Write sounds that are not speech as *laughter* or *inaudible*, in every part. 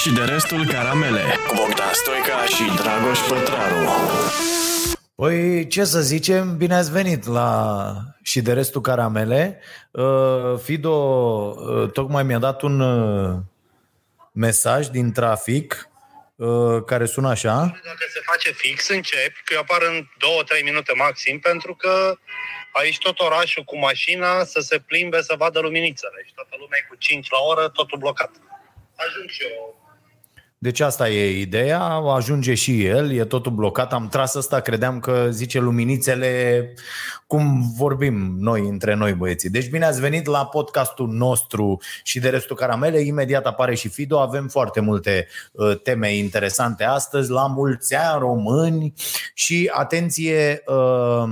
și de restul caramele cu Bogdan Stoica și Dragoș Pătraru. Păi, ce să zicem, bine ați venit la și de restul caramele. Uh, Fido uh, tocmai mi-a dat un uh, mesaj din trafic care sună așa. Dacă se face fix, încep, că eu apar în 2-3 minute maxim, pentru că aici tot orașul cu mașina să se plimbe să vadă luminițele și toată lumea e cu 5 la oră, totul blocat. Ajung și eu deci asta e ideea, ajunge și el, e totul blocat. Am tras asta, credeam că zice luminițele cum vorbim noi între noi băieții. Deci bine ați venit la podcastul nostru și de restul caramele. Imediat apare și Fido, avem foarte multe uh, teme interesante astăzi, la mulți ani români și atenție... Uh, Uh,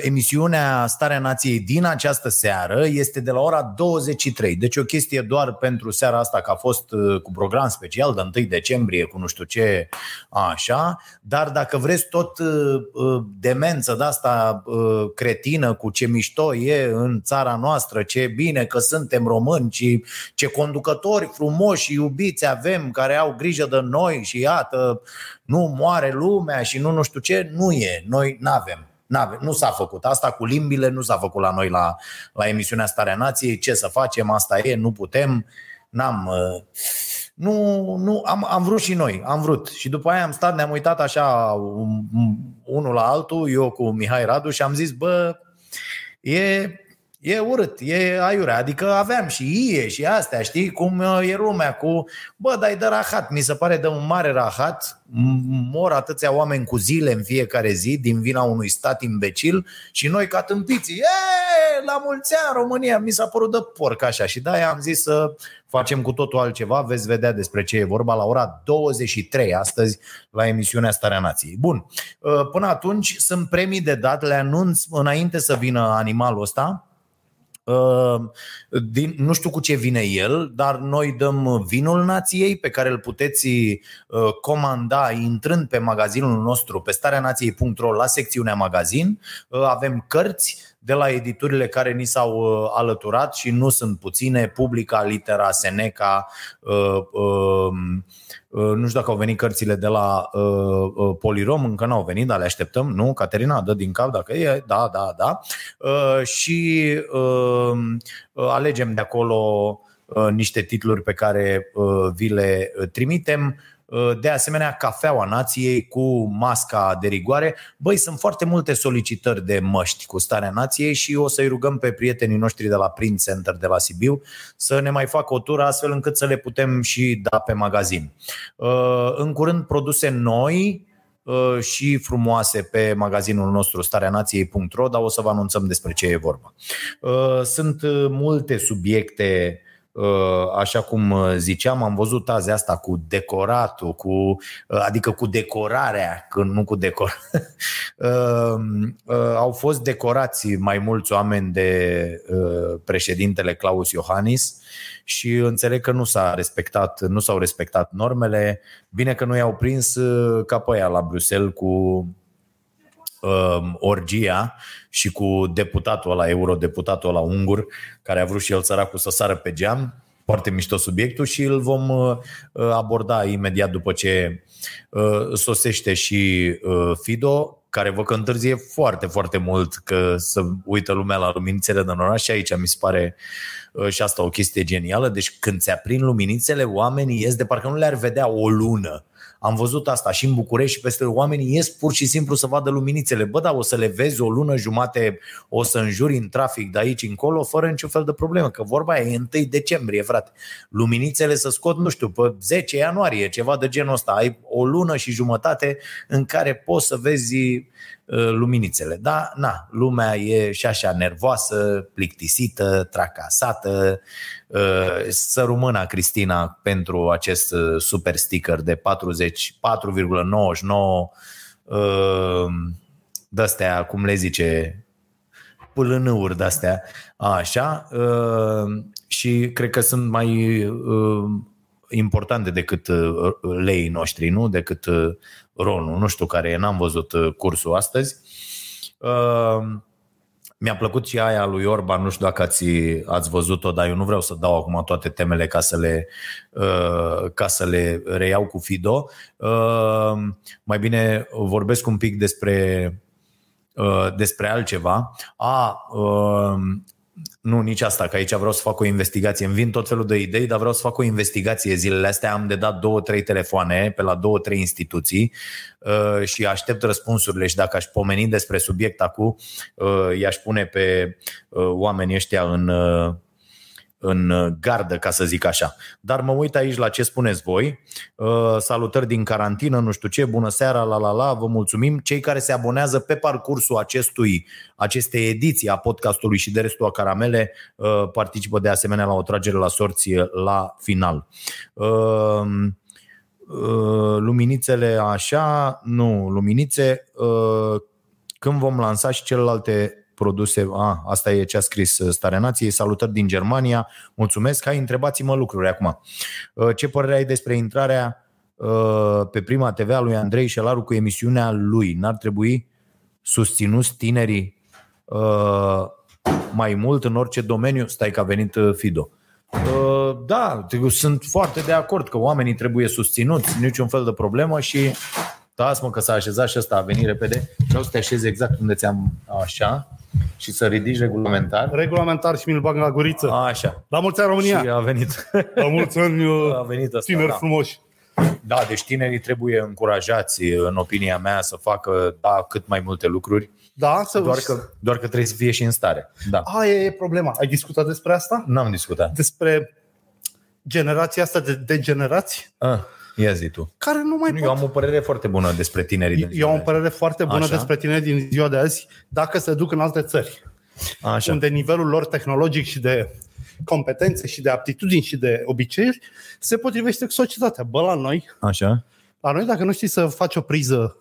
emisiunea Starea Nației din această seară este de la ora 23. Deci o chestie doar pentru seara asta că a fost uh, cu program special de 1 decembrie cu nu știu ce așa, dar dacă vreți tot uh, demență de asta cretină cu ce mișto e în țara noastră, ce bine că suntem români, ce, ce conducători frumoși și iubiți avem care au grijă de noi și iată, nu moare lumea și nu nu știu ce, nu e, noi nu avem N-ave, nu s-a făcut. Asta cu limbile nu s-a făcut la noi la, la emisiunea Starea Nației. Ce să facem? Asta e, nu putem. N-am... Uh, nu, nu am, am vrut și noi, am vrut. Și după aia am stat, ne-am uitat așa unul la altul, eu cu Mihai Radu și am zis, bă, e E urât, e aiurea, adică aveam și ie și astea, știi, cum uh, e lumea cu, bă, dar e de rahat, mi se pare de un mare rahat, mor atâția oameni cu zile în fiecare zi din vina unui stat imbecil și noi ca tâmpiții, e, la mulți ani România, mi s-a părut de porc așa și de-aia am zis să facem cu totul altceva, veți vedea despre ce e vorba la ora 23 astăzi la emisiunea Starea Nației. Bun, uh, până atunci sunt premii de dat, le anunț înainte să vină animalul ăsta, Ehm, din, nu știu cu ce vine el, dar noi dăm vinul nației pe care îl puteți uh, comanda intrând pe magazinul nostru pe stareanației.ro la secțiunea magazin. Uh, avem cărți de la editurile care ni s-au uh, alăturat și nu sunt puține, Publica, Litera, Seneca, um, nu știu dacă au venit cărțile de la Polirom, încă n-au venit, dar le așteptăm, nu? Caterina, dă din cap dacă e, da, da, da. Și um, alegem de acolo niște titluri pe care vi le trimitem Uh, de asemenea cafeaua nației cu masca de rigoare. Băi, sunt foarte multe solicitări de măști cu starea nației și o să-i rugăm pe prietenii noștri de la Print Center de la Sibiu să ne mai facă o tură astfel încât să le putem și da pe magazin. Uh, în curând produse noi, uh, și frumoase pe magazinul nostru stareanației.ro, dar o să vă anunțăm despre ce e vorba. Sunt multe subiecte Uh, așa cum uh, ziceam, am văzut azi asta cu decoratul, cu, uh, adică cu decorarea, când nu cu decor. *laughs* Au fost decorați mai mulți oameni de președintele Claus Iohannis și înțeleg că nu s-a respectat, nu s-au respectat normele. Bine că nu i-au prins ca pe aia la Bruxelles cu Um, orgia și cu deputatul ăla, eurodeputatul ăla ungur, care a vrut și el săracul să sară pe geam. Foarte mișto subiectul și îl vom uh, aborda imediat după ce uh, sosește și uh, Fido, care vă că întârzie foarte, foarte mult că să uită lumea la luminițele din oraș și aici mi se pare și asta o chestie genială. Deci când se aprind luminițele, oamenii ies de parcă nu le-ar vedea o lună am văzut asta și în București și peste oamenii ies pur și simplu să vadă luminițele. Bă, da, o să le vezi o lună jumate, o să înjuri în trafic de aici încolo, fără niciun fel de problemă, că vorba e 1 decembrie, frate. Luminițele să scot, nu știu, pe 10 ianuarie, ceva de genul ăsta. Ai o lună și jumătate în care poți să vezi Uh, luminițele. Da, na, lumea e și așa nervoasă, plictisită, tracasată. Uh, să rumâna Cristina pentru acest uh, super sticker de 40, 4,99 de-astea, cum le zice, pâlânâuri de-astea, așa, și cred că sunt mai importante decât leii noștri, nu? Decât Ronu, nu știu care e, n-am văzut uh, cursul astăzi. Uh, Mi-a plăcut și aia lui Orban, nu știu dacă ați, ați văzut-o, dar eu nu vreau să dau acum toate temele ca să le, uh, ca să le reiau cu Fido. Uh, mai bine vorbesc un pic despre, uh, despre altceva. A, uh, nu, nici asta, că aici vreau să fac o investigație. Îmi vin tot felul de idei, dar vreau să fac o investigație zilele astea. Am de dat două, trei telefoane pe la două, trei instituții uh, și aștept răspunsurile și dacă aș pomeni despre subiect acum, uh, i-aș pune pe uh, oamenii ăștia în, uh, în uh, gardă, ca să zic așa. Dar mă uit aici la ce spuneți voi. Uh, salutări din carantină, nu știu ce, bună seara, la la la, vă mulțumim. Cei care se abonează pe parcursul acestui, acestei ediții a podcastului și de restul a caramele uh, participă de asemenea la o tragere la sorți la final. Luminițele așa, nu, luminițe, când vom lansa și celelalte produse. A, asta e ce a scris uh, Starea Nației. Salutări din Germania. Mulțumesc. Hai, întrebați-mă lucruri acum. Uh, ce părere ai despre intrarea uh, pe prima TV a lui Andrei Șelaru cu emisiunea lui? N-ar trebui susținuți tinerii mai mult în orice domeniu? Stai că a venit Fido. Da, sunt foarte de acord că oamenii trebuie susținuți, niciun fel de problemă și da, mă că s-a așezat și ăsta a venit repede. Vreau să te așezi exact unde ți-am așa și să ridici regulamentar. Regulamentar și mi-l bag la guriță. A, așa. La mulți ani România. Și a venit. La mulți ani *laughs* a venit ăsta, tineri da. frumoși. Da, deci tinerii trebuie încurajați, în opinia mea, să facă da, cât mai multe lucruri. Da, să Doar că, doar că trebuie să fie și în stare. Da. Aia e problema. Ai discutat despre asta? N-am discutat. Despre generația asta de degenerați? Ah, ia zi tu. Care nu mai Eu pot. am o părere foarte bună despre tinerii din Eu am o părere foarte bună Așa. despre tineri din ziua de azi dacă se duc în alte țări, Așa. unde nivelul lor tehnologic și de competențe și de aptitudini și de obiceiuri se potrivește cu societatea. Bă, la noi, Așa. la noi dacă nu știi să faci o priză,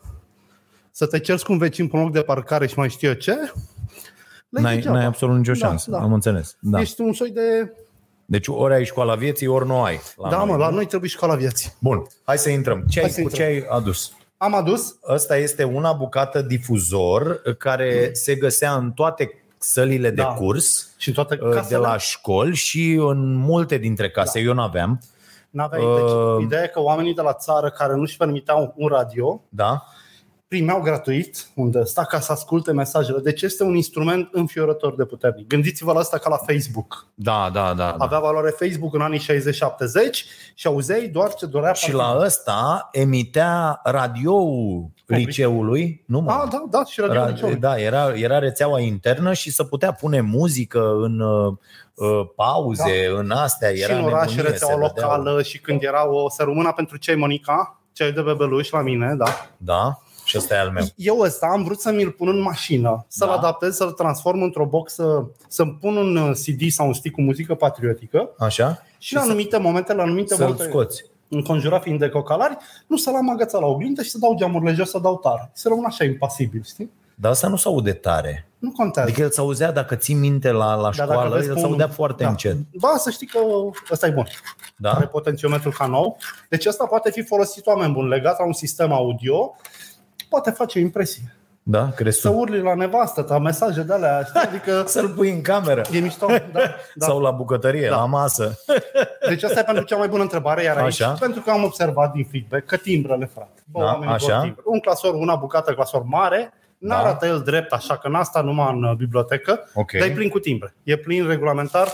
să te cerți cu un vecin pe un loc de parcare și mai știu eu ce, le-ai N-ai, degeaba. n-ai absolut nicio Da, șansă. da. Am înțeles. Da. Ești un soi de... Deci ori ai școala vieții, ori nu ai. La da, noi, mă, nu? la noi trebuie școala vieții. Bun, hai să intrăm. Ce Hai ai, să cu ce ai adus? Am adus Ăsta este una bucată difuzor care se găsea în toate sălile de Da. curs și toate uh, de casele. la școli și în multe dintre case. Eu n-aveam. N-aveai, Uh, deci, ideea e că oamenii de la țară care nu-și permiteau un radio, Da? Primeau gratuit, unde sta ca să asculte mesajele. Deci este un instrument înfiorător de puternic. Gândiți-vă la asta ca la Facebook. Da, da, da. da. Avea valoare Facebook în anii 60-70 și auzeai doar ce dorea Și la ăsta emitea radioul Public. liceului, nu mă? Da, da, da, și radio Ra- liceului. da, era, era rețeaua internă și se putea pune muzică în uh, uh, pauze, în astea. și Era în oraș nebunie, rețeaua se vedeau. locală și când era o să rămână pentru cei Monica, cei de bebeluși la mine, da. Da? Și ăsta e al meu. Eu ăsta am vrut să mi-l pun în mașină, să-l Da. adaptez, să-l transform într-o boxă, să-mi pun un uh, CD sau un stick cu muzică patriotică Așa? și la anumite momente, la anumite Să-l momente, scoți. înconjurat fiind de cocalari, nu să-l am agățat la oglindă și să dau geamurile jos, să dau tare. Să rămân așa impasibil, știi? Dar asta nu se aude tare. Nu contează. Adică el se auzea, dacă ții minte la, la Dar școală, vezi el pe se unul- audea foarte da. încet. Da, să știi că ăsta e bun. Are Da? potențiometrul ca nou. Deci ăsta poate fi folosit oameni buni, legat la un sistem audio, poate face impresie. Da? Crezi Să tu? urli la nevastă ta, mesaje de alea, știi? Adică *laughs* Să-l pui în cameră. e mișto. Da, *laughs* da. Sau la bucătărie, Da. la masă. *laughs* Deci asta e pentru cea mai bună întrebare, iar aici, Așa. pentru că am observat din feedback că timbrele, frate. Bă, Da, oamenii vor așa. timbre. Un clasor, una bucată, clasor mare, Da. n-arată el drept, așa că n-asta numai în uh, bibliotecă, Ok. dar e plin cu timbre. E plin regulamentar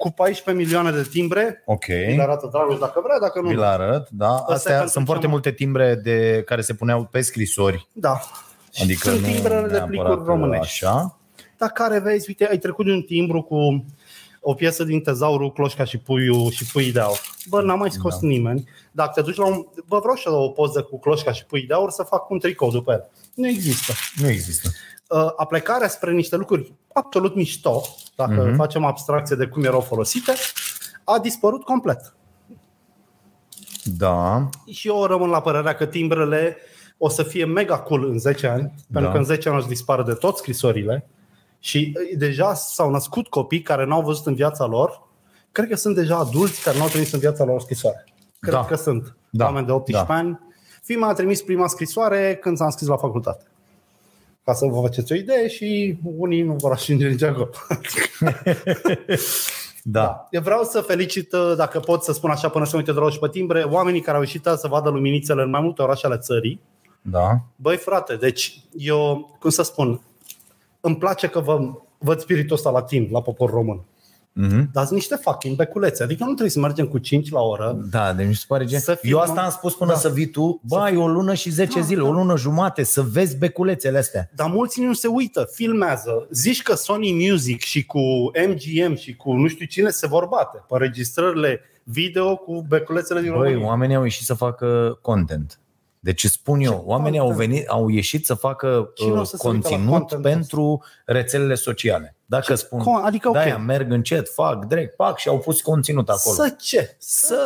cu 14 milioane de timbre. Ok. Le arată Dragoș dacă vrea, dacă nu. Vi-l arăt, da. e Astea pentru sunt foarte cea mai- multe timbre de care se puneau pe scrisori. Da. Adică Sunt nu timbrele de neapărat plicuri românești. Așa. Dar care vezi, uite, ai trecut de un timbru cu o piesă din Tezaurul, Cloșca și Puiul și Puii de Aur. Bă, n-a mai scos da. nimeni. Dacă te duci la un... Bă, vreau și eu o poză cu Cloșca și Puii de Aur să fac un tricou după el. Nu există. Nu există. Uh, aplecarea spre niște lucruri absolut mișto, dacă Mhm. uh-huh. facem abstracție de cum erau folosite, a dispărut complet. Da. Și eu rămân la părerea că timbrele o să fie mega cool în 10 ani, da. pentru că în 10 ani o să dispară de tot scrisorile și uh, deja s-au născut copii care n-au văzut în viața lor, cred că sunt deja adulți care n-au trimis în viața lor o scrisoare. Cred Da. că sunt Da. oameni de 18 Da. ani. Fii a trimis prima scrisoare când s-a înscris la facultate. Ca să vă faceți o idee și unii nu vor ajunge nici acolo. *laughs* Da. Eu vreau să felicit, uh, dacă pot să spun așa până să uite de roșu pe timbre, oamenii care au ieșit azi să vadă luminițele în mai multe orașe ale țării. Da. Băi frate, deci eu, cum să spun, îmi place că vă, văd spiritul ăsta la timp, la popor român. Mhm. Dar sunt niște fucking beculețe. Adică nu trebuie să mergem cu 5 la oră. Da, deci mi se pare gen... Să fim- Eu asta am spus până Da. să vii tu. Bă, ai o lună și 10 Da, zile, da. o lună jumate să vezi beculețele astea. Dar mulți nu se uită, filmează. Zici că Sony Music și cu MGM și cu nu știu cine se vor bate pe registrările video cu beculețele din Băi, România. oamenii au ieșit să facă content. Deci îți spun eu, oamenii au, content? venit, au ieșit să facă Cine o uh, să se uite la conținut contentul pentru rețelele sociale. Dacă spun, con- adică, ok. de-aia merg încet, fac direct, pac și au pus conținut acolo. Să ce? Să...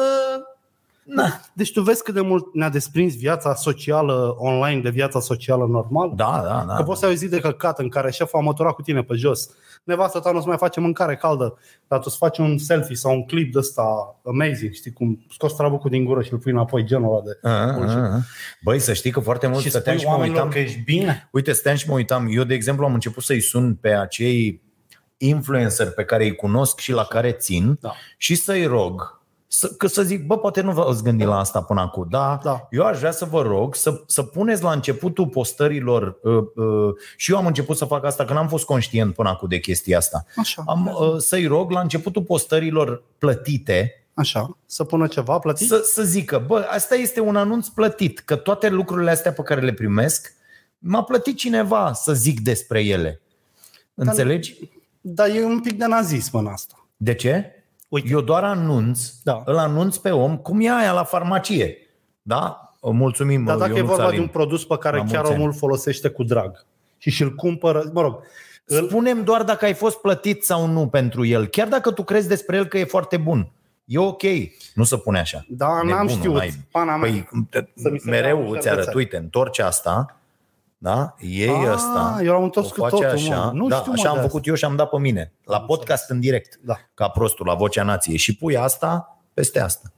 Na. Deci tu vezi cât de mult ne-a desprins viața socială online de viața socială normală? Da, da, da. Că poți să ai o zi de căcat în care șeful a măturat cu tine pe jos. Nevastă ta nu să mai face mâncare caldă, dar tu să faci un selfie sau un clip de ăsta amazing, știi cum scoți trabucul din gură și îl pui înapoi genul ăla de... A, bullshit. a, a. Băi, să știi că foarte mult și stăteam spui și mă oamenilor uitam. că ești bine? Uite, stăteam și mă uitam. Eu, de exemplu, am început să-i sun pe acei influencer pe care îi cunosc și la care țin Da. și să-i rog să, că să zic, bă, poate nu v-ați gândit la asta până acum, da, Da. eu aș vrea să vă rog să, să puneți la începutul postărilor uh, uh, și eu am început să fac asta, că n-am fost conștient până acum de chestia asta. Așa. Am, uh, să-i rog la începutul postărilor plătite Așa. Să pună ceva plătit? să, să zică, bă, asta este un anunț plătit, că toate lucrurile astea pe care le primesc, m-a plătit cineva să zic despre ele. Înțelegi? Dar e un pic de nazism în asta. De ce? Uite. Eu doar anunț, Da. îl anunț pe om, cum e aia la farmacie. Da? Mulțumim, Dar dacă e Ionuț vorba Alin. de un produs pe care La chiar mulți ani. omul îl folosește cu drag și și-l cumpără, mă rog, îl, Spunem doar dacă ai fost plătit sau nu pentru el, chiar dacă tu crezi despre el că e foarte bun. E ok. Nu se pune așa. Da, n-am Nebunul, știut. n-ai- Pana mea. Păi, Să mi se mereu dea un îți arăt, șervețel. uite, întorci asta, da? Iei Ah, ăsta, eu l-am întors o cu faci totul, așa, mă. Nu da, știu, mă, așa am de făcut asta. eu și am dat pe mine, la podcast în direct, Da. ca prostul, la Vocea Nației și pui asta peste asta.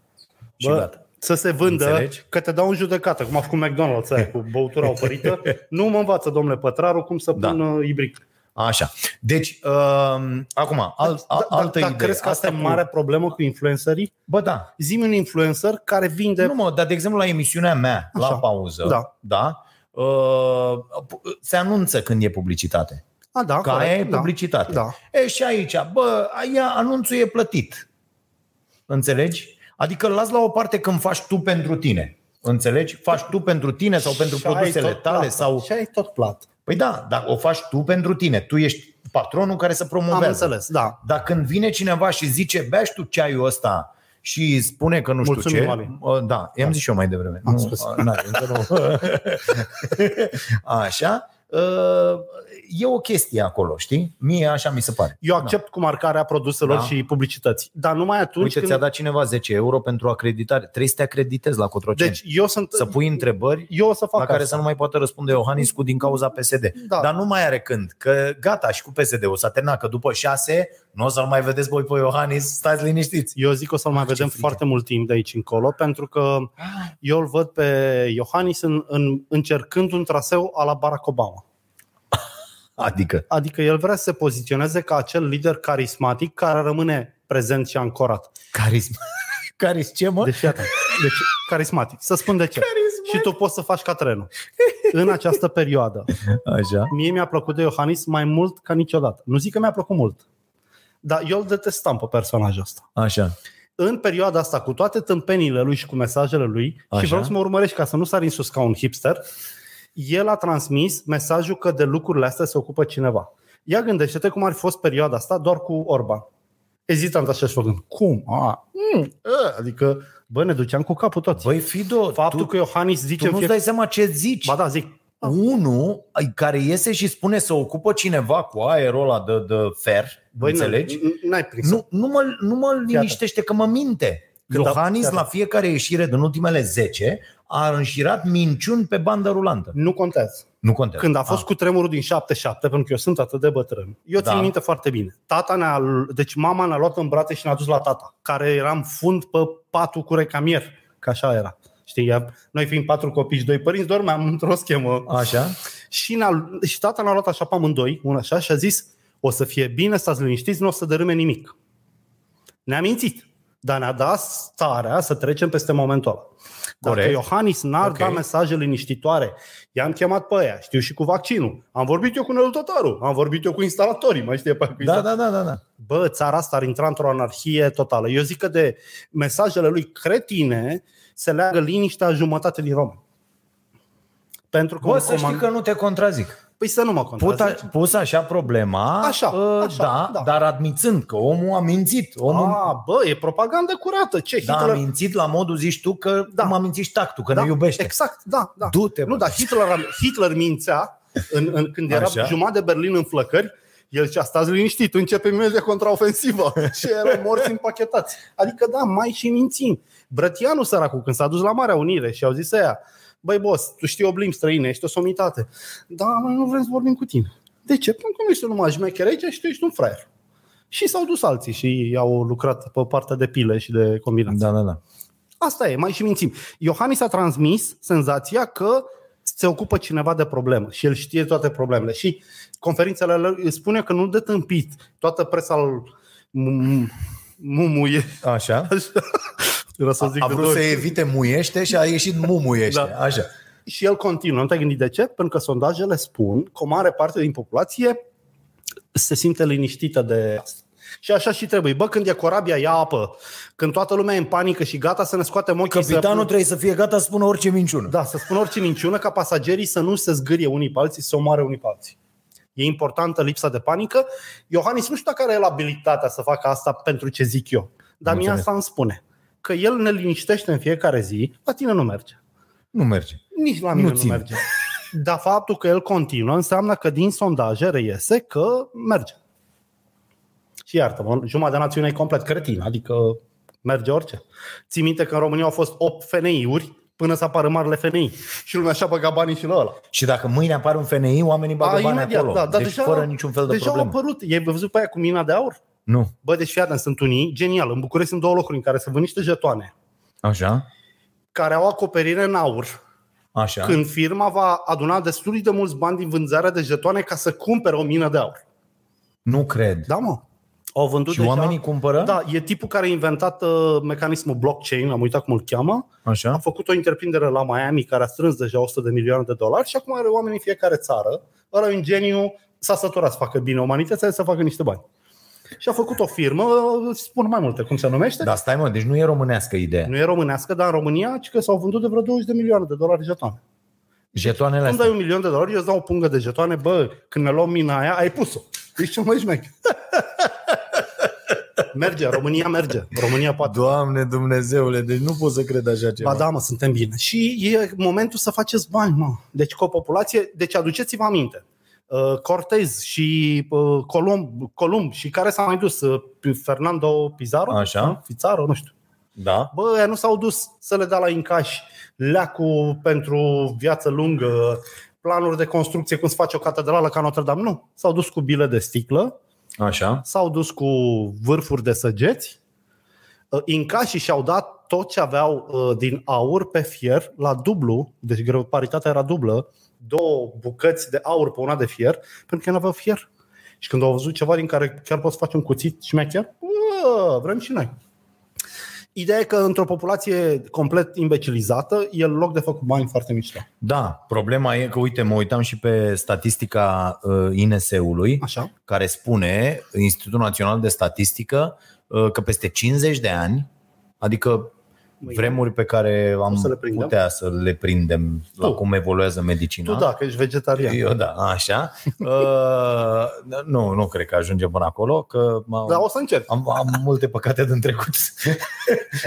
Și Bă, gata. să se vândă, Înțelegi? că te dau în judecată, cum a făcut McDonald's aia cu băutura opărită. *laughs* nu mă învață, domnule Pătraru, cum să Da. pun uh, ibric. Așa. Deci, uh, acum, alt, Da, da, altă dar idee. crezi că asta e cu- mare problemă cu influencerii? Bă, da. Zi-mi un influencer care vinde... Nu mă, dar de exemplu la emisiunea mea, Așa. la pauză, Da. da uh, se anunță când e publicitate. A, da, Că corect, aia e da. publicitate. Da. E și aici, bă, aia anunțul e plătit. Înțelegi? Adică îl las la o parte când faci tu pentru tine. Înțelegi? Faci tu pentru tine sau pentru Și ai produsele tot tale plat. sau Și ai tot plat. Păi da, dar o faci tu pentru tine. Tu ești patronul care să promovează. Am înțeles, da. Dar când vine cineva și zice, bea și tu ceaiul ăsta și spune că nu știu Mulțumim, ce, Alin. uh, da, i-am zis și eu mai devreme. Am Nu, spus. uh, n-are, încă nu. *laughs* *laughs* Așa, uh, e o chestie acolo, știi? Mie așa mi se pare. Eu accept cu marcarea produselor Da. și publicității. Dar numai atunci Uite, când... ți-a dat cineva 10 euro pentru acreditare. Trebuie să te acreditezi la Cotroceni. Deci eu sunt... să pui întrebări eu o să fac la care asta. să nu mai poată răspunde Iohanniscu din cauza PSD. Da. Dar nu mai are când, că gata și cu PSD-ul s-a terminat, că după șase nu o să-l mai vedeți voi pe Iohannis, stați liniștiți. Eu zic că o să-l mai Ah, ce vedem frică. foarte mult timp de aici încolo, pentru că eu îl văd pe Iohannis în, în, încercând un traseu a la Barack Obama. Adică, Adică el vrea să se poziționeze ca acel lider carismatic care rămâne prezent și ancorat. carism. *laughs* Caris ce, mă? Deci, iată, deci carismatic. Să spun de ce. Și tu poți să faci ca trenul. În această perioadă, Așa. mie mi-a plăcut de Iohannis mai mult ca niciodată. Nu zic că mi-a plăcut mult, dar eu îl detestam pe personajul ăsta. Așa. în perioada asta, cu toate tâmpenile lui și cu mesajele lui, Așa. și vreau să mă urmărești ca să nu sar în sus ca un hipster, el a transmis mesajul că de lucrurile astea se ocupă cineva. Ia gândește-te cum ar fi fost perioada asta doar cu Orban. Ezitant așa și făcând. Cum? A, mm, a, adică, bă, ne duceam cu capul toți. Băi, Fido, Faptul tu, că Iohannis zice tu în nu-ți fiecare... dai seama ce zici. Ba da, zic. Unul care iese și spune să ocupă cineva cu aerul ăla de, de fer, Băi, înțelegi? n- N-ai prins. Nu, nu, mă, nu mă liniștește că mă minte. Când a- Iohannis iată. la fiecare ieșire din ultimele 10 a înșirat minciuni pe bandă rulantă. Nu contează. Nu contează. Când a fost cu tremurul din 77, pentru că eu sunt atât de bătrân, eu țin Da. minte foarte bine. Tata ne-a, deci mama ne-a luat în brațe și ne-a dus la tata, care eram fund pe patul cu recamier, că așa era. Știi, ea- noi fiind patru copii și doi părinți, dormeam într-o schemă. Așa? și, ne-a, și tata ne-a luat așa pe amândoi, una așa, și a zis, o să fie bine, stați liniștiți, nu o să dărâme nimic. Ne-a mințit, dar ne-a dat starea să trecem peste momentul ăla. Dacă Corect. Iohannis n-ar Ok. da mesaje liniștitoare, i-am chemat pe aia, știu și cu vaccinul, am vorbit eu cu Nelu Tătaru, am vorbit eu cu instalatorii, mai știe pe aia cu Da, instalatorii. da, da, da, da. Bă, țara asta ar intra într-o anarhie totală. Eu zic că de mesajele lui cretine se leagă liniștea jumătate din români. Pentru că Bă, un să știi comand- că nu te contrazic. Păi să nu mă Put, contrazici. pus așa problema, Așa, uh, așa, da, da. dar admițând că omul a mințit. Omul A, bă, e propagandă curată. Ce, da, a Hitler... mințit la modul, zici tu, că Da. da. cum a mințit și tactul, că da, ne iubește. Exact, da, da. Du-te, bă. Nu, dar Hitler, a- Hitler mințea în, în, când era Așa. jumătate de Berlin în flăcări, el zicea, stați liniștit, începe imediat contraofensivă *laughs* și erau morți împachetați. Adică da, mai și mințim. Brătianu săracul, când s-a dus la Marea Unire și au zis ăia, băi boss, tu știi o limbi străine, ești o somitate. Da, mă, nu vrem să vorbim cu tine. De ce? Pentru că nu ești numai șmecher aici și tu ești un fraier. Și s-au dus alții și au lucrat pe partea de pile și de combinații. Da, da, da. Asta e, mai și mințim. Iohannis a transmis senzația că se ocupă cineva de problemă și el știe toate problemele. Și conferințele lui îi spune că nu de tâmpit. Toată presa îl mum- mumuie. Așa. Era să zic A de vrut două să ori. evite muiește și a ieșit mumuiește. Da. Așa. Și el continuă. Nu te-ai gândit de ce? Pentru că sondajele spun că o mare parte din populație se simte liniștită de asta. Și așa și trebuie. Bă, când e corabia, ia apă. Când toată lumea e în panică și gata să ne scoatem ochii Capitanul să... trebuie să fie gata să spună orice minciună. Da, să spun orice minciună ca pasagerii să nu se zgârie unii pe alții, să se omoare unii pe alții. E importantă lipsa de panică. Iohannis nu știu dacă are el abilitatea să facă asta pentru ce zic eu. Dar Am mie înțeles. asta îmi spune. Că el ne liniștește în fiecare zi, la tine nu merge. Nu merge. Nici la Nu mine nu, ține. merge. Dar faptul că el continuă înseamnă că din sondaje reiese că merge. Și iartă-mă, jumătate de națiune e complet cretin, adică merge orice. Ții minte că în România au fost 8 FNI-uri până să apară marele FNI. Și lumea așa băga banii și la ăla. Și dacă mâine apare un FNI, oamenii bagă A, bani imediat, acolo. da, dar deci deja, fără niciun fel de deja problemă. au apărut. E văzut pe aia cu mina de aur? Nu. Bă, deci fii atent, sunt unii, genial, în București sunt două locuri în care se vând niște jetoane Așa. care au acoperire în aur. Așa. Când firma va aduna destul de mulți bani din vânzarea de jetoane ca să cumpere o mină de aur. Nu cred. Da, mă. Au vândut și deja. oamenii cumpără? Da, e tipul care a inventat uh, mecanismul blockchain, am uitat cum îl cheamă. A Așa. făcut o întreprindere la Miami care a strâns deja 100 de milioane de dolari și acum are oameni în fiecare țară. Ăla e un geniu, s-a săturat să facă bine umanitatea, să facă niște bani. Și a făcut o firmă, îți spun mai multe, cum se numește? Da, stai mă, deci nu e românească ideea. Nu e românească, dar în România ci că s-au vândut de vreo 20 de milioane de dolari jetoane. Jetoanele Când astea. dai un milion de dolari, eu îți dau o pungă de jetoane, bă, când ne luăm mina aia, ai pus-o. Ești cel mai șmecher. *laughs* merge, România merge. România poate. Doamne Dumnezeule, deci nu pot să cred așa ceva. Ba da, mă, suntem bine. Și e momentul să faceți bani, mă. Deci cu o populație, deci aduceți-vă aminte. Uh, Cortez și uh, Columb, Columb și care s-a mai dus? Uh, Fernando Pizarro? Așa. Nu? Pizarro, nu știu. Da? Bă, ăia nu s-au dus să le dea la incași leacul pentru viață lungă, planuri de construcție, cum se face o catedrală ca Notre Dame. Nu. S-au dus cu bile de sticlă, Așa. s-au dus cu vârfuri de săgeți. Uh, Incașii și-au dat tot ce aveau uh, din aur pe fier la dublu, deci greu- paritatea era dublă, două bucăți de aur pe una de fier, pentru că nu aveau fier. Și când au văzut ceva din care chiar poți face un cuțit șmecher, bă, vrem și noi. Ideea e că într-o populație complet imbecilizată, e loc de făcut bani foarte mișto. Da, problema e că, uite, mă uitam și pe statistica uh, INS-ului, Așa? care spune, Institutul Național de Statistică, uh, că peste 50 de ani, adică Mâine. vremuri pe care am să le prindem? putea să le prindem la Tu. cum evoluează medicina. Tu da, că ești vegetarian. Eu da, așa. *laughs* Uh, nu, nu cred că ajungem până acolo, că m-am, Dar o să încerc. am, am multe păcate din trecut. *laughs*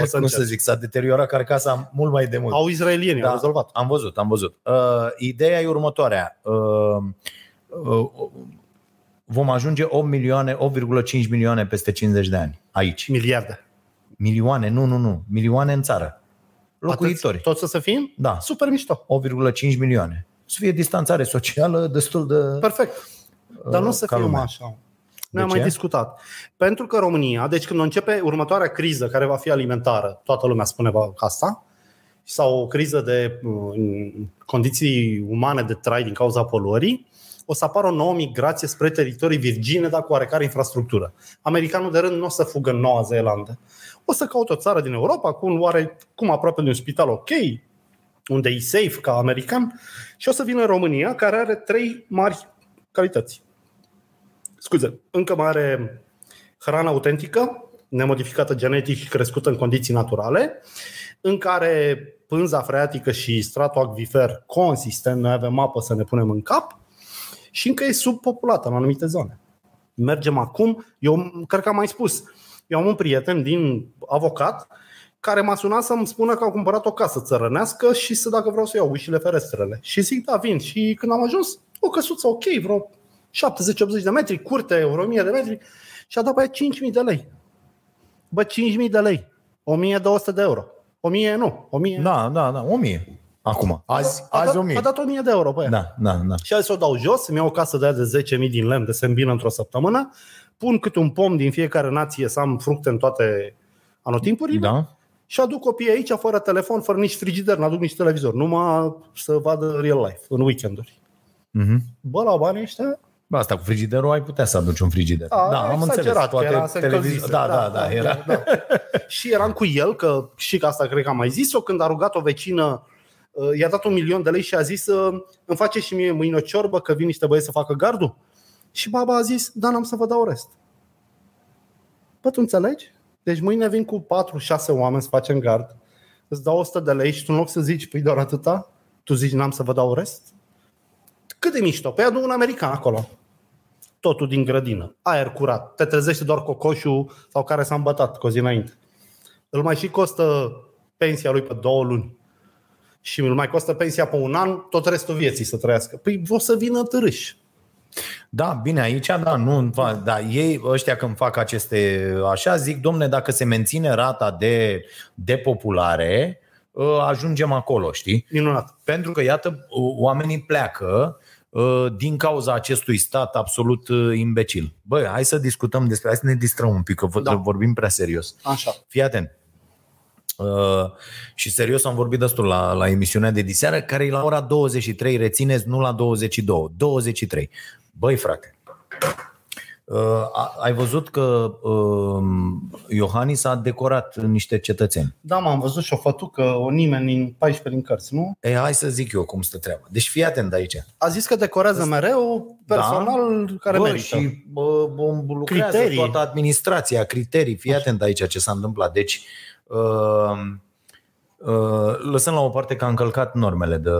O să Cum să încerc. zic, s-a deteriorat carcasa mult mai de mult. Au izraelieni, Da. au rezolvat. Am văzut, am văzut. Uh, ideea e următoarea. Uh, uh, vom ajunge 8 milioane, 8,5 milioane peste 50 de ani. Aici. Miliarde. Milioane, nu, nu, nu. Milioane în țară. Locuitori. Atât, tot să se fim? Da. Super mișto. 8,5 milioane. Să fie distanțare socială destul de... Perfect. Dar nu să ca fie lumea. mai așa. Ne-am De mai ce? discutat. Pentru că România, deci când începe următoarea criză care va fi alimentară, toată lumea spune va- asta, sau o criză de uh, condiții umane de trai din cauza poluării, o să apară o nouă migrație spre teritorii virgine, dar cu oarecare infrastructură. Americanul de rând nu o să fugă în Noua Zeelandă. O să caute o țară din Europa cu un oare cum aproape de un spital ok, unde e safe ca american, și o să vină în România, care are trei mari calități. Scuze, încă mai are hrană autentică, nemodificată genetic și crescută în condiții naturale, în care pânza freatică și stratul acvifer consistent, noi avem apă să ne punem în cap, și încă e subpopulată în anumite zone. Mergem acum, eu cred că am mai spus, eu am un prieten din avocat care m-a sunat să-mi spună că au cumpărat o casă țărănească și să dacă vreau să iau ușile ferestrele. Și zic, da, vin. Și când am ajuns, o căsuță ok, vreo 70-80 de metri, curte, vreo 1000 de metri și a dat pe 5.000 de lei. Bă, 5.000 de lei. 1200 de euro. 1000 nu, 1000. Da, da, da, 1000. Acum, azi, a, azi dat, 1000. a dat 1000 de euro pe ea. Da, da, da. Și azi o dau jos, îmi iau o casă de aia de 10.000 din lemn de se îmbină într-o săptămână, pun câte un pom din fiecare nație să am fructe în toate anotimpurile Da? și aduc copiii aici fără telefon, fără nici frigider, nu aduc nici televizor, numai să vadă real life în weekenduri. Mhm. Bă, la banii ăștia, Bă, asta cu frigiderul ai putea să aduci un frigider. a, da, am înțeles. exagerat, Poate că era, se televiz- încălzise. Da, da, da, era. Da, da. *laughs* și eram cu el, că și că asta cred că am mai zis-o, când a rugat o vecină, uh, i-a dat un milion de lei și a zis uh, îmi face și mie mâine o ciorbă, că vin niște băieți să facă gardul. Și baba a zis, da, n-am să vă dau rest. Bă, tu înțelegi? Deci mâine vin cu 4-6 oameni să facem gard, îți dau 100 de lei și tu în loc să zici, păi doar atâta, tu zici, n-am să vă dau rest? Cât de mișto? Păi adu un american acolo. Totul din grădină. Aer curat. Te trezește doar cocoșul sau care s-a îmbătat cu o zi înainte. Îl mai și costă pensia lui pe două luni. Și îl mai costă pensia pe un an, tot restul vieții să trăiască. Păi o să vină târâși. Da, bine, aici, da, nu, da, ei, ăștia când fac aceste, așa, zic, domne, dacă se menține rata de depopulare, ă, ajungem acolo, știi? Minunat. Pentru că, iată, oamenii pleacă ă, din cauza acestui stat absolut ă, imbecil. Băi, hai să discutăm despre, hai să ne distrăm un pic, că Da. da. vorbim prea serios. Așa. Fii atent. Uh, și serios am vorbit destul la, la emisiunea de diseară, care e la ora 23, rețineți, nu la 22, 23. Băi, frate, uh, a, ai văzut că uh, Iohannis a decorat niște cetățeni. Da, m-am văzut și o fătucă, o nimeni din 14 din cărți, nu? E, hai să zic eu cum stă treaba. Deci fii atent aici. A zis că decorează mereu personal da. care bă, merită. și bă, bă, lucrează Criterii. toată administrația, criterii. Fii atent aici ce s-a întâmplat. Deci, uh, uh, lăsând la o parte că a încălcat normele de...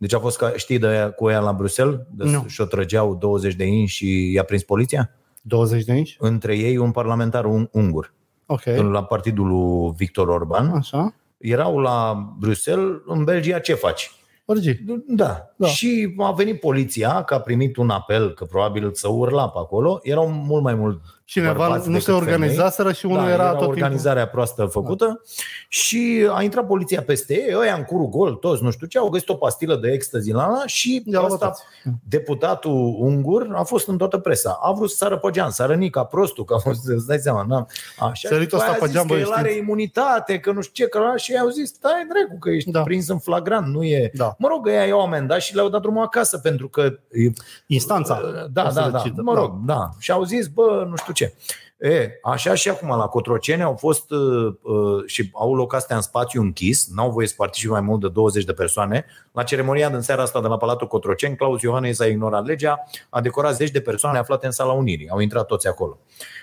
Deci a fost, ca, știi, de aia, cu ea la Bruxelles? De Nu. Și-o trăgeau 20 de inși și i-a prins poliția? 20 de inci? Între ei un parlamentar un, ungur, Ok. la partidul lui Victor Orban. Așa. Erau la Bruxelles, în Belgia ce faci? Orgi. Da. Da. da. Și a venit poliția, că a primit un apel, că probabil să urla pe acolo. Erau mult mai mult Cineva bărbați nu decât se organizaseră și unul da, era, era tot timpul. organizarea proastă făcută da. și a intrat poliția peste ei, ăia în curul gol, toți, nu știu ce, au găsit o pastilă de ecstasy la ala și I-au ăsta, bătați. deputatul ungur a fost în toată presa. A vrut să sară pe geam, s-a rănit ca prostul, că a fost, îți dai seama, na. Așa, Sărit și după ăsta aia a pe zis geam, că băi, el știți. are imunitate, că nu știu ce, că la și ei au zis, stai dracu, că ești Da. da. prins în flagrant, nu e... Da. Mă rog, ei i-au amendat și le-au dat drumul acasă, pentru că e, Instanța. da, o să da, da. decidă. Mă rog, da. Și au zis, bă, nu știu ce. E, așa și acum la Cotroceni au fost uh, uh, și au loc astea în spațiu închis, n-au voie să participe mai mult de 20 de persoane. La ceremonia din seara asta de la Palatul Cotroceni, Claus Iohannis a ignorat legea, a decorat zeci de persoane aflate în sala Unirii. Au intrat toți acolo.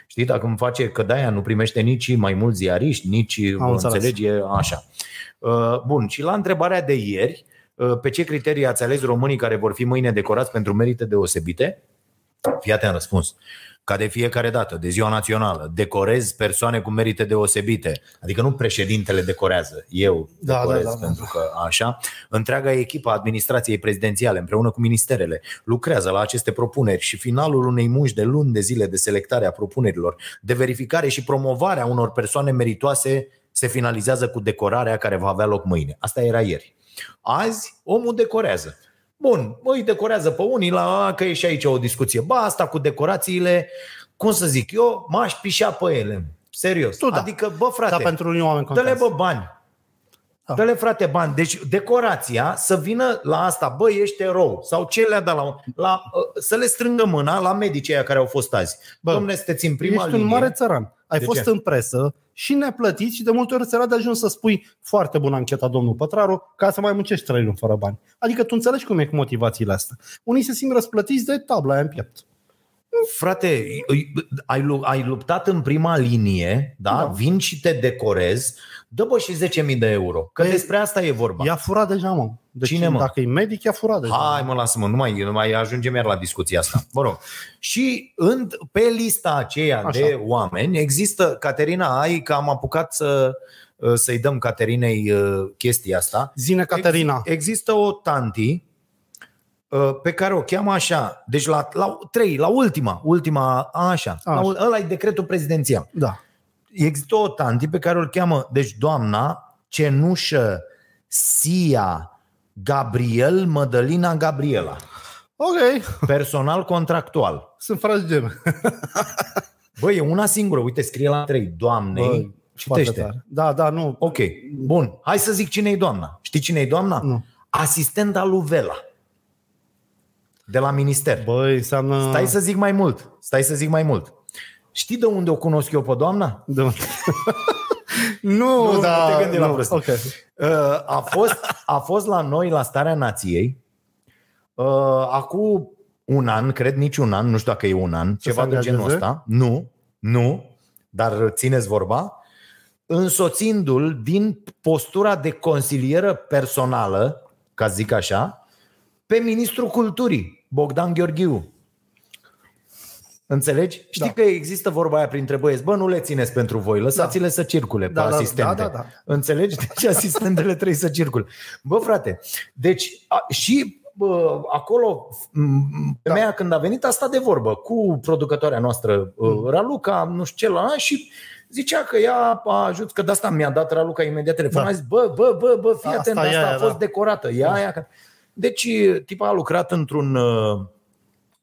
Știi, dacă îmi face că de-aia nu primește nici mai mulți ziariști, nici, Am înțeles. înțelegi, e așa. Uh, Bun, și la întrebarea de ieri, uh, pe ce criterii ați ales românii care vor fi mâine decorați pentru merite deosebite? Fii atent răspuns. Ca de fiecare dată, de ziua națională, decorez persoane cu merite deosebite. Adică nu președintele decorează, eu Da, decorez da, da, da. pentru că așa. Întreaga echipă a administrației prezidențiale împreună cu ministerele lucrează la aceste propuneri și finalul unei munci de luni de zile de selectare a propunerilor, de verificare și promovare a unor persoane meritoase se finalizează cu decorarea care va avea loc mâine. Asta era ieri. Azi, omul decorează. Bun, îi decorează pe unii, la că e și aici o discuție. Ba, asta cu decorațiile, cum să zic eu, m-aș pișa pe ele. Serios. Tu da. Adică, bă, frate, Dar pentru unii oameni dă-le contează. bă bani. Da. Dă-le frate bani. Deci decorația să vină la asta, bă, ești erou. Sau ce le-a dat la, la să le strângă mâna la medicii aia care au fost azi. Bă, Domne, sunteți în prima ești linie. un mare țăran. Ai De fost ce? în presă și neplătit și de multe ori ți de ajuns să spui foarte bună ancheta domnul Pătraru ca să mai muncești trei luni fără bani. Adică tu înțelegi cum e cu motivațiile astea. Unii se simt răsplătiți de tabla aia în piept. Frate, ai, lu- ai luptat în prima linie, da? Da. Vin și te decorez, dă bă și 10.000 de euro. Că Păi, despre asta e vorba. I-a furat deja, mă. Deci, Cine, mă? Dacă e medic, i-a furat deja. Hai mă, lasă-mă, nu mai, nu mai ajungem iar la discuția asta. Mă rog. Și în, pe lista aceea Așa. de oameni există, Caterina, ai că am apucat să, să-i dăm Caterinei uh, chestia asta. Zine, Caterina. Ex- există o tanti uh, pe care o cheamă așa, deci la, la trei, la ultima, ultima, așa, așa. La, Așa. ul- ăla e decretul prezidențial. Da. Există o tanti pe care o cheamă, deci doamna Cenușă Sia Gabriel Mădălina Gabriela, Ok. personal contractual. Sunt frați geme. Băi, e una singură, uite, scrie la trei, doamnei, Foarte citește. tare. Da, da, nu. Ok, bun, hai să zic cine e doamna. Știi cine e doamna? Nu. Asistenta lui Vela. De la minister. Băi, înseamnă... Stai să zic mai mult. Stai să zic mai mult. Știi de unde o cunosc eu pe doamna? De... *laughs* nu, Nu, da, nu te gândi la nu. prost. Ok. Uh, A fost, a fost la noi la Starea Nației uh, acum un an, cred nici un an, nu știu dacă e un an, ceva se de genul angajeze? ăsta. Nu, nu, dar țineți vorba. Însoțindu-l din postura de consilieră personală, ca să zic așa, pe ministrul culturii, Bogdan Gheorghiu. Înțelegi? Știi Da. că există vorba aia printre băieți, bă, nu le țineți pentru voi, lăsați-le să circule Da, pe da, asistente. da, da, da. Înțelegi? *laughs* Deci asistentele trebuie să circule. Bă, frate, deci a, și bă, acolo m, femeia da. când a venit a stat de vorbă cu producătoarea noastră, mm. Raluca, nu știu ce la și zicea că ea a ajuns, că de asta mi-a dat Raluca imediat telefon. Da. A zis, bă, bă, bă, bă, fii Asta atent, e asta aia, a fost da. decorată. Ea, aia, că- deci tipa a lucrat într-un uh,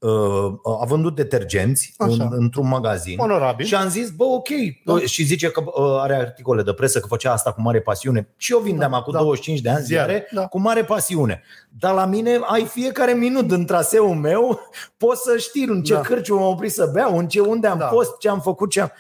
uh, a vândut detergenți Așa. în, într-un magazin. Onorabil. Și am zis, bă, ok. Da. Și zice că uh, are articole de presă, că făcea asta cu mare pasiune. Și eu vindeam Da, acum da. 25 de ani Ziare, ziare da. cu mare pasiune. Dar la mine ai fiecare minut în traseul meu, poți să știi în ce Da. cârciu m-am oprit să beau, în ce unde am Da. fost, ce am făcut, ce am...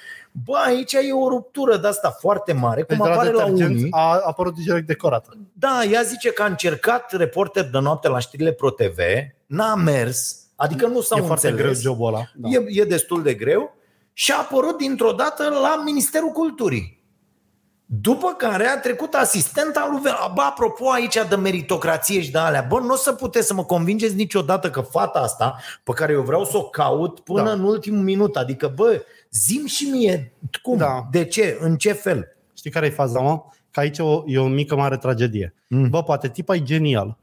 Bă, aici e o ruptură de asta foarte mare, cum Deci de apare la detergenți unii. A apărut direct decorată. Da, ea zice că a încercat reporter de noapte la știrile ProTV, n-a mers, adică nu s-au e foarte înțeles. greu jobul ăla. Da. E, e destul de greu și a apărut dintr-o dată la Ministerul Culturii. După care a trecut asistenta lui Vela. Bă, apropo aici de meritocrație și de alea, bă, nu o să puteți să mă convingeți niciodată că fata asta, pe care eu vreau să o caut până Da. în ultimul minut, adică, bă, zim și mie cum, Da. de ce, în ce fel. Știi care e faza, mă? Că aici e o, e o mică mare tragedie. Mm. Bă, poate tipa e genial.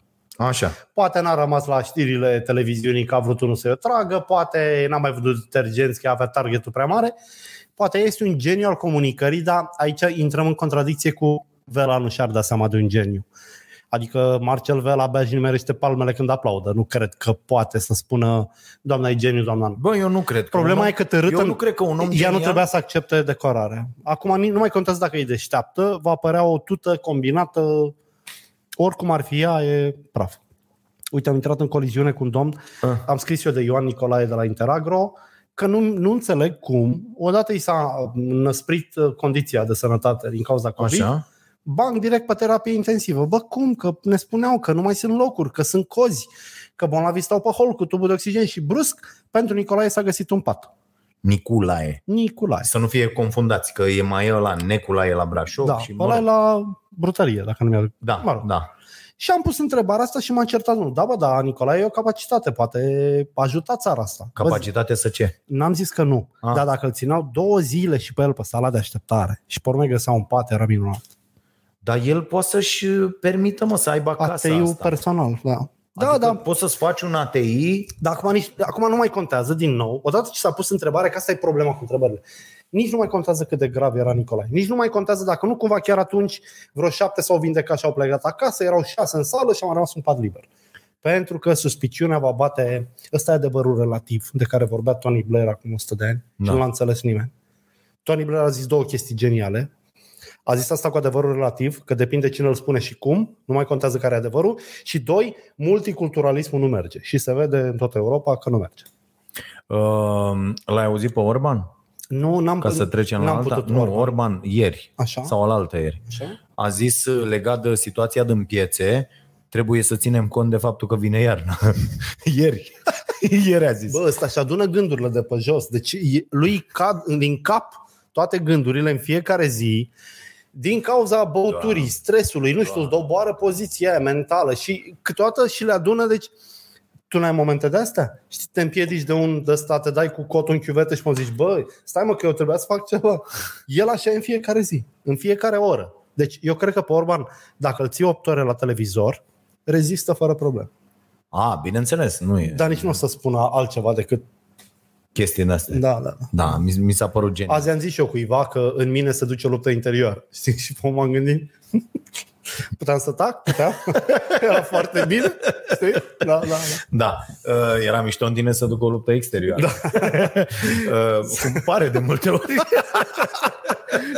Așa. Poate n-a rămas la știrile televiziunii că a vrut unul să-i o tragă, poate n-a mai văzut detergenți că avea targetul prea mare, poate este un geniu al comunicării, dar aici intrăm în contradicție cu Vela nu și-ar da seama de un geniu. Adică Marcel Vela abia și nimerește palmele când aplaudă. Nu cred că poate să spună doamna e geniu, doamna nu. Bă, eu nu cred. Că Problema un om, e că târâtă... Eu nu cred că un om Ea genial... nu trebuia să accepte decorarea. Acum nici nu mai contează dacă e deșteaptă, va apărea o tută combinată, oricum ar fi ea, e praf. Uite, am intrat în coliziune cu un domn, Ah. am scris eu de Ioan Nicolae de la Interagro, că nu, nu înțeleg cum, odată i s-a năsprit uh, condiția de sănătate din cauza COVID, Așa. bang direct pe terapie intensivă. Bă, cum? Că ne spuneau că nu mai sunt locuri, că sunt cozi, că bolnavii stau pe hol cu tubul de oxigen și brusc pentru Nicolae s-a găsit un pat. Niculae. Nicolae. Să nu fie confundați, că e mai ăla Neculae la Brașov. Da, și ăla e la brutărie, dacă nu mi-aduc. Da, Mă rog. da. Și am pus întrebarea asta și m-a certat unul. Da, bă, da, Nicolae e o capacitate, poate ajuta țara asta. Bă, Capacitate să ce? N-am zis că nu, Ah. dar dacă îl țineau două zile și pe el pe sala de așteptare și pe urmă găsea un pat, era minunat. Dar el poate să-și permită, mă, să aibă casa ATI-ul asta. personal, da. Da, adică da, poți să-ți faci un ATI dar acum, nici, acum nu mai contează, din nou, odată ce s-a pus întrebarea, că asta e problema cu întrebările, nici nu mai contează cât de grav era Nicolae. Nici nu mai contează dacă nu cumva chiar atunci vreo șapte s-au vindecat și au plecat acasă, erau șase în sală și am rămas un pat liber. Pentru că suspiciunea va bate, ăsta e adevărul relativ, de care vorbea Tony Blair acum 100 de ani Da. și nu l-a înțeles nimeni. Tony Blair a zis două chestii geniale. A zis asta cu adevărul relativ, că depinde cine îl spune și cum, nu mai contează care e adevărul. Și doi, multiculturalismul nu merge. Și se vede în toată Europa că nu merge. Uh, l-ai auzit pe Orban? Nu, n-am Ca să trecem la n-am alta? putut, Nu, Orban. Orban ieri Așa? sau la altă ieri. Așa? A zis uh, legat de situația din piețe, trebuie să ținem cont de faptul că vine iarna. *laughs* ieri. *laughs* ieri a zis. Bă, ăsta și adună gândurile de pe jos. Deci e- lui cad din cap toate gândurile în fiecare zi din cauza băuturii, stresului, nu știu, doboară poziția aia mentală și câteodată și le adună, deci tu n-ai momente de astea? Știi, te împiedici de un de ăsta, te dai cu cotul în chiuvetă și mă zici, bă, stai mă că eu trebuia să fac ceva. El așa e în fiecare zi, în fiecare oră. Deci eu cred că pe Orban, dacă îl ții 8 ore la televizor, rezistă fără probleme. A, bineînțeles, nu e Dar nici nu o să spună altceva decât chestii din astea. da, da, da. Da, mi, mi s-a părut genial. Azi am zis și eu cuiva că în mine se duce o luptă interioară. *laughs* Știi? Și pe m-am gândit. *laughs* Puteam să tac? Puteam? *laughs* Era foarte bine. Știi? Da, da, da. Da, uh, era mișto în tine să ducă o luptă exterioară. Da. uh, cum pare de multe ori.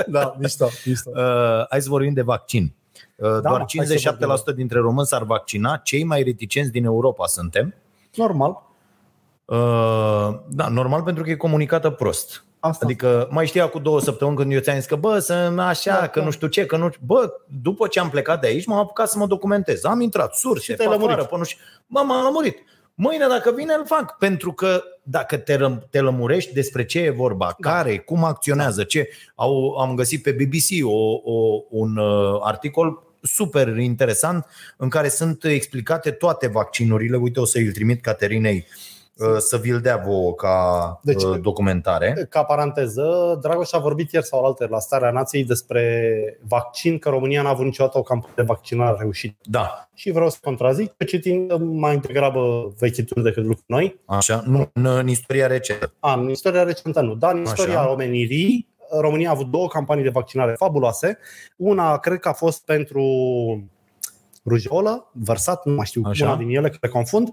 Da, mișto, mișto. Uh, hai să vorbim de vaccin. Uh, Da, doar hai să 57% dintre români s-ar vaccina, cei mai reticenți din Europa suntem. Normal. Uh, da, normal pentru că e comunicată prost. Asta. Adică mai știa cu două săptămâni când eu ți-am zis că bă, să așa, Da, că da. nu știu ce, că nu Bă, după ce am plecat de aici, m-am apucat să mă documentez. Am intrat surse, Și pe te-ai afară, lămurit. pe nu știu. Bă, m-am lămurit. Mâine dacă vine îl fac, pentru că dacă te, răm- te lămurești despre ce e vorba, Da. care, cum acționează, ce au, am găsit pe BBC o, o, un uh, articol super interesant în care sunt explicate toate vaccinurile. Uite, o să îl trimit Caterinei uh, să vi-l dea vouă ca Deci- uh, documentare. Ca paranteză, Dragoș a vorbit ieri sau alaltă la Starea Nației despre vaccin, că România n-a avut niciodată o campanie de vaccinare reușită. Da, Și vreau să contrazic, citind mai degrabă vechituri decât lucruri noi. așa, nu, în, în istoria recentă. A, în istoria recentă nu, dar în istoria Așa. omenirii, România a avut două campanii de vaccinare fabuloase. Una, cred că a fost pentru rujolă, vărsat, nu mai știu, Așa. una din ele, că le confund.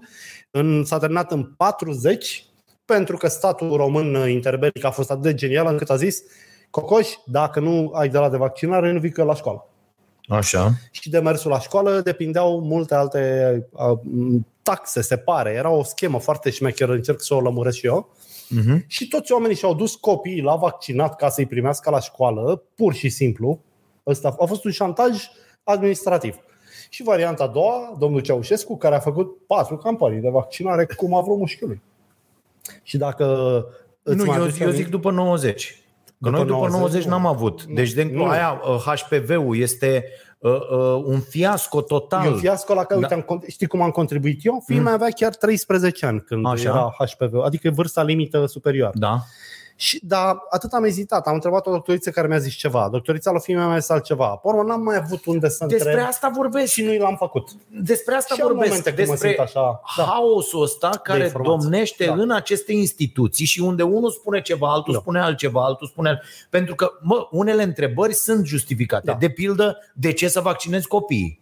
În, s-a terminat în 40, pentru că statul român interbelic a fost atât de genial încât a zis Cocoș, dacă nu ai de la de vaccinare, nu vii că la școală. Așa. Și de mersul la școală depindeau multe alte uh, taxe, se pare. Era o schemă foarte șmecheră, încerc să o lămuresc și eu. Uh-huh. Și toți oamenii și-au dus copiii la vaccinat ca să-i primească la școală, pur și simplu. Ăsta a fost un șantaj administrativ. Și varianta a doua, domnul Ceaușescu, care a făcut patru campanii de vaccinare cum a vrut mușchiului. Și dacă îți Nu, mai eu, aduci eu aminte- zic după 90. Că După noi după 90 90 nu. n-am avut. Nu. Deci de Nu. aia uh, HPV-ul este uh, uh, un fiasco total. E un fiasco la care, Da. uite, am, con- știi cum am contribuit eu? Fiul meu avea chiar 13 ani când Așa. era HPV, adică vârsta limită superioară. Da. Și, dar atât am ezitat. Am întrebat o doctoriță care mi-a zis ceva. Doctorița la fiul meu mi-a zis altceva. Pe urmă, n-am mai avut unde să Despre întreb asta vorbesc. și nu i l-am făcut. Despre asta Și am vorbesc. momente când mă Despre simt așa. Da. haosul ăsta care informații. domnește Da. în aceste instituții și unde unul spune ceva, altul Da. spune altceva, altul spune alt... Pentru că, mă, unele întrebări sunt justificate. Da. De pildă, de ce să vaccinezi copiii?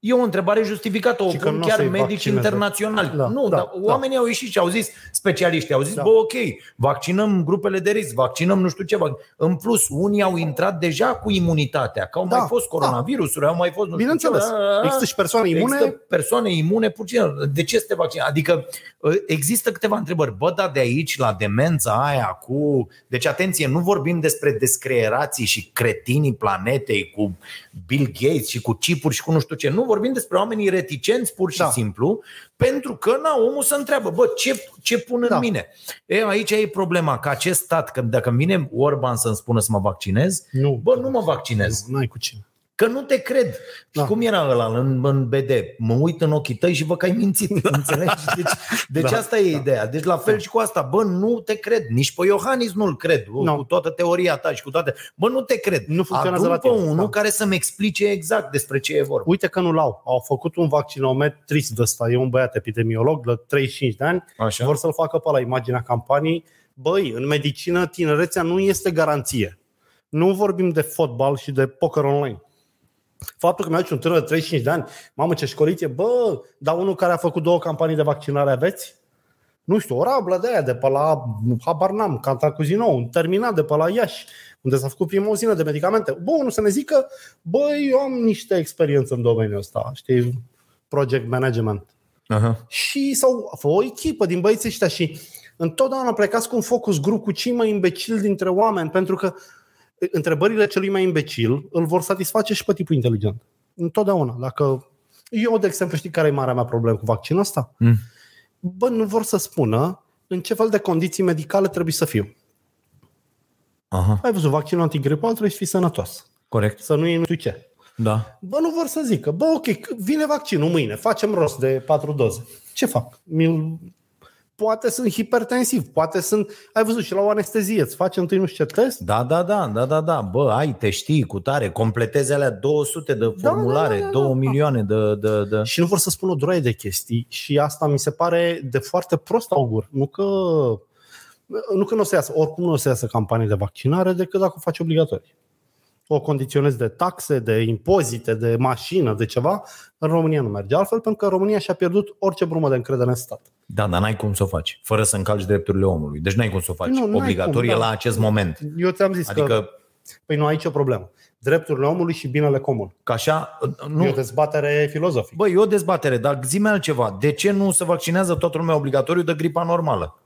E o întrebare justificată, o Și că pun nu o chiar să-i medici vaccineze. internaționali. Da, Nu, da, dar da. oamenii au ieșit și au zis, specialiștii au zis, Da. bă, ok, vaccinăm grupele de risc, vaccinăm nu știu ce. vac- În plus, unii au intrat deja cu imunitatea, că au Da, mai fost coronavirusuri, au mai fost nu știu Bineînțeles. ce. Da, Există și persoane imune. Există persoane imune puțin. De ce să te vaccini? Adică uh, există câteva întrebări. Bă, dar de aici la demența aia cu... Deci atenție, nu vorbim despre descreerații și cretinii planetei cu Bill Gates și cu chipuri și cu nu știu ce. Nu vorbim despre oamenii reticenți pur și Da. simplu pentru că na, omul se întreabă, bă, ce, ce pun în Da. mine? E, aici e problema, că acest stat, că dacă îmi vine Orban să-mi spună să mă vaccinez, Nu. bă, nu mă vaccinez. Nu ai cu cine. Că nu te cred. Da. Da. Și cum era ăla în, în BD? Mă uit în ochii tăi și văd că ai mințit. *laughs* Înțelegi? Deci, deci Da, asta e ideea. Deci la fel și cu asta. Bă, nu te cred. Nici pe Iohannis nu-l cred. Nu. Cu toată teoria ta și cu toate. Bă, nu te cred. Nu funcționează Adu-mi la pe tine. unul Da. care să-mi explice exact despre ce e vorba. Uite că nu l-au. Au făcut un vaccinometrist de ăsta. E un băiat epidemiolog de 35 de ani. Așa. Vor să-l facă pe la imaginea campaniei. Băi, în medicină tinerețea nu este garanție. Nu vorbim de fotbal și de poker online. Faptul că mi-aduce un tânăr de 35 de ani, mamă ce școlit e, bă, dar unul care a făcut două campanii de vaccinare aveți? nu știu, o rablă de aia de pe la, habar n-am, Cantacuzino, un terminat de pe la Iași, unde s-a făcut prima uzină de medicamente. Bun, nu să ne zică, băi, eu am niște experiență în domeniul ăsta, știi, project management. Aha. Și sau o echipă din băieții ăștia și întotdeauna plecați cu un focus grup cu cei mai imbecili dintre oameni, pentru că întrebările celui mai imbecil îl vor satisface și pe tipul inteligent. Întotdeauna. Dacă eu, de exemplu, știi care e marea mea problemă cu vaccinul ăsta? Mm. Bă, nu vor să spună în ce fel de condiții medicale trebuie să fiu. Aha. Ai văzut, vaccinul antigripal trebuie să fii sănătos. Corect. Să nu iei nu știu ce. Da. Bă, nu vor să zică, bă, ok, vine vaccinul mâine, facem rost de patru doze. Ce fac? Mi-l... Poate sunt hipertensiv, poate sunt... Ai văzut și la o anestezie, îți face întâi nu știu ce test? Da, da, da, da, da, da. Bă, ai, te știi cu tare, completezi alea 200 de da, formulare, da, da, da. 2 milioane de, de, de... Și nu vor să spună o droaie de chestii și asta mi se pare de foarte prost augur. Nu că, nu că nu o să iasă, oricum nu o să iasă campanii de vaccinare decât dacă o faci obligatorii. O condiționezi de taxe, de impozite, de mașină, de ceva, în România nu merge altfel, pentru că România și-a pierdut orice brumă de încredere în stat. Da, dar n-ai cum să o faci, fără să încalci drepturile omului. Deci n-ai cum să o faci Nu, n-ai obligatorie cum, da. la acest moment. Eu ți-am zis că, Adică, păi nu aici e o problemă. Drepturile omului și binele comun. că așa, Nu. nu, E o dezbatere filozofică. Bă, e o dezbatere, dar zi altceva. De ce nu se vaccinează toată lumea obligatoriu de gripa normală?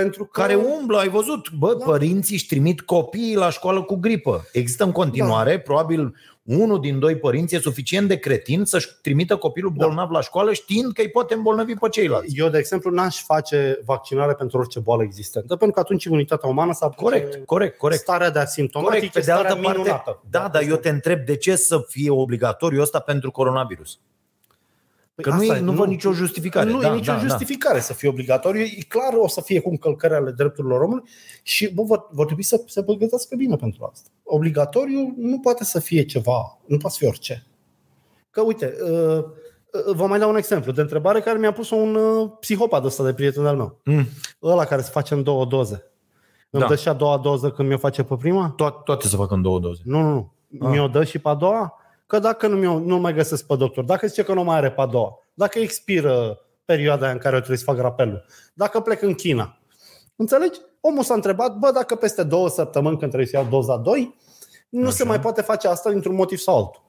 Pentru că... Care umblă, ai văzut? Bă, Da. părinții își trimit copiii la școală cu gripă. Există în continuare, probabil unul din doi părinți e suficient de cretin să-și trimită copilul Da. bolnav la școală știind că îi poate îmbolnăvi pe ceilalți. Eu, de exemplu, n-aș face vaccinare pentru orice boală existentă, pentru că atunci imunitatea umană s-ar Corect, corect, corect. Starea de asimptomatic Corect, pe e de altă starea parte, minunată. da, dar eu te întreb de ce să fie obligatoriu ăsta pentru coronavirus? Păi Că nu, asta e, e, nu văd nicio justificare. Nu da, e nicio da, justificare să fie obligatoriu. E clar o să fie cu încălcări ale drepturilor omului și bă, vor, vor trebui să se pregătească bine pentru asta. Obligatoriu nu poate să fie ceva, nu poate să fie orice. Că uite, uh, uh, vă mai dau un exemplu de întrebare care mi-a pus un uh, psihopat ăsta de prieten al meu. Da. Mm. Ăla care se face în două doze. Îmi Da. dă și a doua doză când mi-o face pe prima? To- toate să facă în două doze. Nu, nu, nu. Ah. Mi-o dă și pe a doua? Că dacă nu, mi-o, nu mai găsesc pe doctor, dacă zice că nu mai are pe a doua, dacă expiră perioada în care eu trebuie să fac rapelul, dacă plec în China, înțelegi? Omul s-a întrebat, bă, dacă peste două săptămâni când trebuie să iau doza 2, nu Așa. se mai poate face asta dintr-un motiv sau altul.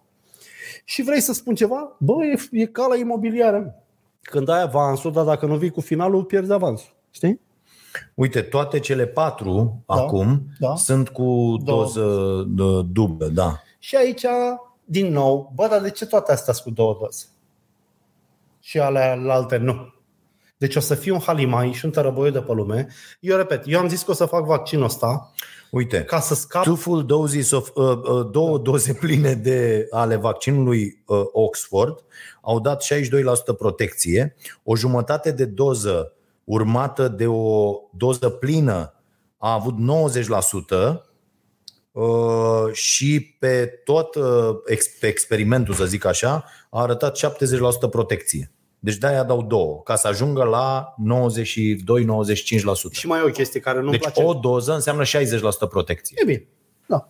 Și vrei să spun ceva? Bă, e, e ca la imobiliare. Când ai avansul, dar dacă nu vii cu finalul, pierzi avansul. Știi? Uite, toate cele patru Da, acum da. sunt cu Două. doză de dublă, da. Și aici, din nou, bă, dar de ce toate astea sunt cu două doze? Și ale alte nu. Deci o să fie un halimai și un tărăboiu de pe lume. Eu repet, eu am zis că o să fac vaccinul ăsta Uite, ca să scap. two full doses of, uh, uh, două doze pline de ale vaccinului uh, Oxford au dat 62% protecție, o jumătate de doză urmată de o doză plină a avut 90% uh, și pe tot uh, ex- pe experimentul, să zic așa, a arătat 70% protecție. Deci de-aia dau două, ca să ajungă la 92-95%. Și mai e o chestie care nu-mi Deci place. o doză înseamnă 60% protecție. E bine. Da.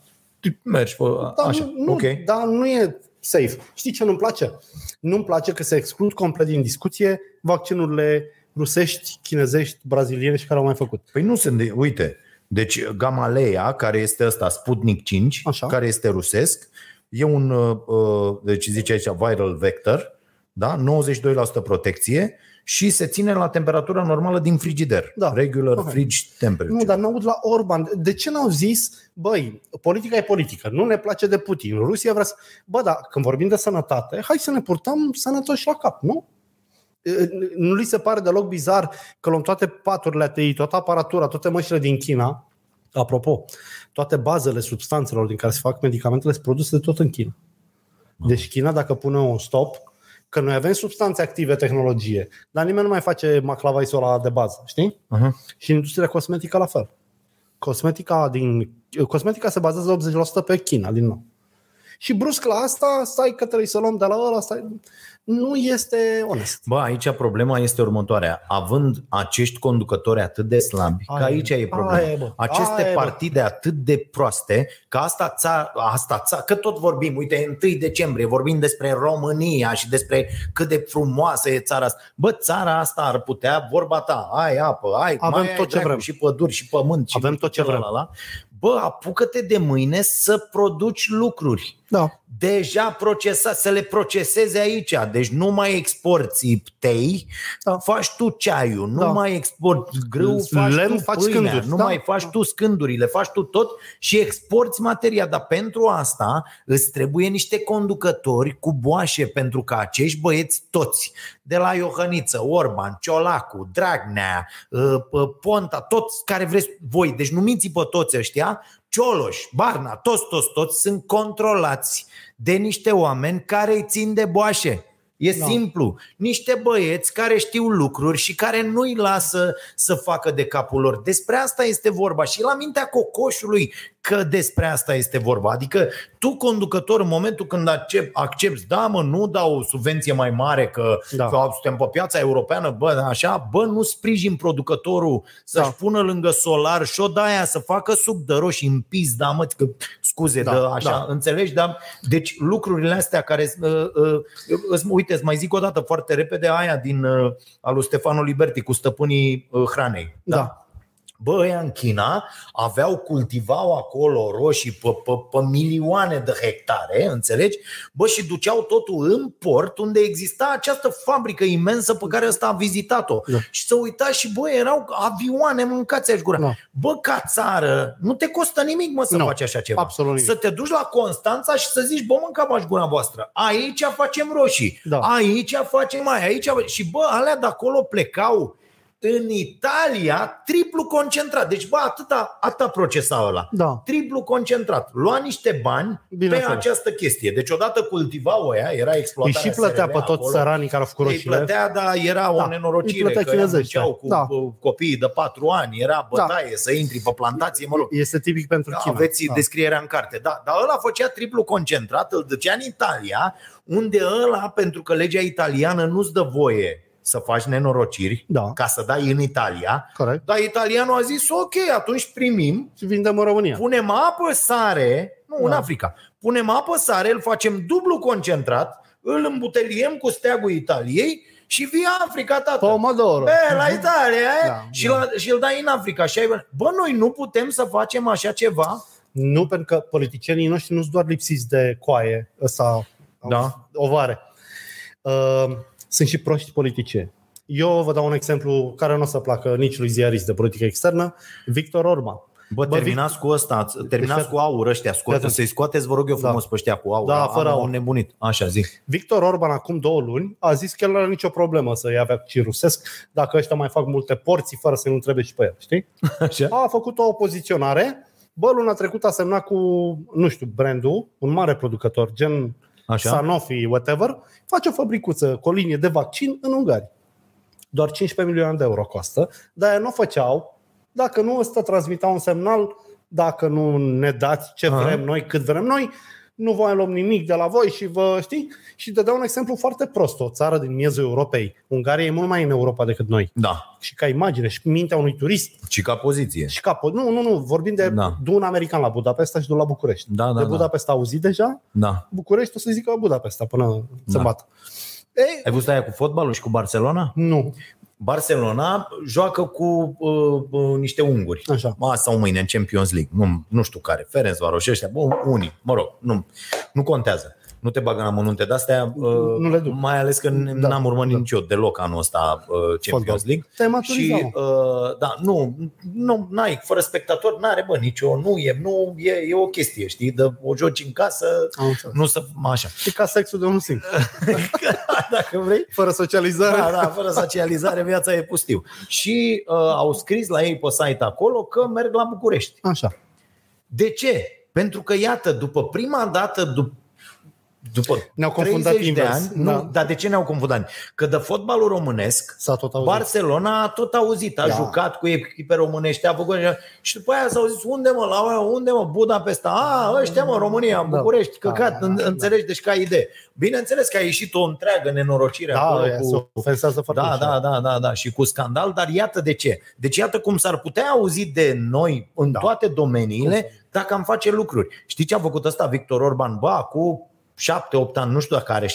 Mergi pe Dar așa. nu, nu, ok. dar nu e safe. Știi ce nu-mi place? Nu-mi place că se exclud complet din discuție vaccinurile rusești, chinezești, braziliene și care au mai făcut. Păi nu sunt de, uite, deci Gamaleya, care este ăsta Sputnik 5, Așa. care este rusesc, e un, uh, deci zice aici viral vector, da? 92% protecție și se ține la temperatura normală din frigider. Da. Regular Ok. fridge temperature. Nu, dar nu aud la Orban. De ce n-au zis, băi, politica e politică, nu ne place de Putin, Rusia vrea să... Bă, dar când vorbim de sănătate, hai să ne purtăm sănătoși la cap, nu? E, Nu li se pare deloc bizar că luăm toate paturile ATI, toată aparatura, toate măștile din China, apropo, toate bazele substanțelor din care se fac medicamentele sunt produse de tot în China. Deci China, dacă pune un stop, că noi avem substanțe active, tehnologie, dar nimeni nu mai face maclavaisul ăla de bază, știi? Aha. Și industria cosmetică la fel. Cosmetica, din, cosmetica se bazează 80% pe China, din nou. Și brusc la asta, stai că trebuie să luăm de la ăla, stai... Nu este onest. Bă, aici problema este următoarea. Având acești conducători atât de slabi, Aia că e. aici e problema. Aia e, bă. Aceste Aia e, bă. partide atât de proaste, că asta ța, asta ța, că tot vorbim, uite, 1 decembrie, vorbim despre România și despre cât de frumoasă e țara asta. Bă, țara asta ar putea, vorba ta, ai apă, ai, Avem mai ai tot ce dracu vrem. și păduri și pământ și Avem tot ce vrem. la, la. Bă, apucă-te de mâine să produci lucruri Da. deja procesa, să le procesezi aici. Deci nu mai exporti tei, Da. da. faci tu ceaiul, nu Da. mai exporti grâu, faci Lemn, tu faci pâinea, scânduri. nu Da. mai faci tu scândurile, faci tu tot și exporti materia. Dar pentru asta îți trebuie niște conducători cu boașe, pentru că acești băieți toți, de la Iohăniță, Orban, Ciolacu, Dragnea, uh, uh, Ponta, toți care vreți voi, deci numiți pe toți ăștia, Cioloș, Barna, toți, toți, toți sunt controlați de niște oameni care îi țin de boașe. E Da. da. simplu. Niște băieți care știu lucruri și care nu-i lasă să facă de capul lor. Despre asta este vorba și la mintea cocoșului că despre asta este vorba. Adică tu, conducător, în momentul când accep, accepti, da mă, nu dau o subvenție mai mare că, Da. da. că suntem pe piața europeană, bă, așa, bă, nu sprijin producătorul să-și Da. pună lângă solar și o aia să facă suc de roșii în pis, da mă, că, scuze, Da, da, de, așa, da. da. înțelegi? Da? Deci lucrurile astea care, uh, uh, îți- uite, îți mai zic o dată foarte repede aia din uh, al lui Stefano Liberti cu stăpânii uh, hranei. Da. Bă, ăia în China aveau, cultivau acolo roșii pe, pe, pe milioane de hectare, înțelegi? Bă, și duceau totul în port unde exista această fabrică imensă pe care ăsta a vizitat-o. Da. Și să uita și, bă, erau avioane mâncați aș gura. Da. Bă, ca țară, nu te costă nimic, mă, să Nu, faci așa ceva. absolut nimic. Să te duci la Constanța și să zici, bă, mâncați gura voastră. Aici facem roșii. Da. Aici facem mai, aici. Și bă, alea de acolo plecau în Italia triplu concentrat. Deci, bă, atâta, atâta procesa ăla. Da. Triplu concentrat. Lua niște bani Bineînțeles. pe această chestie. Deci odată cultivau ăia, era Îi exploatarea și plătea SRL pe toți acolo. săranii care au făcut Îi roșiile. plătea, dar era o Da, îi nenorocire plătea că ea chinezește. munceau cu Da. cu copiii de patru ani, era bătaie să intri pe plantație, mă rog. Este tipic pentru Da, China. aveți da. descrierea în carte. Da, dar ăla făcea triplu concentrat, îl ducea în Italia, unde ăla, pentru că legea italiană nu-ți dă voie să faci nenorociri Da. ca să dai în Italia, Corect. dar italianul a zis, ok, atunci primim, Și vindem în România. punem apă sare, nu, în Da. Africa, punem apă sare, îl facem dublu concentrat, îl îmbuteliem cu steagul Italiei și via Africa, tată. Pomodoro. Be, la Italia, e? Da, și, da. La, și îl dai în Africa. Și ai... Bă, noi nu putem să facem așa ceva? Nu, pentru că politicienii noștri nu sunt doar lipsiți de coaie ăsta Da. ovare. Uh, sunt și proști politicieni. Eu vă dau un exemplu care nu o să placă nici lui ziarist de politică externă, Victor Orban. Bă, Bă, terminați cu ăsta, terminați Deci, cu aur ăștia, scoate, Iată. să-i scoateți, vă rog eu frumos Da. pe ăștia cu aur. Da, Am- fără am aur. nebunit. Așa, zi. Victor Orban acum două luni a zis că el nu are nicio problemă să ia vaccin rusesc dacă ăștia mai fac multe porții fără să nu trebuie și pe el, știi? *laughs* Așa. A făcut o opoziționare. Bă, luna trecută a semnat cu, nu știu, brandul, un mare producător, gen Așa. Sanofi, whatever, face o fabricuță cu o linie de vaccin în Ungaria. Doar 15 milioane de euro costă, dar aia nu o făceau dacă nu ăsta transmitea un semnal, dacă nu ne dați ce Aha. vrem noi, cât vrem noi, nu vă luăm nimic de la voi și vă știi? Și te dau un exemplu foarte prost. O țară din miezul Europei. Ungaria e mult mai în Europa decât noi. Da. Și ca imagine și mintea unui turist Și ca poziție. și capul. Nu, nu, nu. Vorbim de, Da. de un american la Budapesta și de un la București. Da, da, de da. Budapesta auzit deja, Da. București o să zică Budapesta până se Da. bată. Ei, Ai văzut aia cu fotbalul și cu Barcelona? nu. Barcelona joacă cu uh, uh, niște unguri. Așa. Azi sau mâine în Champions League. Nu, nu știu care. Ferencvaros ăștia. Bă, unii. Mă rog, nu, nu contează. Nu te bagă în amănunte de-astea, uh, Nu le duc. mai ales că Da, da, n-am urmărit da. da. nici eu deloc anul ăsta uh, Champions Fotbal. League. Te-ai maturizat, Și, uh, da, nu, nu, n-ai, fără spectator, n-are, bă, nicio, nu e, nu, e, e o chestie, știi, de o joci în casă, Am înțeles. nu să, așa. E ca sexul de unul singur. *laughs* Dacă vrei. Fără socializare. Da, da, fără socializare viața e pustiu. Și uh, au scris la ei pe site acolo că merg la București. Așa. De ce? Pentru că, iată, după prima dată, dup- după Ne-au confundat 30 de invers. ani, nu, Da. dar de ce ne-au confundat? Că de fotbalul românesc S-a tot auzit. Barcelona a tot auzit, a Da. jucat cu echipe românești, a făcut așa. și după aia s-au zis, unde mă, la unde mă, Budapesta? A, ăștia mă, România, Da. București, Da, căcat, da, în- da. înțelegi, deci ca idee. Bineînțeles că a ieșit o întreagă nenorocire Da, acolo aia cu, se ofensează foarte da, ușor. da, da, da, da, și cu scandal, dar iată de ce. Deci iată cum s-ar putea auzi de noi în Da. toate domeniile dacă am face lucruri. Știi ce a făcut ăsta Victor Orban? Ba, cu 7-8 ani, nu știu dacă are 7-8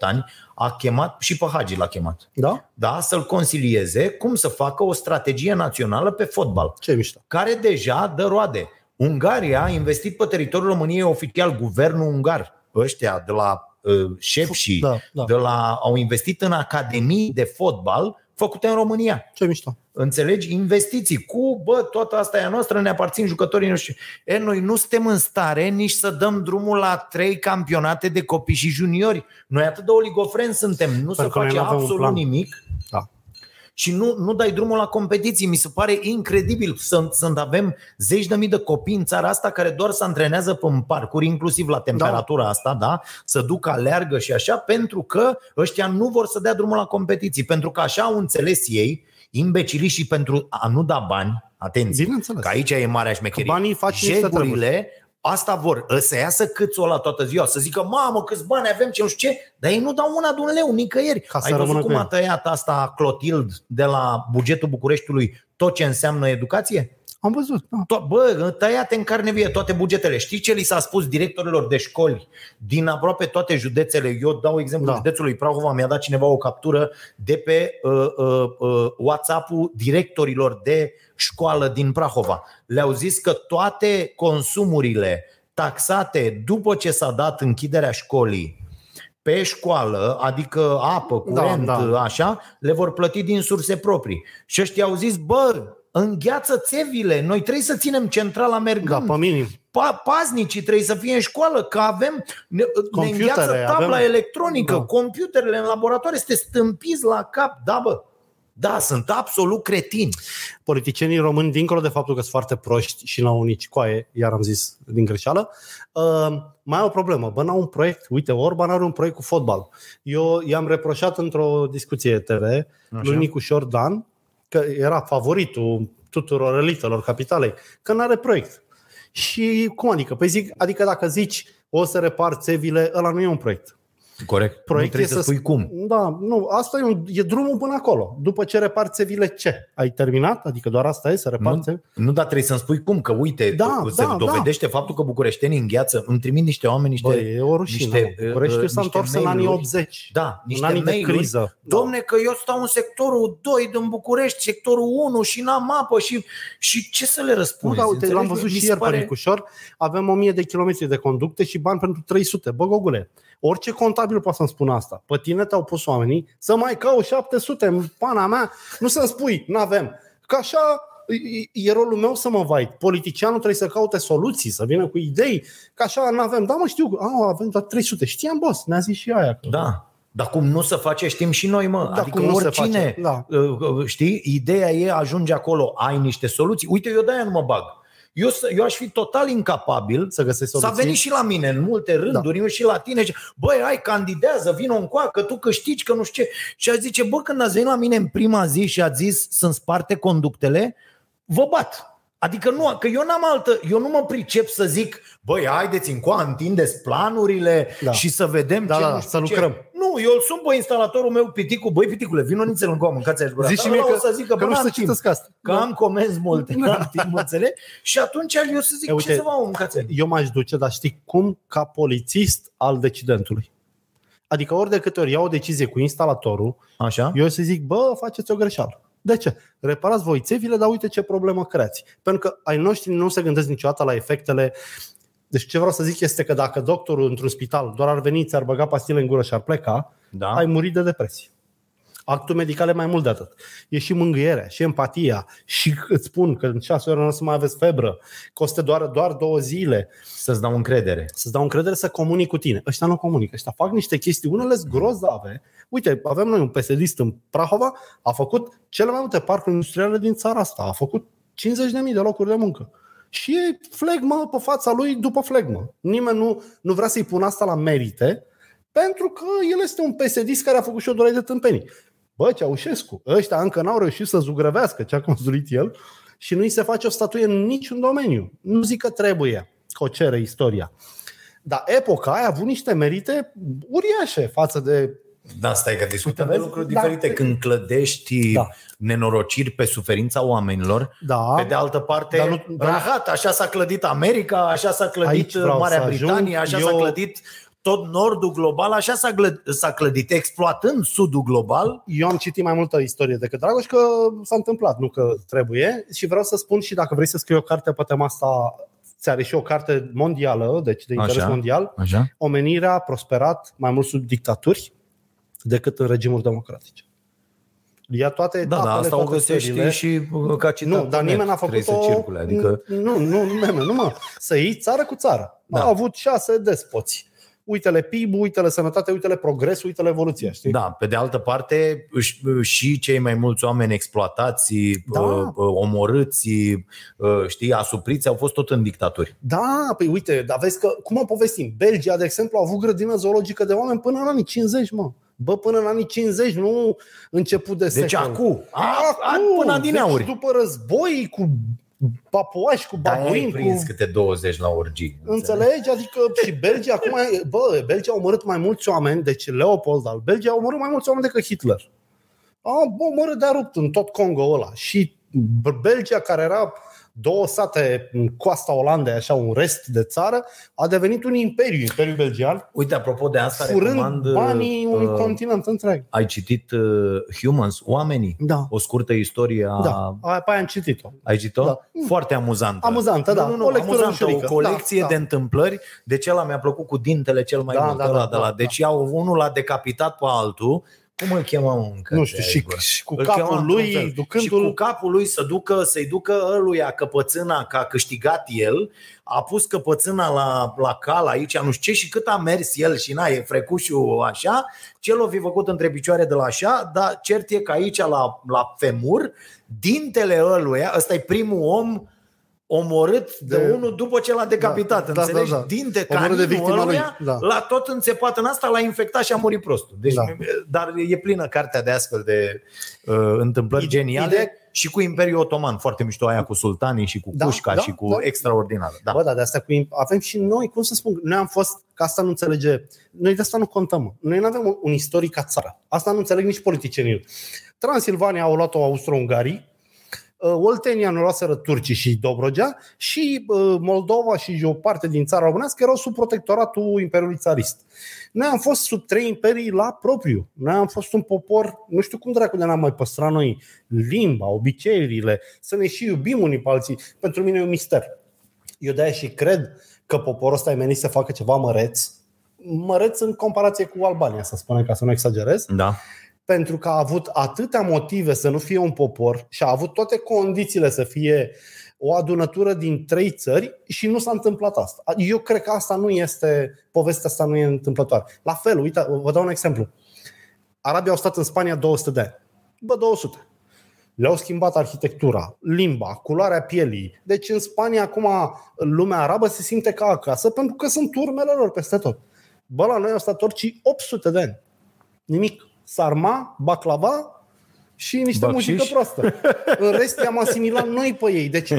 ani, a chemat și pe Hagi l-a chemat. Da? Da, să-l consilieze cum să facă o strategie națională pe fotbal, Ce mișto. care deja dă roade. Ungaria a investit pe teritoriul României oficial, guvernul ungar, ăștia de la uh, șef și Da, da. de la, au investit în academii de fotbal făcute în România. Ce mișto. Înțelegi? Investiții cu, bă, toată asta e a noastră, ne aparțin jucătorii noștri. E, noi nu suntem în stare nici să dăm drumul la trei campionate de copii și juniori. Noi atât de oligofreni suntem, nu se Pentru că noi face nu avem un absolut plan. nimic Da. și nu, nu dai drumul la competiții. Mi se pare incredibil să, să avem zeci de mii de copii în țara asta care doar se antrenează pe în parcuri, inclusiv la temperatura asta, da? să ducă, aleargă și așa, pentru că ăștia nu vor să dea drumul la competiții, pentru că așa au înțeles ei, imbecilii și pentru a nu da bani, atenție, Bineînțeles. că aici e marea șmecherie. Că banii fac niște Jegurile, asta vor, să iasă câțul ăla toată ziua, să zică, mamă, câți bani avem, ce nu știu ce, dar ei nu dau una de un leu, nicăieri. Ca să Ai văzut rămână cum cu a el. tăiat asta Clotild de la bugetul Bucureștiului tot ce înseamnă educație? Am văzut. Da. To- bă, tăiate în carne vie toate bugetele. Știi ce li s-a spus directorilor de școli din aproape toate județele? Eu dau exemplu Da. județului Prahova, mi-a dat cineva o captură de pe uh, uh, uh, WhatsApp-ul directorilor de școală din Prahova. Le-au zis că toate consumurile taxate după ce s-a dat închiderea școlii pe școală, adică apă, curent, Da, da. așa, le vor plăti din surse proprii. Și ăștia au zis, bă, îngheață țevile, noi trebuie să ținem centrala Da, mergând. pe minim. Pa- paznicii trebuie să fie în școală, că avem ne, ne Computere, îngheață tabla avem- electronică, Da. computerele în laboratoare, este stâmpiți la cap, da bă. Da, sunt absolut cretini. politicienii români, dincolo de faptul că sunt foarte proști și n-au nici coaie, iar am zis din greșeală, uh, mai au o problemă. Bă, n-au un proiect. Uite, Orban are un proiect cu fotbal. Eu i-am reproșat într-o discuție TV lui Nicu Șordan că era favoritul tuturor elitelor capitalei, că nu are proiect. Și cum adică? Păi zic, adică dacă zici o să repar țevile, ăla nu e un proiect. Corect. Proiect nu trebuie e să spui cum. Da, nu, asta e, un, e drumul până acolo. După ce repar țevile, ce? Ai terminat? Adică doar asta e, să repar Nu, țevile? nu, dar trebuie să-mi spui cum, că uite, Da, se da, dovedește faptul că bucureștenii îngheață, îmi trimit niște oameni, niște... Băi, e o rușine. niște, mă. Bucureștiul uh, s-a niște întors în anii mail-uri. 80. Da, niște în anii de mail-uri. criză. Domne, că eu stau în sectorul 2 din București, sectorul 1 și n-am apă și, și ce să le Nu, răspunzi? da, uite, l-am Înțelegi? văzut Mi și se ieri pe pare- Nicușor. Avem 1000 de kilometri de conducte și bani pentru 300. Bă, gogule, orice contabil poate să-mi spună asta. Pe tine te-au pus oamenii să mai cau 700 în pana mea. Nu să-mi spui, n-avem. Că așa e- e rolul meu să mă vai. Politicianul trebuie să caute soluții, să vină cu idei. Că așa n-avem. Da, mă, știu. A, avem doar 300. Știam, boss, ne-a zis și aia. Da. Dar cum nu se face, știm și noi, mă. Da, adică cum nu se oricine, face, da. uh, uh, știi, ideea e ajunge acolo, ai niște soluții. Uite, eu de-aia nu mă bag. Eu, să- eu aș fi total incapabil Să găsești S-a soluții. venit și la mine în multe rânduri, da. și la tine. și, Băi, hai, candidează, vină în coacă, tu câștigi, că nu știu ce. Și a zice, bă, când ați venit la mine în prima zi și ați zis sunt sparte conductele, vă bat. Adică nu, că eu n-am altă, eu nu mă pricep să zic, băi, haideți în coa, întindeți planurile Da. și să vedem Da, ce da, nu da, știu să ce. lucrăm. Nu, eu îl sun pe instalatorul meu, Piticu, băi, Piticule, vină nițel în coa, mâncați aici gura. Zici și Dar mie ăla că, o să zică, că bă, nu știu n-am să timp, citesc asta. Că am comenzi multe, Da. am *laughs* timp, înțeleg? Și atunci eu să zic, E, uite, ce să vă mâncați aici? eu m-aș duce, dar știi cum? Ca polițist al decidentului. Adică ori de câte ori iau o decizie cu instalatorul, Așa? eu să zic, bă, faceți o greșeală. De ce? Reparați voi țevile, dar uite ce problemă creați. Pentru că ai noștri nu se gândesc niciodată la efectele deci ce vreau să zic este că dacă doctorul într-un spital doar ar veni, ți-ar băga pastile în gură și ar pleca, Da. ai murit de depresie. Actul medical e mai mult de atât. E și mângâierea, și empatia, și îți spun că în șase ore nu o să mai aveți febră, costă doar, doar două zile, Să-ți dau încredere. să-ți dau încredere să comunic cu tine. Ăștia nu comunică, ăștia fac niște chestii, unele sunt grozave. Uite, avem noi un psd în Prahova, a făcut cele mai multe parcuri industriale din țara asta, a făcut 50.000 de locuri de muncă. Și e flegmă pe fața lui după flegmă. Nimeni nu, nu vrea să-i pună asta la merite, Pentru că el este un psd care a făcut și o dorare de tâmpenii. Bă, Ceaușescu, ăștia încă n-au reușit să zugrăvească ce a construit el și nu-i se face o statuie în niciun domeniu. Nu zic că trebuie, că o cere istoria. Dar epoca aia a avut niște merite uriașe față de Da, stai că discutăm de Vezi? lucruri Da. diferite. Când clădești Da. nenorociri pe suferința oamenilor, Da. pe de altă parte, Dar nu- dar- rahat, așa s-a clădit America, așa s-a clădit Aici vreau Marea să Britanie, ajung. așa s-a Eu- clădit tot nordul global, așa s-a, glă- s-a clădit, exploatând sudul global. eu am citit mai multă istorie decât Dragoș că s-a întâmplat, nu că trebuie. Și vreau să spun și dacă vrei să scrii o carte pe tema asta, ți are și o carte mondială, deci de interes Așa. mondial. Așa? Omenirea a prosperat mai mult sub dictaturi decât în regimuri democratice. Ia toate Da, etapele, da, asta o toate găsești țările. și uh, ca citat Nu, pe dar net, nimeni n-a trebuie făcut să o... circule, adică Nu, nu, nu, nu, nu, mă. Să iei țară cu țară. Da. Da. A avut șase despoți. Uite-le PIB, uite-le sănătate, uite-le progres, uite-le evoluția, știi? Da, pe de altă parte, își- și cei mai mulți oameni exploatați, Da. uh, omorâți, uh, știi, asupriți, au fost tot în dictaturi. Da, păi uite, dar vezi că, cum o povestim? Belgia, de exemplu, a avut grădină zoologică de oameni până în anii 50, mă. Bă, până în anii 50, nu început de Deci secol. acum, a, a, până din auri. Deci după război, cu papuași, cu Da, ai babuini, prins cu... câte 20 la orgii. Înțelegi? Adică și Belgia acum, e- bă, Belgia a omorât mai mulți oameni, deci Leopold al Belgia a omorât mai mulți oameni decât Hitler. A omorât de-a rupt în tot Congo ăla. Și Belgia, care era două sate în coasta Olandei, așa un rest de țară, a devenit un imperiu, imperiul belgian, Uite, apropo de asta, furând recomand, banii unui uh, continent întreg. Ai citit uh, Humans, Oamenii? Da. O scurtă istorie a... Da, aia pe aia am citit-o. Ai citit-o? Da. Foarte amuzantă. Amuzantă, da. Nu, nu, nu, O lectură amuzantă, o ușurică. colecție Da, de da. întâmplări. Deci ăla mi-a plăcut cu dintele cel mai Da, mult. da, ăla da, de la, da, deci iau unul l-a decapitat pe altul. Cum îl chema mă, încă? Nu știu, și, și cu capul chema lui, într-un fel. Și ducându-l... cu capul lui să ducă, să-i ducă ăluia căpățâna că a câștigat el, a pus căpățâna la, la cal aici, nu știu ce, și cât a mers el și na, e frecușul așa, ce l-o fi făcut între picioare de la așa, dar cert e că aici la, la femur, dintele ăluia, ăsta e primul om omorât de, De- unul după ce l-a decapitat, Da, da, înțelegi? da, da. Dinte Omorât de caninul victima lui, ăluia, da. l-a tot înțepat în asta, l-a infectat și a murit prostul. Deci, Da. Dar e plină cartea de astfel de uh, întâmplări Ide- geniale ide- și cu Imperiul Otoman, foarte mișto aia cu sultanii și cu Da, Cușca da, și cu da. extraordinar. Da. Bă, dar de asta cu, avem și noi, cum să spun, noi am fost, că asta nu înțelege, noi de asta nu contăm. mă. Noi nu avem un istoric ca țară. Asta nu înțeleg nici politicienii. Transilvania au luat-o austro-ungarii, uh, Oltenia nu luaseră turcii și Dobrogea și uh, Moldova și o parte din țara românească erau sub protectoratul Imperiului Țarist. Noi am fost sub trei imperii la propriu. Noi am fost un popor, nu știu cum dracu de n-am mai păstrat noi limba, obiceiurile, să ne și iubim unii pe alții. Pentru mine e un mister. Eu de-aia și cred că poporul ăsta e menit să facă ceva măreț, măreț în comparație cu Albania, să spunem, ca să nu exagerez, Da. Pentru că a avut atâtea motive să nu fie un popor și a avut toate condițiile să fie o adunătură din trei țări și nu s-a întâmplat asta. Eu cred că asta nu este, povestea asta nu e întâmplătoare. La fel, uite, vă dau un exemplu. Arabii au stat în Spania 200 de ani. Bă, 200. Le-au schimbat arhitectura, limba, culoarea pielii. Deci în Spania acum lumea arabă se simte ca acasă pentru că sunt urmele lor peste tot. Bă, la noi au stat turcii 800 de ani. Nimic. Sarma, baclava și niște Bacșiș. muzică proastă. În rest i-am asimilat noi pe ei. Deci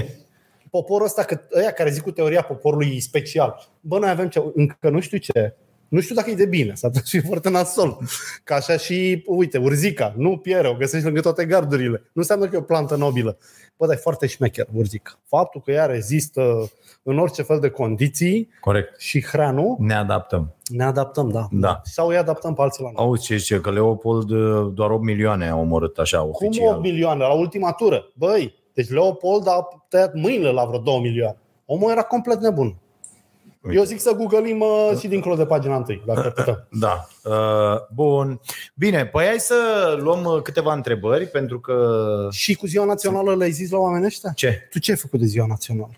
poporul ăsta, că, ăia care zic cu teoria poporului special, bă, noi avem ce, încă nu știu ce, nu știu dacă e de bine, s-ar fi foarte nasol. Ca așa și, uite, urzica, nu piere, o găsești lângă toate gardurile. Nu înseamnă că e o plantă nobilă. Bă, dar e foarte șmecher urzica. Faptul că ea rezistă în orice fel de condiții Corect. și hranul, Ne adaptăm. ne adaptăm, da. Da. Sau îi adaptăm pe alții la noi. Auzi ce zice, că Leopold uh, doar 8 milioane a omorât așa Cum oficial. 8 milioane? La ultima tură. Băi, deci Leopold a tăiat mâinile la vreo 2 milioane. Omul era complet nebun. Uite. Eu zic să googlim uh, și dincolo de pagina întâi, dacă putem. Da. Uh, bun. Bine, păi hai să luăm uh, câteva întrebări, pentru că... Și cu ziua națională le-ai zis la oamenii ăștia? Ce? Tu ce ai făcut de ziua națională?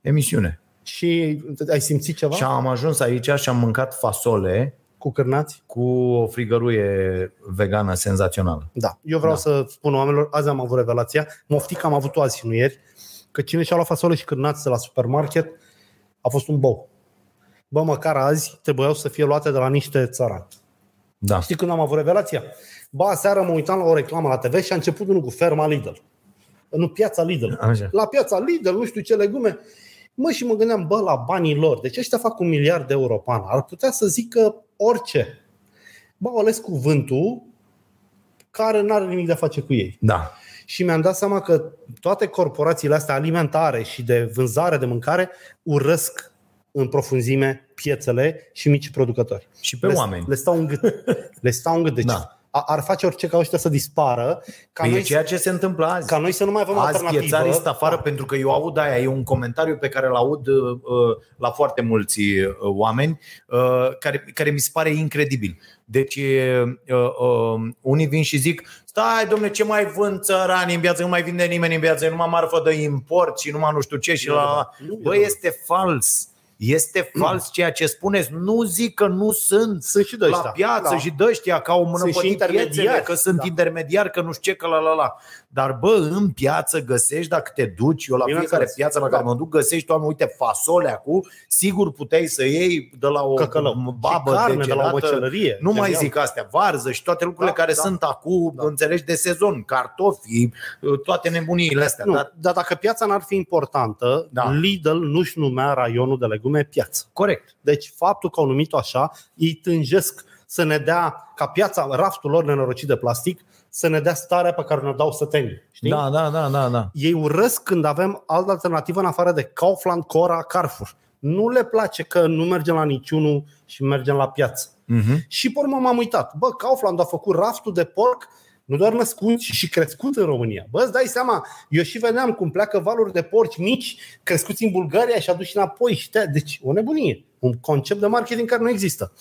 Emisiune. Și ai simțit ceva Și am ajuns aici și am mâncat fasole cu cârnați? cu o frigăruie vegană senzațională. Da. Eu vreau Da. să spun oamenilor, azi am avut revelația, moftic am avut-o azi și nu ieri, că cine și-a luat fasole și cârnați de la supermarket a fost un bou. Bă, măcar azi trebuiau să fie luate de la niște țărani. Da. Știi când am avut revelația? Ba, aseară mă uitam la o reclamă la TV și a început unul cu ferma Lidl. Nu, piața Lidl. Așa. La piața Lidl, nu știu ce legume. Mă, și mă gândeam, bă, la banii lor. Deci ăștia fac un miliard de euro pe an. Ar putea să zică orice. Bă, au ales cuvântul care nu are nimic de a face cu ei. Da. Și mi-am dat seama că toate corporațiile astea alimentare și de vânzare de mâncare urăsc în profunzime piețele și mici producători. Și pe le, oameni. Le stau în gât. *laughs* Le stau în gât. Deci Da. a- ar face orice ca ăștia să dispară, ca, Păi e noi, ceea ce se întâmplă azi. ca noi să nu mai avem Azi alternativă. piețarii sunt afară Da. pentru că eu aud aia, e un comentariu pe care îl aud uh, uh, la foarte mulți uh, oameni uh, care, care mi se pare incredibil. Deci uh, uh, unii vin și zic stai domne ce mai vând țărani în viață, nu mai vinde nimeni în viață, e numai marfă de import și numai nu știu ce și Nu, la... da. Nu, Bă, da. este fals. Este fals ceea ce spuneți. Nu zic că nu sunt Sunt și de la ăștia. piață Da. și de ăștia ca o mână Sunt și pe piețele, intermediari. că sunt Da. intermediari, că nu știu ce, că la la la. Dar bă, în piață găsești, dacă te duci, eu la Bineînțeles. fiecare piață la Da. care mă duc, găsești, oameni, uite, fasole acum, sigur puteai să iei de la o Căcălău. babă și carne de la o degerată. măcelărie. Nu mai Genial. zic astea, varză și toate lucrurile Da, care da. sunt acum, Da. înțelegi, de sezon, cartofi, toate nebuniile astea. Nu, Dar, dar dacă piața n-ar fi importantă, Da. Lidl nu-și numea raionul de legume piață. corect. Deci faptul că au numit-o așa, ei tânjesc să ne dea, ca piața, raftul lor nenorocit de plastic, să ne dea starea pe care ne dau sătenii. Știi? Da, da, da, da, da. Ei urăsc când avem altă alternativă în afară de Kaufland, Cora, Carrefour. Nu le place că nu mergem la niciunul și mergem la piață. Mhm. Și pe urmă m-am uitat. Bă, Kaufland a făcut raftul de porc nu doar născut, ci și crescut în România. Bă, îți dai seama, eu și vedeam cum pleacă valuri de porci mici, crescuți în Bulgaria și aduși înapoi. Și te... Deci, o nebunie. Un concept de marketing care nu există.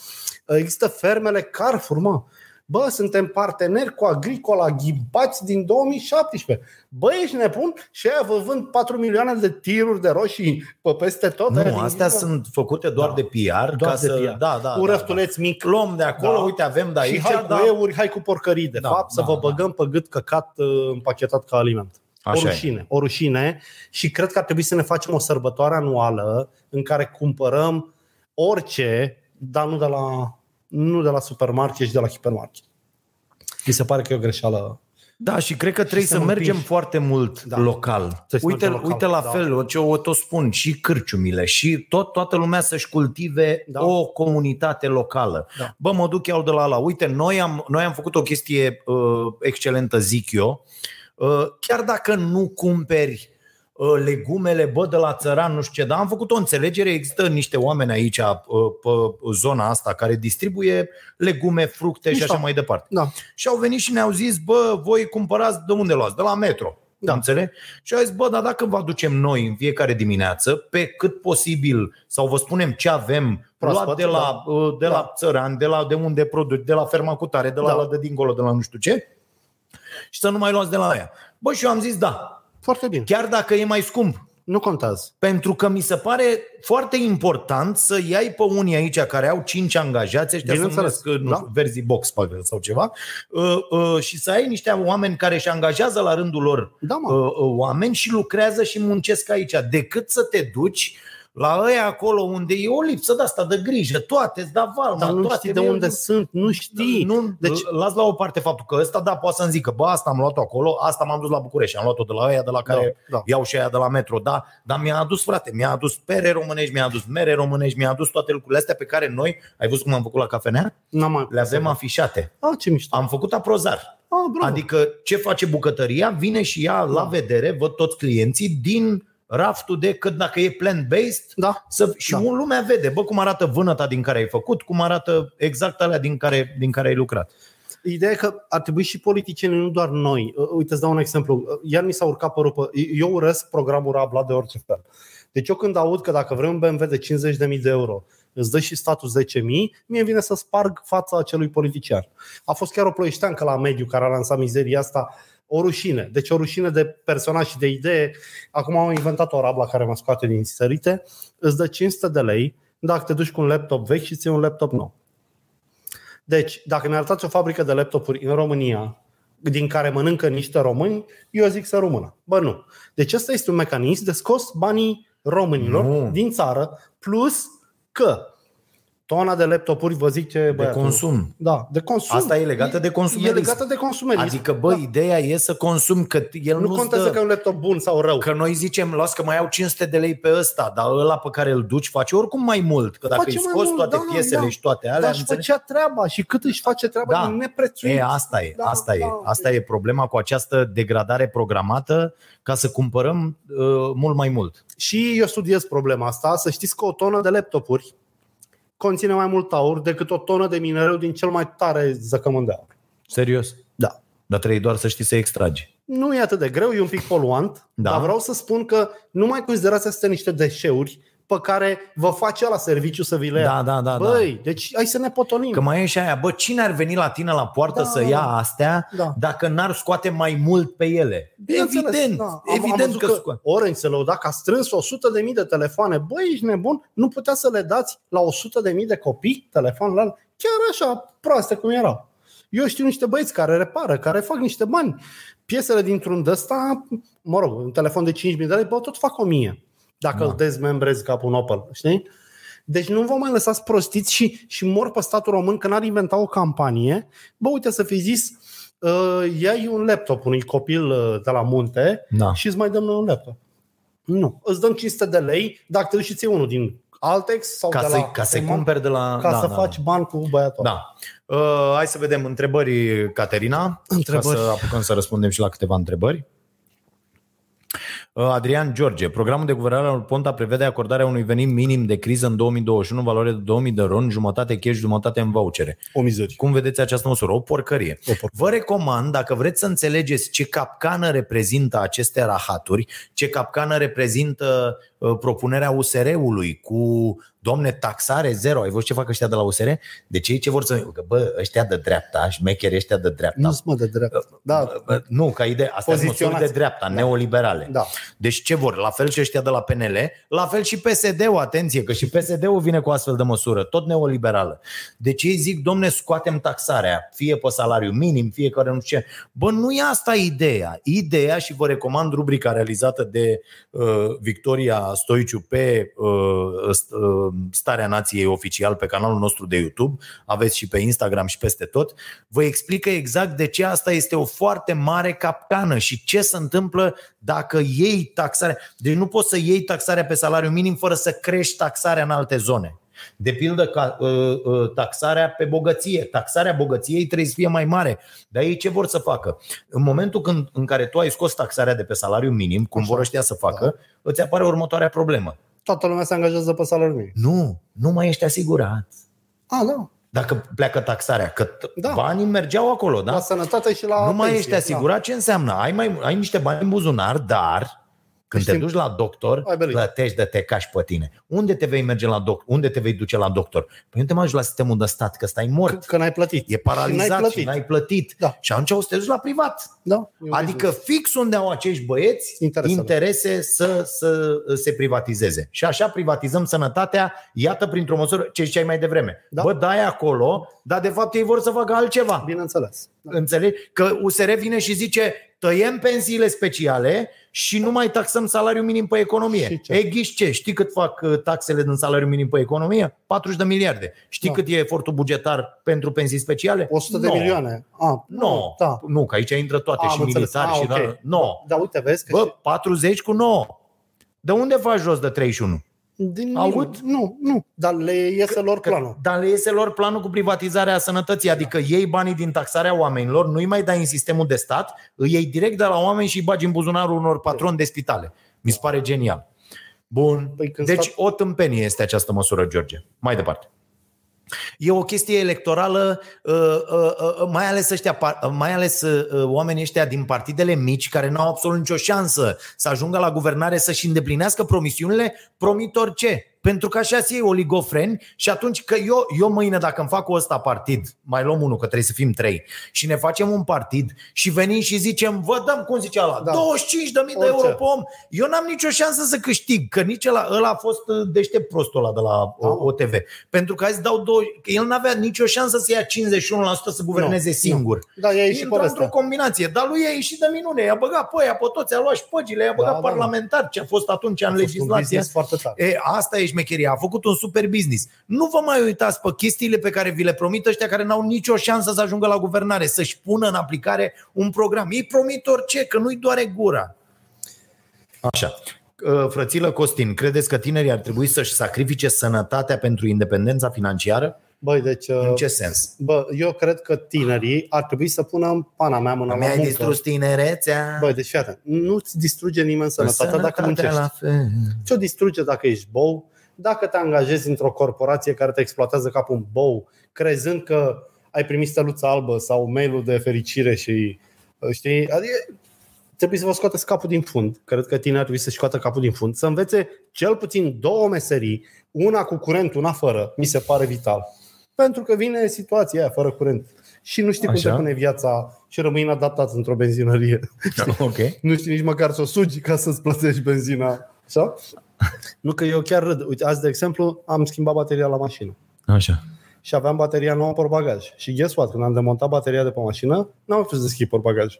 Există fermele Carrefour, mă. Bă, suntem parteneri cu Agricola Ghibați din 2017. Bă, ești nebun? Și aia vă vând 4 milioane de tiruri de roșii pe peste tot. Aia Nu, din astea Ghibați. sunt făcute doar Da. de PR. Doar ca de să, PR. Da, da, Un da, răftuleț mic. da. Luăm de acolo, Da. uite, avem de aici. și hai cu da. euri, hai cu porcării, de Da, fapt, să da, vă da. băgăm pe gât căcat uh, împachetat ca aliment. Așa o e. rușine, o rușine și cred că ar trebui să ne facem o sărbătoare anuală în care cumpărăm orice, dar nu de la, nu de la supermarket și de la hipermarket. Mi se pare că e o greșeală. Da, și cred că trebuie să să mă mergem împingi. foarte mult Da. local. Trebuie să Uite, mergem local, uite la da. fel, ce o tot spun, și cârciumile, și tot, toată lumea să-și cultive Da. o comunitate locală. Da. Bă, mă duc iau de la la. Uite, noi am, noi am făcut o chestie uh, excelentă, zic eu. Uh, chiar dacă nu cumperi uh, legumele, bă, de la țăran, nu știu ce, dar am făcut o înțelegere, există niște oameni aici uh, pe zona asta care distribuie legume, fructe și Mișto. așa mai departe. Da. Și au venit și ne-au zis, bă, voi cumpărați de unde luați? De la metro. Da. Da. Înțeleg? Și au zis, bă, dar dacă vă aducem noi în fiecare dimineață, pe cât posibil, sau vă spunem ce avem, Proaspăt, luat de la, uh, de Da. la țăran, de la de unde produci, de la ferma cu tare, de la, Da. la de dincolo, de la nu știu ce, și să nu mai luați de la aia. Bă, și eu am zis, da, Foarte bine. chiar dacă e mai scump, Nu contează. pentru că mi se pare foarte important să iai pe unii aici care au 5 angajați, ăștia se Bineînțeles, numesc, nu da. știu, Verzi Box parcă, sau ceva, uh, uh, și să ai niște oameni care își angajează la rândul lor Da, mă. uh, uh, oameni și lucrează și muncesc aici, decât să te duci la ăia acolo unde e o lipsă de asta de grijă, toate îți da valma, Dar nu toate știi de unde sunt, nu știi. nu, Deci- deci, las la o parte faptul că ăsta da, poate să-mi zică, bă, asta am luat-o acolo, asta m-am dus la București, am luat-o de la aia de la care Da, da. iau și aia de la metro, da, dar mi-a adus, frate, mi-a adus pere românești, mi-a adus mere românești, mi-a adus toate lucrurile astea pe care noi, ai văzut cum am făcut la cafenea? N-am mai Le avem afișate. Ah, ce mișto. Am făcut aprozar. Ah, bravo. Adică ce face bucătăria, vine și ea la Da. vedere, văd toți clienții, din raftul de cât dacă e plant-based, Da. să, și Da. da. lumea vede, bă, cum arată vânăta din care ai făcut, cum arată exact alea din care, din care ai lucrat. Ideea e că ar trebui și politicienii, nu doar noi. Uh, Uite, îți dau un exemplu. Uh, Iar mi s-a urcat părul pe... Eu urăsc programul Rabla de orice fel. Deci eu când aud că dacă vrei un BMW de 50.000 de euro, îți dă și statul 10.000, mie vine să sparg fața acelui politician. A fost chiar o ploieșteancă la mediu care a lansat mizeria asta, o rușine. Deci o rușine de personaj și de idee. Acum au inventat o rabla care mă scoate din sărite. Îți dă 500 de lei dacă te duci cu un laptop vechi și ții un laptop nou. Deci, dacă mi arătați o fabrică de laptopuri în România, din care mănâncă niște români, eu zic să rămână. Bă, nu. Deci ăsta este un mecanism de scos banii românilor Nu. din țară, plus că tona de laptopuri, vă zic ce De băiatul. consum. Da, de consum. Asta e legată de consumerism. E legată de consumerism. Adică, bă, Da. ideea e să consumi, că el nu nu contează dă, că e un laptop bun sau rău. Că noi zicem, las că mai au 500 de lei pe ăsta, dar ăla pe care îl duci face oricum mai mult. Că dacă Face îi mai scoți mult, toate da, piesele da. și toate alea, Dar își înțelegi? făcea treaba și cât își face treaba Da. da. neprețuit. E, asta e, Da, asta e. da. Asta e problema cu această degradare programată ca să cumpărăm uh, mult mai mult. Și eu studiez problema asta. Să știți că o tonă de laptopuri conține mai mult aur decât o tonă de minereu din cel mai tare zăcământ de aur. Serios? Da. Dar trebuie doar să știi să extragi. Nu e atât de greu, e un pic poluant, Da. dar vreau să spun că nu mai considerați astea niște deșeuri pe care vă face la serviciu să vi le ia. Da, da, da, Băi, deci hai să ne potonim. Că mai e și aia, bă, cine ar veni la tine la poartă Da, să da, ia da. astea Da. dacă n-ar scoate mai mult pe ele? Bineînțeles, evident, da. Am- evident am văzut că, că scoate. Orange se lăuda că a strâns 100 de mii de telefoane. Băi, ești nebun? Nu putea să le dați la 100 de mii de copii telefonul ăla? Chiar așa, proaste cum erau. Eu știu niște băieți care repară, care fac niște bani. Piesele dintr-un de ăsta, mă rog, un telefon de 5.000 de lei, bă, tot fac 1000. Dacă Da. îl dezmembrezi ca un Opel, știi? Deci nu vă mai lăsați prostiți și, și mor pe statul român că n-ar inventa o campanie. Bă, uite să fi zis, uh, iai un laptop unui copil uh, de la munte Da. și îți mai dăm noi un laptop. Nu. Îți dăm 500 de lei dacă te duci și ții unul din Altex sau Ca, de să, la ca să-i Eman, cumperi de la... ca da, să da, faci bani cu băiatul. Da. Uh, hai să vedem întrebări, Caterina. Întrebări. Ca să apucăm să răspundem și la câteva întrebări. Uh, Adrian George, programul de guvernare al Ponta prevede acordarea unui venit minim de criză în 2021 în valoare de 2000 de ron, jumătate cash, jumătate în vouchere. O mizerie. Cum vedeți această măsură? O porcărie. O porcărie. Vă recomand, dacă vreți să înțelegeți ce capcană reprezintă aceste rahaturi, ce capcană reprezintă uh, propunerea USR-ului cu domne, taxare zero. Ai văzut ce fac ăștia de la USR? Deci ei ce vor să... Că, bă, ăștia de dreapta, șmecheri ăștia de dreapta. Nu sunt mă de drept. Da, Bă, Nu, ca idee, astea sunt măsuri Poziționați. de dreapta, neoliberale. da. Deci ce vor? La fel și ăștia de la PNL, la fel și PSD-ul, atenție, că și PSD-ul vine cu astfel de măsură, tot neoliberală. Deci ei zic, domne, scoatem taxarea, fie pe salariu minim, fie care nu știu ce. Bă, nu e asta ideea. Ideea, și vă recomand rubrica realizată de uh, Victoria Stoiciu pe uh, st- uh, Starea Nației oficial pe canalul nostru de YouTube, aveți și pe Instagram și peste tot, vă explică exact de ce asta este o foarte mare capcană și ce se întâmplă dacă iei taxarea. Deci nu poți să iei taxarea pe salariu minim fără să crești taxarea în alte zone. De pildă, ca, uh, uh, taxarea pe bogăție. Taxarea bogăției trebuie să fie mai mare. Dar ei ce vor să facă? În momentul când, în care tu ai scos taxarea de pe salariu minim, cum Așa. vor ăștia să facă, îți apare următoarea problemă. Toată lumea se angajează pe salariul minim. Nu, nu mai ești asigurat. A, da. Dacă pleacă taxarea, că t- Da. banii mergeau acolo, da? La sănătate și la nu mai pensie. ești asigurat, ce înseamnă? Ai, mai, ai niște bani în buzunar, dar când te Știm. duci la doctor, Ai belit. plătești de te cași pe tine. Unde te vei merge la doctor? Unde te vei duce la doctor? Păi nu te mai duci la sistemul de stat, că stai Da. mort. Că n-ai plătit. E paralizat Și n-ai plătit. și n-ai plătit. Da. Și atunci o să te duci la privat. Da. e un Adică business. fix unde au acești băieți Interesele. interese să, să se privatizeze. Și așa privatizăm sănătatea, iată printr-o măsură, ce ziceai mai devreme. Da. Bă, dai acolo, dar de fapt ei vor să facă altceva. Bineînțeles. Da. Înțelegi? Că USR vine și zice tăiem pensiile speciale și nu mai taxăm salariul minim pe economie. Și ce? E ghiși ce? Știi cât fac uh, taxele din salariul minim pe economie? 40 de miliarde. Știi Da. cât e efortul bugetar pentru pensii speciale? 100 de No. milioane. A, Nu, Da. nu, că aici intră toate Am și înțeles. militari Ah, și ok. da, no. Da, uite, vezi că Bă, și... 40 cu 9. De unde faci jos de 31? Din aud? Nu, nu, dar le iese lor planul. Dar le iese lor planul cu privatizarea sănătății, adică iei banii din taxarea oamenilor, nu-i mai dai în sistemul de stat, îi iei direct de la oameni și îi bagi în buzunarul unor patroni de spitale. Mi se pare genial. Bun. Păi când Deci stat- o tâmpenie este această măsură, George. Mai departe. E o chestie electorală, uh, uh, uh, mai ales, ăștia, par- uh, mai ales uh, oamenii ăștia din partidele mici care nu au absolut nicio șansă să ajungă la guvernare să-și îndeplinească promisiunile, promit orice. Pentru că așa ei oligofreni și atunci că eu, eu mâine dacă îmi fac cu ăsta partid, mai luăm unul că trebuie să fim trei și ne facem un partid și venim și zicem, vă dăm, cum zicea ăla, Da. 25 de mii de Orice. euro pe om, eu n-am nicio șansă să câștig, că nici ăla, ăla a fost uh, deștept prostul ăla de la Da. uh, OTV. Pentru că azi dau două, că el n-avea nicio șansă să ia 51% să guverneze Nu, singur. Da, i-a ieșit Intră povestea. într-o combinație, dar lui a ieșit de minune, i-a băgat pe aia, pe toți, a luat și păgile, i-a băgat Da, da, da. parlamentar, ce a fost atunci în A fost un legislație. business foarte tare. E, asta e șmecherie, a făcut un super business. Nu vă mai uitați pe chestiile pe care vi le promit ăștia care n-au nicio șansă să ajungă la guvernare, să-și pună în aplicare un program. Ei promit orice, că nu-i doare gura. Așa. Uh, Frățilă Costin, credeți că tinerii ar trebui să-și sacrifice sănătatea pentru independența financiară? Băi, deci, În uh, ce sens? bă, eu cred că tinerii ar trebui să pună în pana mea mâna la Mi-ai muncă. distrus tinerețea. Băi, deci fii atent, nu-ți distruge nimeni sănătatea dacă muncești. la fel. Ce-o distruge dacă ești bou, dacă te angajezi într-o corporație care te exploatează ca un bou, crezând că ai primit steluța albă sau mail-ul de fericire și știi, adică trebuie să vă scoateți capul din fund. Cred că tinerii ar trebui să-și scoată capul din fund, să învețe cel puțin două meserii, una cu curent, una fără, mi se pare vital. Pentru că vine situația aia fără curent și nu știi cum Așa. te pune viața și rămâi inadaptat într-o benzinărie. Ok. *laughs* Nu știi nici măcar să o sugi ca să-ți plătești benzina. Așa? Nu că eu chiar râd. Uite, azi, de exemplu, am schimbat bateria la mașină Așa. și aveam bateria nouă pe bagaj. Și guess what? Când am demontat bateria de pe mașină, n-am putut să schimb pe bagaj.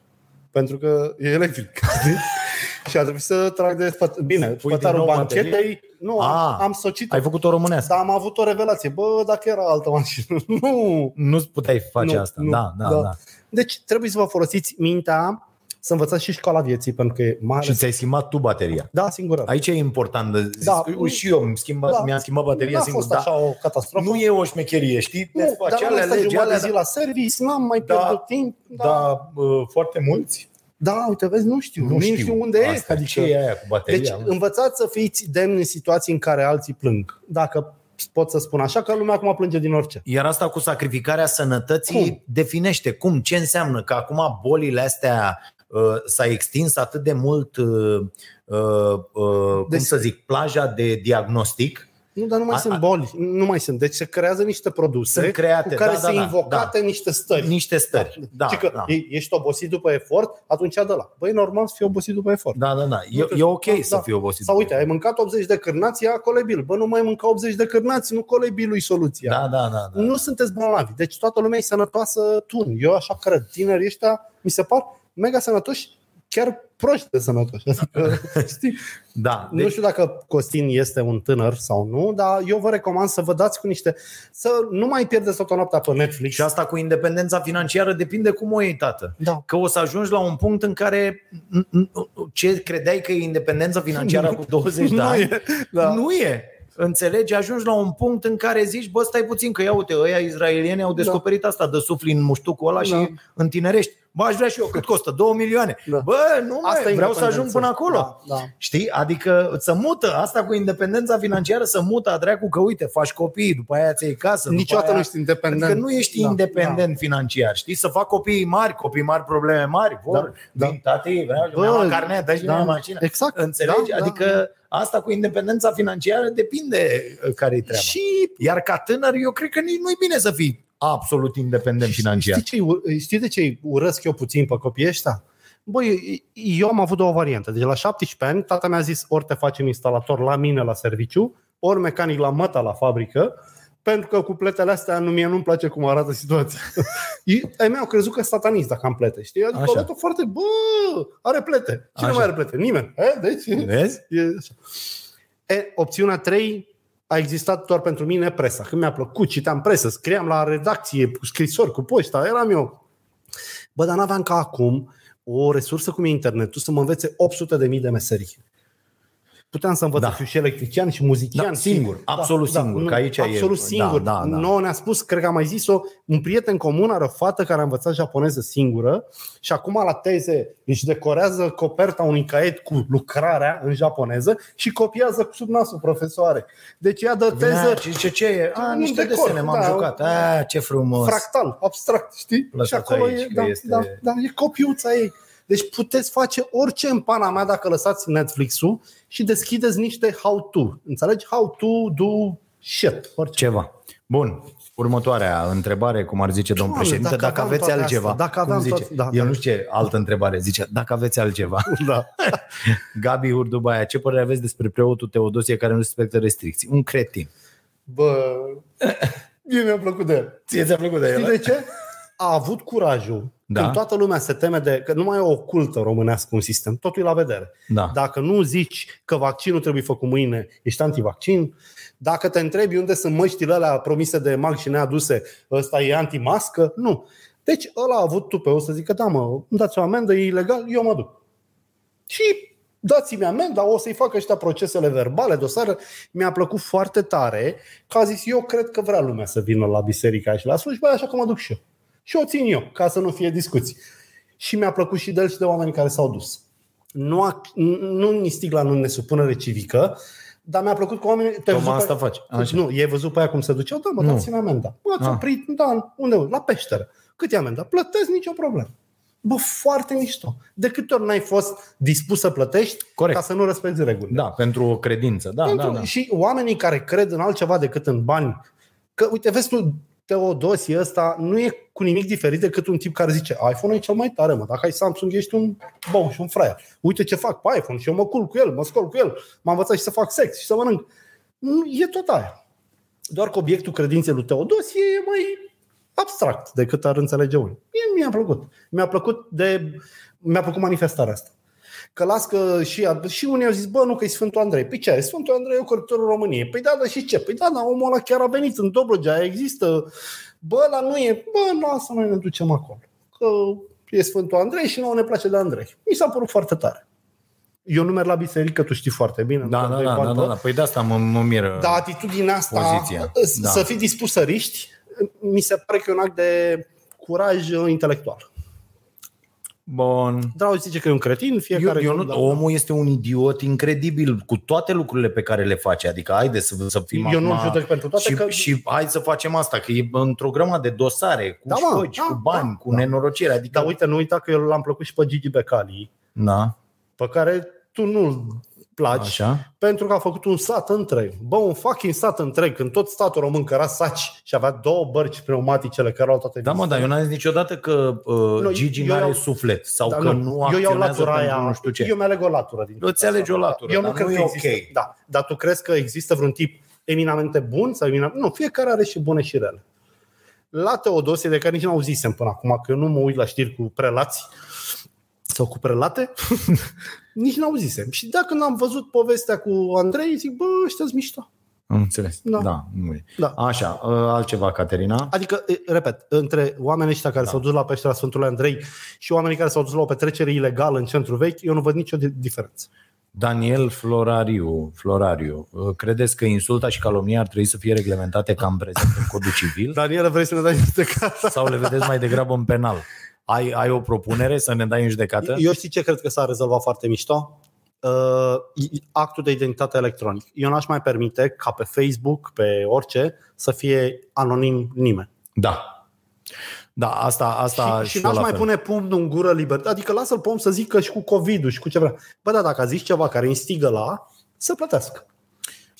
Pentru că e electric. știi? *laughs* și a trebuit să trag de spăt... Bine, Pui din spătarul nou banchetei, nu, am, Ah, am socit Ai făcut o românească. Dar am avut o revelație. Bă, dacă era altă mașină. *laughs* nu. Nu puteai face Nu, asta. nu, da, da, da. da, Deci trebuie să vă folosiți mintea, să învățați și școala vieții, pentru că e mare. Și ți-ai schimbat tu bateria. Da, singură. Aici e important. De Da. da. Și eu îmi schimba, Da. mi-am schimbat bateria N-a singur. fost așa Da. o catastrofă. Nu e o șmecherie, știi? Nu, Deci, dar acele am stat legi, jumătate de alea, zi la service, n-am mai Da. pierdut timp. Da, da, da, uh, foarte mulți. da, uite, vezi, nu știu. Nu, știu. știu unde Asta, e. Adică, Ce e aia cu bateria? deci mă? învățați să fiți demni în situații în care alții plâng. Dacă pot să spun așa, că lumea acum plânge din orice. Iar asta cu sacrificarea sănătății Cum? definește cum, ce înseamnă că acum bolile astea uh, s-a extins atât de mult, uh, uh, uh, cum Deci- să zic, plaja de diagnostic. Nu, dar nu mai A- sunt a- boli. Nu mai sunt. Deci se creează niște produse Sunt create, cu care da, da, sunt da, invocate niște stări. Niște stări. Da, și că da. e- ești obosit după efort, atunci dă la. Băi, normal să fii obosit după efort. Da, da, da. E, Nu te- e ok da, să da. fii obosit. Sau uite, ai mâncat 80 de cârnați, ia colebil. Bă, nu mai mânca 80 de cârnați, nu colebilul e soluția. Da, da, da. da. Nu sunteți bolnavi. Deci toată lumea e sănătoasă tun. Eu așa cred. Tinerii ăștia mi se par mega sănătoși, chiar proști de sănătoși. Adică, *laughs* știi? da. Nu știu dacă Costin este un tânăr sau nu, dar eu vă recomand să vă dați cu niște... Să nu mai pierdeți toată noaptea pe Netflix. Și asta cu independența financiară depinde cum o iei, tată. Da. Că o să ajungi la un punct în care n- n- ce credeai că e independența financiară cu 20 de *laughs* Nu ani, e, da. nu e. Înțelegi? Ajungi la un punct în care zici, bă, stai puțin, că ia uite, ăia izraelieni au descoperit asta, de sufli în muștucul ăla Da. și întinerești. Bă, aș vrea și eu, cât costă? 2 milioane. Da. Bă, nu Asta mai, e vreau să ajung independență. până acolo. Da, da. Știi? Adică să mută asta cu independența financiară, să mută a dracu că uite, faci copii, după aia ți-ai casă. după Niciodată aia... nu ești independent. Adică nu ești Da, independent financiar, știi? Să fac copii mari, copii mari, probleme mari, vor, Da, da, vin, tati, vreau și Bă, mi-am carnet, dă și da, mi mașină. exact, Înțelegi? da, da, adică asta cu independența financiară depinde uh, care-i treaba. Și Iar ca tânăr, eu cred că nici nu-i bine să fii absolut independent financiar. Știi, ce, știi de ce urăsc eu puțin pe copiii ăștia? Băi, eu am avut două variante. Deci la 17 ani, tata mi-a zis ori te facem instalator la mine la serviciu, ori mecanic la măta la fabrică, pentru că cu pletele astea nu mie nu-mi place cum arată situația. *laughs* Ei ai mei au crezut că satanist dacă am plete, știi? Adică Așa. au luat-o foarte, bă, are plete. Cine Așa. mai are plete? Nimeni. E, deci, Vezi? E așa. E, opțiunea 3 a existat doar pentru mine presa. Când mi-a plăcut, citeam presă, scriam la redacție, cu scrisori, cu poșta, eram eu. Bă, dar n-aveam ca acum o resursă cum e internetul să mă învețe 800 de mii de meserii. Puteam să învăț Da. să fiu și electrician și muzician. Da, și- singur, absolut singur, nu, că aici e- Absolut da, singur. da, da. Nouă ne-a spus, cred că am mai zis-o, un prieten comun are o fată care a învățat japoneză singură și acum la teze își decorează coperta unui caiet cu lucrarea în japoneză și copiază sub nasul profesoare. Deci ea dă teză Vine și zice, ce e? A, Un niște decor, desene, m-am da. jucat. A, ce frumos. fractal, abstract, știi? Lăsați și acolo aici, e, că da, este- da, da, e copiuța ei. Deci puteți face orice în pana mea dacă lăsați Netflix-ul și deschideți niște how-to. Înțelegi? How to do shit. Orice. Ceva. Bun. Următoarea întrebare, cum ar zice domnul Doamne, președinte, dacă dacă, aveam aveți toate altceva. astea, dacă cum aveam zice? toate- da, Eu da. nu știu ce altă întrebare zice. Dacă aveți altceva. *laughs* Da. *laughs* Gabi Hurdubaia, ce părere aveți despre preotul Teodosie care nu respectă restricții? Un cretin. Bă, mie mi-a plăcut de el. Ție ți-a plăcut de Știi de ce? A avut curajul Da. Când toată lumea se teme de că nu mai e o cultă românească un sistem, totul e la vedere. Da. Dacă nu zici că vaccinul trebuie făcut mâine, ești antivaccin. Dacă te întrebi unde sunt măștile alea promise de mag și neaduse, ăsta e antimască, nu. Deci ăla a avut tupeu să zică, da mă, îmi dați o amendă, e ilegal, eu mă duc. Și dați-mi amenda, o să-i facă ăștia procesele verbale, dosare. Mi-a plăcut foarte tare că a zis, eu cred că vrea lumea să vină la biserica și la slujbă, așa că mă duc și eu. Și o țin eu, ca să nu fie discuții. Și mi-a plăcut și de el și de oameni care s-au dus. Nu, a, nu ni stigla nu nesupunere civică, dar mi-a plăcut că oamenii... Te Tocmai asta faci. Așa. Nu, e văzut pe aia cum se duceau? Da, mă, Nu. dați-mi amenda. Bă, ați Ah. oprit, da, unde? La peșteră. Cât e amenda? Plătesc nicio problemă. Bă, foarte mișto. De câte ori n-ai fost dispus să plătești Corect. ca să nu respecti regulile? Da, pentru o credință. Da, Pentru, da, da. Și oamenii care cred în altceva decât în bani. Că, uite, vezi tu, Teodosie ăsta nu e cu nimic diferit decât un tip care zice iPhone e cel mai tare, mă. Dacă ai Samsung, ești un bou și un fraier. Uite ce fac pe iPhone și eu mă culc cu el, mă scol cu el. M-am învățat și să fac sex și să mănânc. Nu, E tot aia. Doar că obiectul credinței lui Teodosie e mai abstract decât ar înțelege unii. Mie mi-a plăcut. Mi-a plăcut de mi-a plăcut manifestarea asta. Că las că și, și unii au zis, bă, nu că e Sfântul Andrei. Păi ce, Sfântul Andrei e corectorul României. Păi da, dar și ce? Păi da, dar omul ăla chiar a venit în Dobrogea, există. Bă, la nu e. Bă, lasă, noi ne ducem acolo. Că e Sfântul Andrei și nouă ne place de Andrei. Mi s-a părut foarte tare. Eu nu merg la biserică, tu știi foarte bine. Da, nu da, te da, bag da, pe- da, da. Păi de asta mă, mă miră. dar atitudinea asta, Poziția. s- Da. să fii dispus să riști, mi se pare că e un act de curaj uh, intelectual. Bun. Drau zice că e un cretin, Eu, fiecare... eu nu, da. omul este un idiot incredibil cu toate lucrurile pe care le face. Adică haide să, să fim Eu nu-l acum- judec pentru toate și, că- și hai să facem asta, că e într-o grămadă de dosare, cu Da, mă, școci, da, cu bani, da, cu da. nenorocire. Adică, Dar uite, nu uita că eu l-am plăcut și pe Gigi Becali, Da, pe care tu nu-l placi, așa. pentru că a făcut un sat întreg. Bă, un fucking sat întreg, când tot statul român căra saci și avea două bărci pneumaticele care au toate Da, mă, dar eu n-am zis niciodată că uh, Nu, Gigi eu nu are iau- suflet sau Da, că nu, eu iau acționează latura pentru aia, nu știu ce. eu mi-aleg o latură din Îți alegi o latură, Eu dar nu cred nu că e există. ok. Da. Dar tu crezi că există vreun tip eminamente bun sau eminamente... Nu, fiecare are și bune și rele. La Teodosie, de care nici nu auzisem până acum, că eu nu mă uit la știri cu prelați sau cu prelate, *laughs* nici nu auzisem. Și dacă n-am văzut povestea cu Andrei, zic, bă, ăștia mișto. Am înțeles. Da. da nu e. Da. Așa, uh, altceva, Caterina? Adică, e, repet, între oamenii ăștia care Da. s-au dus la peștera Sfântului Andrei și oamenii care s-au dus la o petrecere ilegală în centru vechi, eu nu văd nicio di- diferență. Daniel Florariu, Florariu, uh, credeți că insulta și calomnia ar trebui să fie reglementate ca în prezent în codul civil Daniela, vrei să ne dai judecată? sau le vedeți mai degrabă în penal? Ai, ai o propunere să ne dai în judecată? Eu știi ce cred că s-a rezolvat foarte mișto? Uh, actul de identitate electronic. Eu n-aș mai permite ca pe Facebook, pe orice, să fie anonim nimeni. Da. Da, asta, asta și, și eu n-aș la mai fel. pune pumnul în gură libertate. Adică lasă-l pe om să zică și cu COVID-ul și cu ce vrea. Bă, da, dacă a zis ceva care instigă la, să plătească.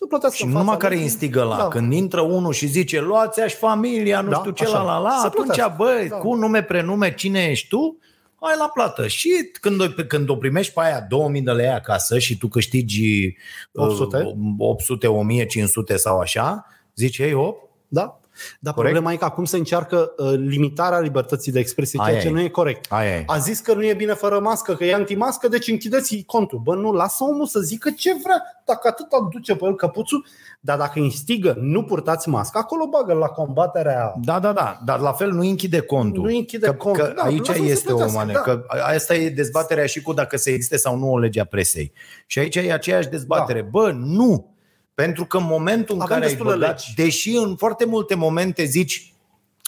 Să plătească Și în nu fața numai care legii. instigă la, Da. când intră unul și zice luați-aș familia, nu Da, știu ce, așa. la la la, Să atunci, plătească. bă, Da. cu nume, prenume, cine ești tu, ai la plată. Și când o, când o primești pe aia 2000 de lei acasă și tu câștigi uh, 800? 800, 1500 sau așa, zici, ei, op, Da? Dar Corect. problema e că acum se încearcă uh, limitarea libertății de expresie, ceea Aia ce e. nu e corect. aia e. A zis că nu e bine fără mască, că e antimască, deci închideți contul. Bă, nu, lasă omul să zică ce vrea. Dacă atât duce pe el căpuțul, dar dacă instigă, nu purtați mască, acolo bagă la combaterea Da, da, da, dar la fel nu închide contul. Nu închide că, contul. Că Da, aici lasă-l să este o plătească, mane, da. că asta e dezbaterea și cu dacă se existe sau nu o lege a presei. Și aici e aceeași dezbatere. Da. Bă, nu! Pentru că în momentul în Avem care ai destule băgat, legi. deși în foarte multe momente zici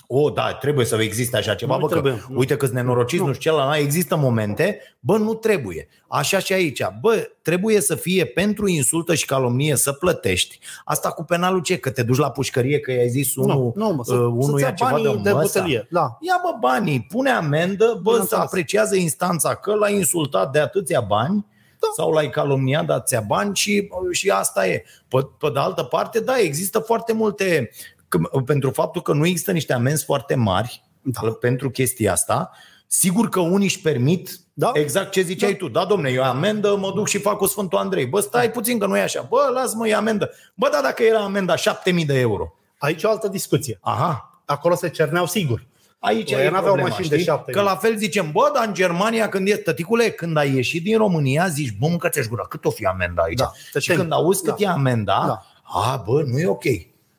o, da, trebuie să existe așa ceva, Nu bă, că, trebuie, nu. uite că sunt nenorociți, nu. Nu. știu ce, la există momente, bă, nu trebuie. Așa și aici, bă, trebuie să fie pentru insultă și calomnie să plătești. Asta cu penalul ce? Că te duci la pușcărie că i-ai zis unul, nu, nu, mă, să, uh, unul să-ți ia ia ceva banii de, de măsa. butelie. Da. Ia bă banii, pune amendă, bă, să Bineînțeles. apreciază instanța că l-ai insultat de atâția bani da. sau l-ai calomniat de atâția bani și, și asta e. Pe, pe de altă parte, da, există foarte multe, că, pentru faptul că nu există niște amenzi foarte mari da. pentru chestia asta, sigur că unii își permit Da. exact ce ziceai da. tu. Da, domne, eu amendă, mă duc și fac cu Sfântul Andrei. Bă, stai puțin că nu e așa. Bă, lasă-mă, e amendă. Bă, da, dacă era amenda 7000 de euro. Aici o altă discuție. Aha, Acolo se cerneau sigur. Aici Bă, e ei n-aveau problema, mașini de știi? șapte Că mii. la fel zicem, bă, dar în Germania când e, tăticule, când ai ieșit din România, zici, bă, mâncă-ți gura, cât o fi amenda aici? Da, te și temi. când auzi cât Da. e amenda, Da. a, bă, nu e ok.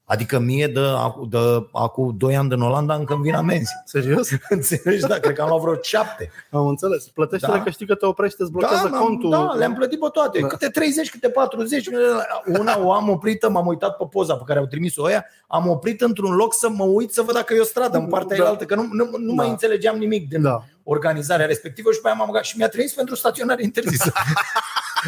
Adică mie de, acu- de acum 2 ani din Olanda încă îmi vin amenzi. Serios? *laughs* Înțelegi? Da, cred că am luat vreo șapte. Am înțeles. Plătește-le Da. că știi că te oprește, îți blochează da, m-am- contul. Da, le-am plătit pe toate. Da. Câte 30, câte 40. Una o am oprită, m-am uitat pe poza pe care au trimis-o ăia, am oprit într-un loc să mă uit să văd dacă e o stradă în partea Da. da. că nu, nu, nu Da. mai înțelegeam nimic din Da. organizarea respectivă și pe aia m-am băgat și mi-a trimis pentru staționare interzisă. *laughs*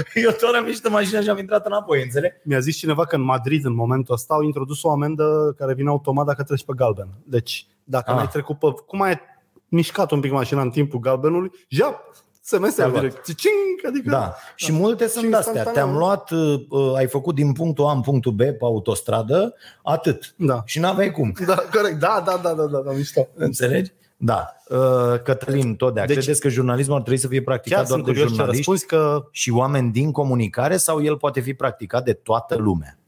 *laughs* Eu doar am ieșit în mașină și am intrat înapoi, înțeleg? Mi-a zis cineva că în Madrid, în momentul ăsta, au introdus o amendă care vine automat dacă treci pe galben. Deci, dacă Ah. n-ai trecut pe... Cum ai mișcat un pic mașina în timpul galbenului, jap, SMS-ul Te-a luat. direct. Cing, adică... Da. Și multe sunt astea. instantaneu. Te-am luat, uh, uh, ai făcut din punctul A în punctul B pe autostradă, atât. Da. Și n-aveai cum. Da, corect. Da, da, da, da, da, da mișto. Înțelegi? Da. Uh, Cătălin Todea, Deci- credeți că jurnalismul ar trebui să fie practicat Chiar doar sunt de curios ce jurnaliști răspunzi că și oameni din comunicare sau el poate fi practicat de toată lumea?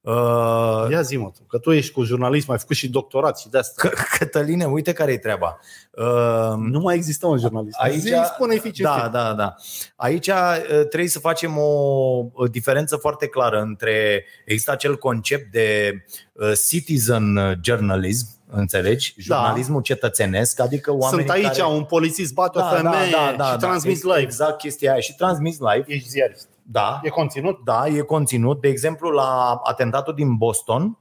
Uh, Ia zi mă, tu, că tu ești cu jurnalism, ai făcut și doctorat și de asta. Că- Cătăline, uite care e treaba. Uh, Nu mai există un jurnalist. Aici, Zi, spune fi ce da, fi. da, da. Aici uh, trebuie să facem o, o diferență foarte clară între există acel concept de uh, citizen journalism, înțelegi? Jurnalismul cetățenesc, adică oamenii Sunt aici, care... un polițist bate o femeie și transmis live. Exact chestia aia și transmis live. Ești ziarist. Da, E conținut? da, e conținut. De exemplu, la atentatul din Boston,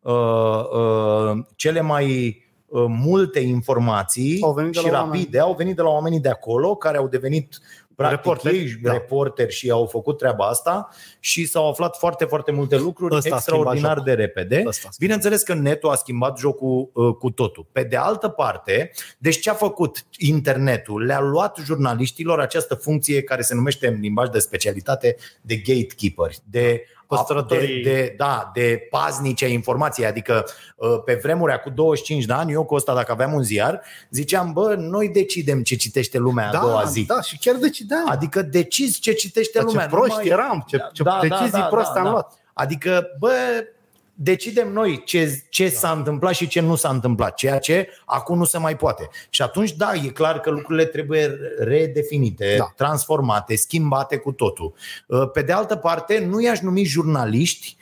uh, uh, cele mai uh, multe informații Au venit de și la rapide au venit de la oamenii de acolo care au devenit practic Reporteri, ei da. reporteri și au făcut treaba asta și s-au aflat foarte, foarte multe lucruri Ăsta a extraordinar schimbat de repede. Ăsta a schimbat. Bineînțeles că netul a schimbat jocul uh, cu totul. Pe de altă parte, deci ce a făcut internetul? Le-a luat jurnaliștilor această funcție care se numește în limbaj de specialitate de gatekeeper, de Păstrătorii- de, de, da, de paznici ai informației. Adică uh, pe vremuri, cu 25 de ani, eu cu ăsta, dacă aveam un ziar, ziceam, bă, noi decidem ce citește lumea a doua zi. da, și chiar decideam. Adică decizi ce citește Dar lumea. ce nu proști mai- eram, ce, ce Da, da, decizii da, proste da, am da. luat. Adică, bă, decidem noi ce, ce s-a întâmplat și ce nu s-a întâmplat, ceea ce acum nu se mai poate. Și atunci, da, e clar că lucrurile trebuie redefinite, Da. transformate, schimbate cu totul. Uh, Pe de altă parte, nu i-aș numi jurnaliști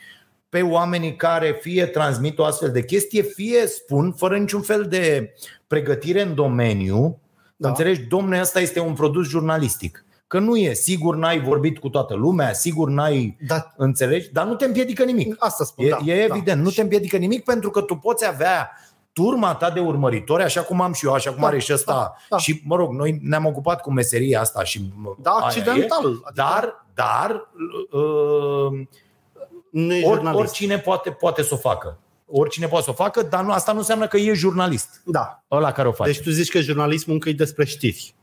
pe oamenii care fie transmit o astfel de chestie, fie spun, fără niciun fel de pregătire în domeniu, Da. da. înțelegi, domnule, ăsta este un produs jurnalistic. Că nu e, sigur n-ai vorbit cu toată lumea, sigur n-ai Da, Înțelegi? Dar nu te împiedică nimic. asta spun, E, da, e da. evident, nu te împiedică nimic pentru că tu poți avea turma ta de urmăritori, așa cum am și eu, așa cum Da, are și ăsta. da, da. Și, mă rog, noi ne-am ocupat cu meseria asta și Da, aia accidental. E, Adică dar, dar uh, nu e or, jurnalist. oricine poate, poate să o facă. Oricine poate să o facă, dar nu, asta nu înseamnă că e jurnalist Da. ăla care o face. Deci tu zici că jurnalismul încă e despre știri.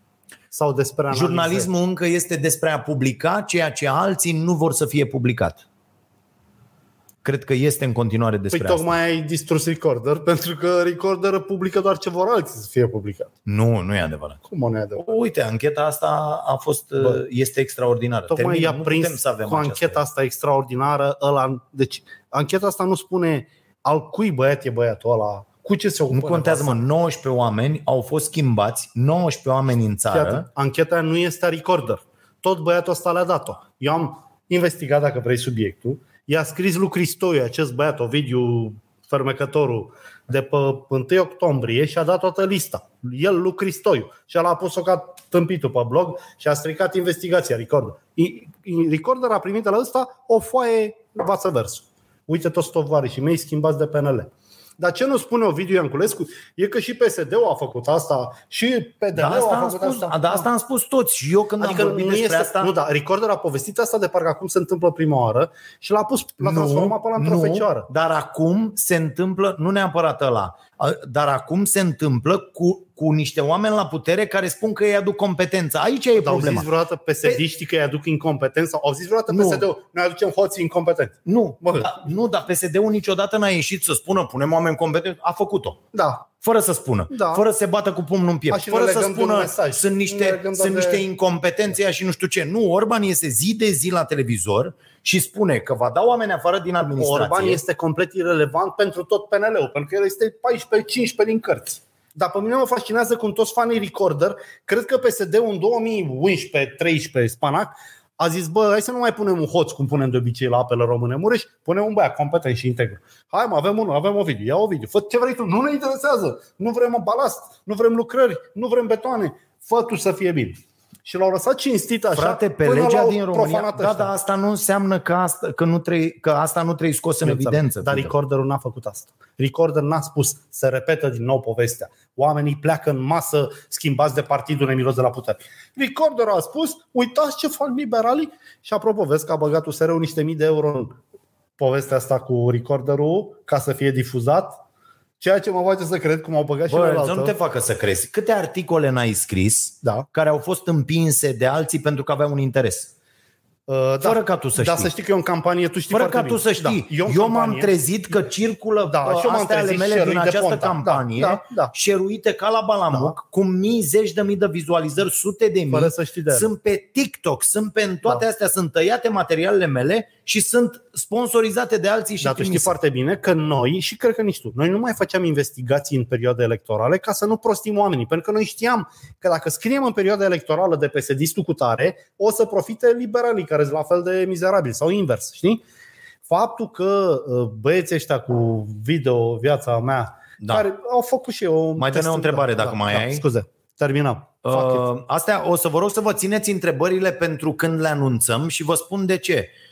Sau despre analize. Jurnalismul încă este despre a publica ceea ce alții nu vor să fie publicat. Cred că este în continuare despre Păi asta. tocmai ai distrus Recorder, *laughs* pentru că Recorder publică doar ce vor alții să fie publicat. Nu, nu e adevărat. Cum o ne Uite, ancheta asta a fost, Bă. este extraordinară. Tocmai Termin, i-a nu prins putem să avem cu aceasta. ancheta asta extraordinară ăla. Deci, ancheta asta nu spune al cui băiat e băiatul ăla, cu ce se ocupă. Nu contează, mă, nevasta. 19 oameni au fost schimbați, 19 oameni în Fii țară. atent, Ancheta nu este a Recorder. Tot băiatul ăsta le-a dat-o. Eu am investigat, dacă vrei, subiectul. I-a scris lui Cristoiu, acest băiat, Ovidiu fermecătorul, de pe 1 octombrie și a dat toată lista. El, lui Cristoiu. Și el a pus-o ca tâmpitul pe blog și a stricat investigația Recorder. I- i- Recorder a primit de la ăsta o foaie vață versul. Uite toți tovarii mei schimbați de PNL. Dar ce nu spune Ovidiu Ianculescu e că și PSD-ul a făcut asta, și PDL-ul Da, asta a am făcut spus, asta. da, asta am spus toți. Și eu când Adică am vorbit nu despre este, asta... nu, da, Recorder a povestit asta de parcă acum se întâmplă prima oară și l-a pus, l-a transformat pe ăla într-o fecioară. dar acum se întâmplă, nu neapărat ăla, a- dar acum se întâmplă cu, cu niște oameni la putere care spun că ei aduc competența. Aici e Dar au problema. zis vreodată PSD-știi că îi aduc incompetență? Au zis vreodată Nu. PSD-ul, noi aducem hoții incompetenți. Nu, Bă. da, nu, dar PSD-ul niciodată n-a ieșit să spună punem oameni competenți. A făcut-o. Da, Fără să spună, Da. fără să se bată cu pumnul în A, piept, și ne fără să legăm de un spună mesaj. sunt Ne niște, legăm doar sunt de- niște incompetențe și nu știu ce. Nu, Orban iese zi de zi la televizor și spune că va da oameni afară din administrație. Orban este complet irelevant pentru tot PNL-ul, pentru că el este 14-15 din cărți. Dar pe mine mă fascinează cum toți fanii Recorder, cred că PSD-ul în 2011-13 Spanac, a zis, bă, hai să nu mai punem un hoț cum punem de obicei la apele române Mureș, punem un băiat competent și integru. Hai mă, avem unul, avem o video, ia o video, fă ce vrei tu, nu ne interesează, nu vrem balast, nu vrem lucrări, nu vrem betoane, fă tu să fie bine. Și l-au lăsat cinstit așa Frate, pe până legea l-au din România, profanat da, ăștia. dar asta nu înseamnă că asta, că nu trebuie, că asta nu trebuie scos în evidență. Dar Tudor. Recorderul n-a făcut asta. Recorder n-a spus să repetă din nou povestea. Oamenii pleacă în masă schimbați de partidul nemilos de la putere. Recorderul a spus, uitați ce fac liberalii și apropo, vezi că a băgat USR-ul niște mii de euro în povestea asta cu Recorderul ca să fie difuzat. Ceea ce mă face să cred cum au băgat și Bă, la să nu te facă să crezi. Câte articole n-ai scris Da. care au fost împinse de alții pentru că aveau un interes? Uh, Fără ca tu să Dar știi. să știi că e o campanie, tu știi Fără foarte ca tu bine. să știi. Da. Eu, în eu m-am campanie- trezit că circulă Da, da, și eu m-am astea ale trezit mele din share-uri de această Ponta. campanie, Da, da, da. șeruite ca la Balamuc, Da. cu mii, zeci de mii de vizualizări, sute de mii. Fără să știi de ele. Sunt pe TikTok, sunt pe în toate Da. astea, sunt tăiate materialele mele și sunt sponsorizate de alții și Dar tu știi trimise. foarte bine că noi, și cred că nici tu, noi nu mai făceam investigații în perioade electorale ca să nu prostim oamenii. Pentru că noi știam că dacă scriem în perioada electorală de psd cu tare, o să profite liberalii care sunt la fel de mizerabili sau invers, știi? Faptul că uh, băieții ăștia cu video, viața mea, Da. care au făcut și eu... Mai dă-ne o întrebare dacă mai ai. Scuze, terminăm. Fuck it. Uh, astea o să vă rog să vă țineți întrebările pentru când le anunțăm și vă spun de ce. Uh,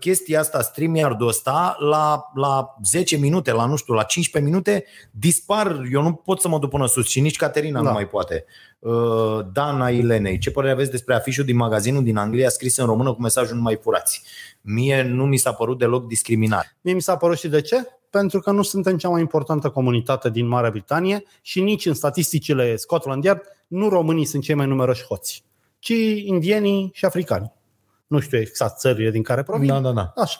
Chestia asta, StreamYard-ul ăsta, la, la 10 minute, la nu știu, la 15 minute, dispar. Eu nu pot să mă duc până sus și nici Caterina Da. nu mai poate. Uh, Dana Ilenei, ce părere aveți despre afișul din magazinul din Anglia scris în română cu mesajul nu mai furați? Mie nu mi s-a părut deloc discriminare. Mie mi s-a părut și de ce? Pentru că nu suntem cea mai importantă comunitate din Marea Britanie și nici în statisticile Scotland Yard nu românii sunt cei mai numeroși hoți, ci indienii și africanii. Nu știu exact țările din care provin. Da, da, da. Așa.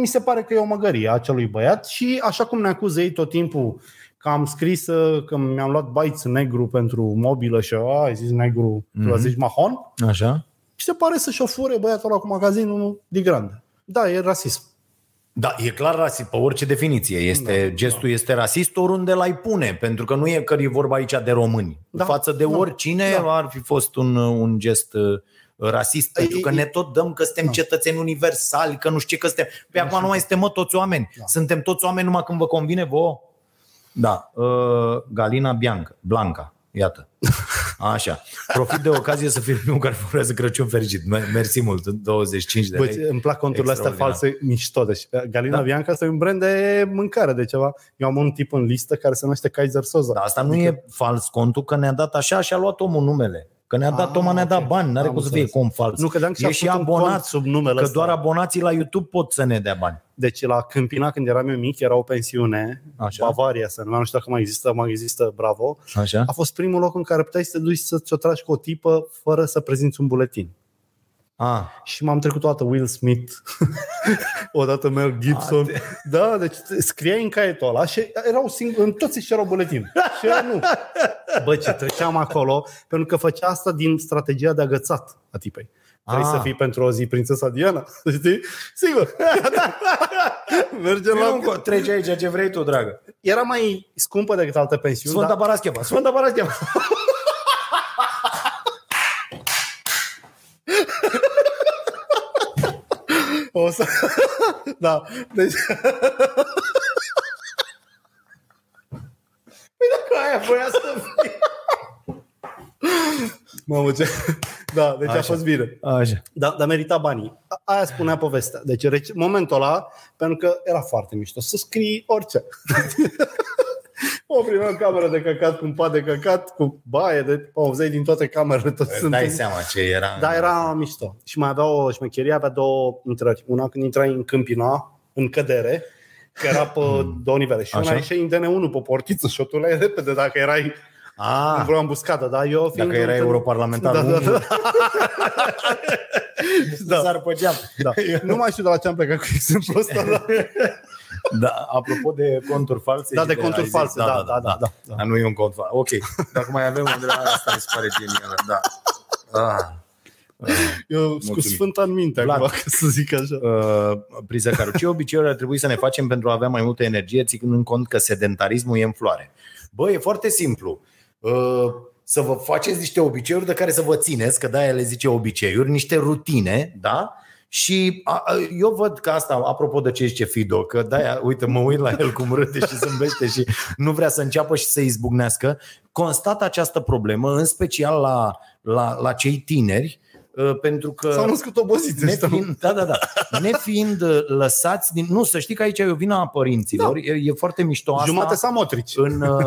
Mi se pare că e o măgărie a acelui băiat și așa cum ne acuză ei tot timpul că am scris uh, că mi-am luat baiț negru pentru mobilă și a, ai zis negru, mm-hmm. tu Mhm. a zis mahon, Așa? și se pare să-și o fure băiatul ăla cu magazinul de grande. Da, e rasism. Da, e clar rasist, pe orice definiție. Este, da, gestul este rasist oriunde l-ai pune, pentru că nu e că e vorba aici de români. Da, Da, Față de da, oricine da. ar fi fost un, un gest uh, rasist, pentru că e- ne tot dăm că suntem Da. cetățeni universali, că nu știu ce, că suntem... Pe acum nu mai suntem mă toți oameni. Da. Suntem toți oameni numai când vă convine vouă. Da, uh, Galina Bianca, Blanca, iată. *laughs* Așa. Profit de ocazie să fie primul care furează Crăciun fericit. Mer- Mersi mult, 25 de Bă, lei. îmi plac conturile astea Extraordinar. false mișto. Deci, Galina Da. da. Bianca este un brand de mâncare, de ceva. Eu am un tip în listă care se numește Kaiser Soza. Dar asta nu e fals contul, că ne-a dat așa și a luat omul numele. Că ne-a dat, Ah, Toma ne-a dat ok. bani, n-are Am cum să fie înțeles. cum fals. Nu credeam că e și-a și făcut un cont abonat, sub numele că ăsta. doar abonații la YouTube pot să ne dea bani. Deci la Câmpina, când eram eu mic, era o pensiune, Așa. Bavaria să numea, nu știu dacă mai există, mai există, bravo. Așa? A fost primul loc în care puteai să te duci să ți-o tragi cu o tipă fără să prezinți un buletin. A, Și m-am trecut o dată Will Smith, *laughs* o dată Mel Gibson. Da, deci scriai în caietul ăla și erau singuri, în toți își erau buletin. *laughs* Și eu nu. Bă, ce treceam acolo, pentru că făcea asta din strategia de agățat a tipei. Vrei Ah. să fii pentru o zi prințesa Diana? *laughs* Știi? Sigur. *laughs* Mergem la... nu, treci aici ce vrei tu, dragă. Era mai scumpă decât alte pensiuni. Sfânta dar... Parascheva, Sfânta Parascheva. *laughs* O să... da, deci... Că aia voia să fie. Mamă, ce... Da, deci Așa. a Așa. fost bine. Așa. Da, dar merita banii. A- Aia spunea povestea. Deci rece- momentul ăla, pentru că era foarte mișto, să scrii orice. *laughs* o primeam cameră de căcat cu un pat de căcat, cu baie de auzeai din toate camerele. Tot Îți sunt dai în- seama ce era. Da, era mișto. Și mai avea o șmecherie, avea două intrări. Una când intrai în Câmpina, în cădere, că era pe două nivele. Și una Așa. ieșeai în DN1 pe portiță și o tuleai repede dacă erai A, în vreo ambuscadă. Dar eu fiind dacă erai un- europarlamentar, Da, da, da. *laughs* da. sar pe geam. da. *laughs* Nu mai știu de la ce am plecat cu exemplul ăsta, dar... *laughs* Da, apropo de conturi false. Da, și de conturi ai zis, false, da, da, da, da, da. Dar nu e un cont fals. Ok, dacă mai avem undeva, asta mi se pare genială. Da. Ah. *laughs* Eu cu Mulțumim. sfânta în minte Vlad. acum, ca să zic așa. Uh, Prizecaru, ce obiceiuri ar trebui să ne facem pentru a avea mai multă energie, ținând cont că sedentarismul e în floare? Bă, e foarte simplu. Uh, Să vă faceți niște obiceiuri de care să vă țineți, că de-aia le zice obiceiuri, niște rutine, da? Și a, a, eu văd că asta, apropo de ce zice Fido, că de-aia, uite, mă uit la el cum râde și zâmbește și nu vrea să înceapă și să izbucnească, constat această problemă, în special la, la, la cei tineri, uh, pentru că... S-au născut obosiți ăștia. Nefiind, da, da, da. Nefiind uh, lăsați din... Nu, să știi că aici e o vină a părinților. Da. E, e foarte mișto asta. Jumate sa motrici. În, uh,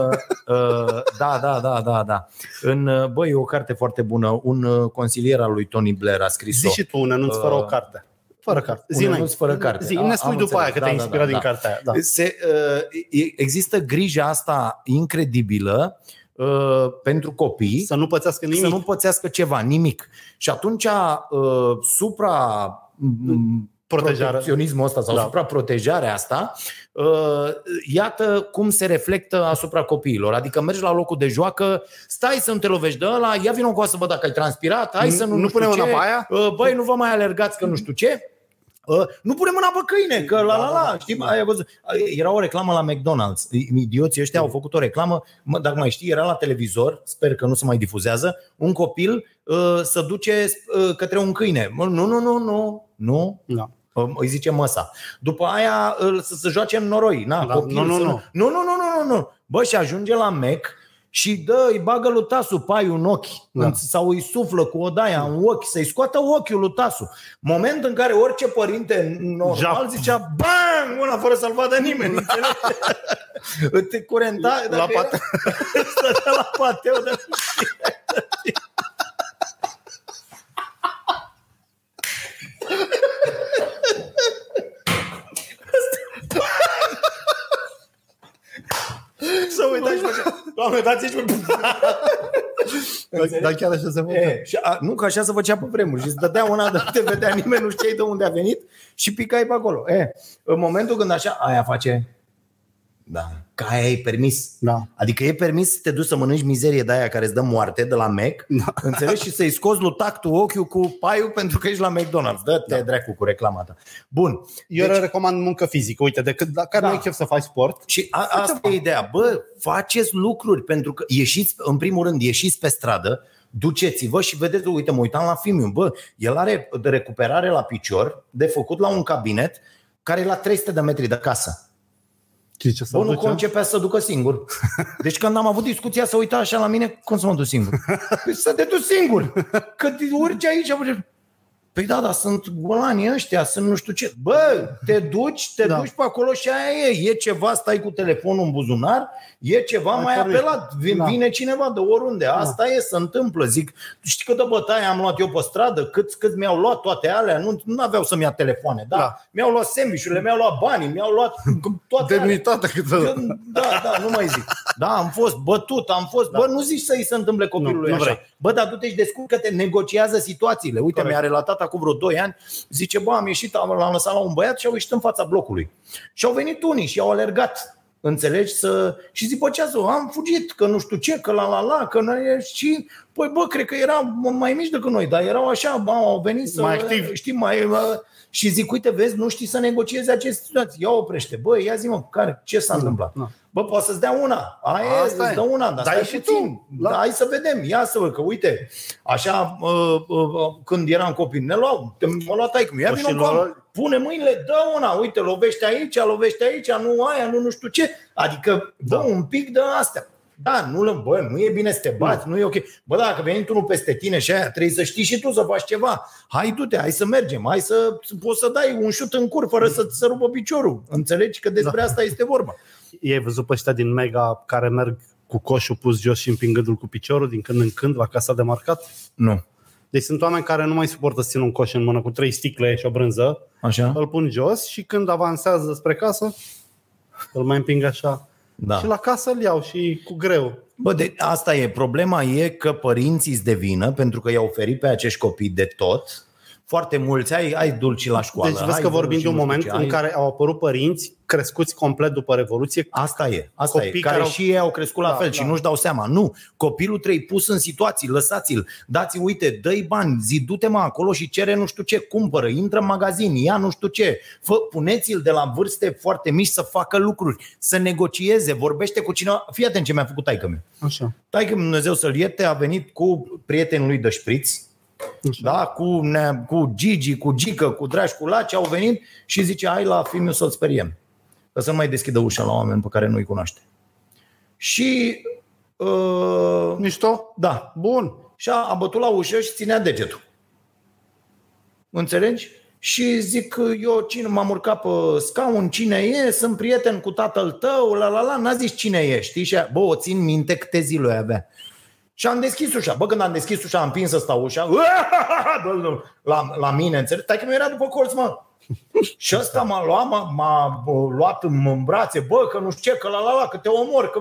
uh, da, da, da, da, da. În, uh, băi, e o carte foarte bună. Un uh, consilier al lui Tony Blair a scris-o. Zi și tu un anunț fără o carte. Fără carte. Un Zi anunț înainte. fără carte. Zi, A- ne am spui după aia înțeles. că Da, te-ai da, inspirat da, din da. cartea aia. Da. Se, uh, e- există grija asta incredibilă uh, pentru copii Să nu pățească nimic. să nu pățească ceva, nimic. Și atunci uh, supra m, Protejarea. protecționismul ăsta sau Da. da. supraprotejarea asta, uh, iată cum se reflectă asupra copiilor. Adică mergi la locul de joacă, stai să nu te lovești de ăla, ia vină cu să văd dacă ai transpirat, hai să nu, Nu nu știu punem ce, mâna pe aia? uh, băi, nu vă mai alergați că nu știu ce. Uh, nu punem mâna pe câine, că la la la, știi, ai văzut. Era o reclamă la McDonald's. Idioții ăștia au făcut o reclamă, mă, dacă mai știi, era la televizor, sper că nu se mai difuzează, un copil uh, să duce uh, către un câine. Mă, Nu, nu, nu, nu, nu. Da. Uh, Îi zice măsa. După aia îl- să se joace în noroi. Na, Da, copil, nu, nu, să nu. Nu, nu, nu, nu, nu, nu. Bă, și ajunge la Mac și dă, îi bagă lui Tasu paiul în ochi Da. da. sau îi suflă cu odaia în ochi, să-i scoată ochiul lui Tasu. Moment în care orice părinte normal Jap. zicea bang, una fără să-l vadă nimeni. înțelegi? *laughs* Te curenta La dacă pate- era- *laughs* stătea la pateu de *laughs* Să uita și făcea, Doamne, dați-și Dar chiar așa se face. E, și a, nu, că așa se făcea pe vremuri și îți dădea una de nu te vedea nimeni, nu știai de unde a venit și picai pe acolo. E, în momentul când așa, aia face da. Ca aia e permis. Da. Adică e permis să te duci să mănânci mizerie de aia care îți dă moarte de la Mac, da. înțelegi? Și să-i scoți lui tactul ochiul cu paiul pentru că ești la McDonald's. Dă-te da. dracu cu reclama ta. Bun. Eu deci, recomand muncă fizică. Uite, decât dacă Da. nu ai chef să faci sport, Și a, asta e ideea. Bă, faceți lucruri pentru că ieșiți, în primul rând, ieșiți pe stradă, duceți-vă și vedeți, uite, mă uitam la film, bă, el are de recuperare la picior, de făcut la un cabinet care e la 300 de metri de casă. Știi ce să Bă, nu duce? concepea să ducă singur. Deci când am avut discuția să uita așa la mine, cum să mă duc singur? Păi să te duci singur. Că te urci aici. Bă, Păi da, dar sunt golanii ăștia, sunt nu știu ce. Bă, te duci, te Da. da. duci pe acolo și aia e. E ceva, stai cu telefonul în buzunar, e ceva, Mai mai, mai pornit. apelat. Vine, Da. da. vine cineva de oriunde. Asta da. e, se întâmplă. Zic, știi câtă bătaie am luat eu pe stradă? Cât, cât mi-au luat toate alea? Nu, nu aveau să-mi ia telefoane. Da. Da. da. Mi-au luat sandvișurile, mi-au luat banii, mi-au luat toate alea. Demnitate câtă... Da, da, nu mai zic. Da, am fost bătut, am fost. Da. Bă, nu zici să-i se întâmple copilului Nu, nu așa. vrei. Bă, dar du-te și descurcă-te, negociază situațiile. Uite, Corect. mi-a relatat acum vreo 2 ani, zice, bă, am ieșit, am, l-am lăsat la un băiat și au ieșit în fața blocului. Și au venit unii și au alergat. Înțelegi? Să... Și zic, bă, ce ați făcut? am fugit, că nu știu ce, că la la la, că noi și Păi bă, cred că erau mai mici decât noi, dar erau așa, bă, au venit să... Mai activi. Știi, mai... bă, Și zic, uite, vezi, nu știi să negociezi aceste situații. Ia oprește. Bă, ia zi mă, care, ce s-a întâmplat? da. Bă, poate să-ți dea una. Aia Asta Asta îți e. dă una, dar Dai stai și puțin. tu. Da. Da, hai să vedem. Ia să văd că, uite, așa, uh, uh, când eram copil, ne luau, te- mă lua taică Ia O, vină și încoa, lor- pune mâinile, dă una, uite, lovește aici, lovește aici, nu aia, nu nu știu ce. Adică, dă Da. un pic de astea. Da, nu, le- bă, nu e bine să te bați, nu e ok. Bă, dacă venit unul peste tine și aia, trebuie să știi și tu să faci ceva. Hai du-te, hai să mergem, hai să poți să dai un șut în cur fără să ți se rupă piciorul. Înțelegi că despre asta este vorba. Ei văzut pe ăștia din Mega care merg cu coșul pus jos și împingându-l cu piciorul din când în când la casa de marcat? Nu. Deci sunt oameni care nu mai suportă să țină un coș în mână cu trei sticle și o brânză, Așa? îl pun jos și când avansează spre casă, îl mai împing așa. Da. Și la casă îl iau și cu greu. Bă, de, asta e. Problema e că părinții îți devină pentru că i-au oferit pe acești copii de tot, foarte mulți, ai, ai dulci la școală. Deci vezi ai că vorbim și de un nu știu moment ce, în ai- care au apărut părinți crescuți complet după Revoluție. Asta e, asta Copii e, care, care au- și ei au crescut la Da, fel și da. nu-și dau seama. Nu, copilul trebuie pus în situații, lăsați-l, dați uite, dă-i bani, zi, du-te mă acolo și cere nu știu ce, cumpără, intră în magazin, ia nu știu ce, Fă, puneți-l de la vârste foarte mici să facă lucruri, să negocieze, vorbește cu cineva. Fii atent ce mi-a făcut taică meu. Așa. Taică Dumnezeu să-l ierte, a venit cu prietenul lui de șpriț, da, cu, ne, cu Gigi, cu Gică, cu Draș, cu Laci, au venit și zice, hai la filmul să-l speriem. Că să nu mai deschidă ușa la oameni pe care nu-i cunoaște. Și uh, Mișto? da, Bun. și a, a bătut la ușă și ținea degetul. Înțelegi? Și zic, eu cine m-am urcat pe scaun, cine e, sunt prieten cu tatăl tău, la la la, n-a zis cine e, știi? Și a- bă, o țin minte câte zile avea. Și am deschis ușa. Bă, când am deschis ușa, am împins ăsta ușa. *laughs* Bă, nu, La, la mine, înțelegi? Tai că nu era după colț, mă. *laughs* Și ăsta m-a luat, m-a, m-a bă, luat în, în brațe, bă, că nu știu ce, că la la la, că te omor, că...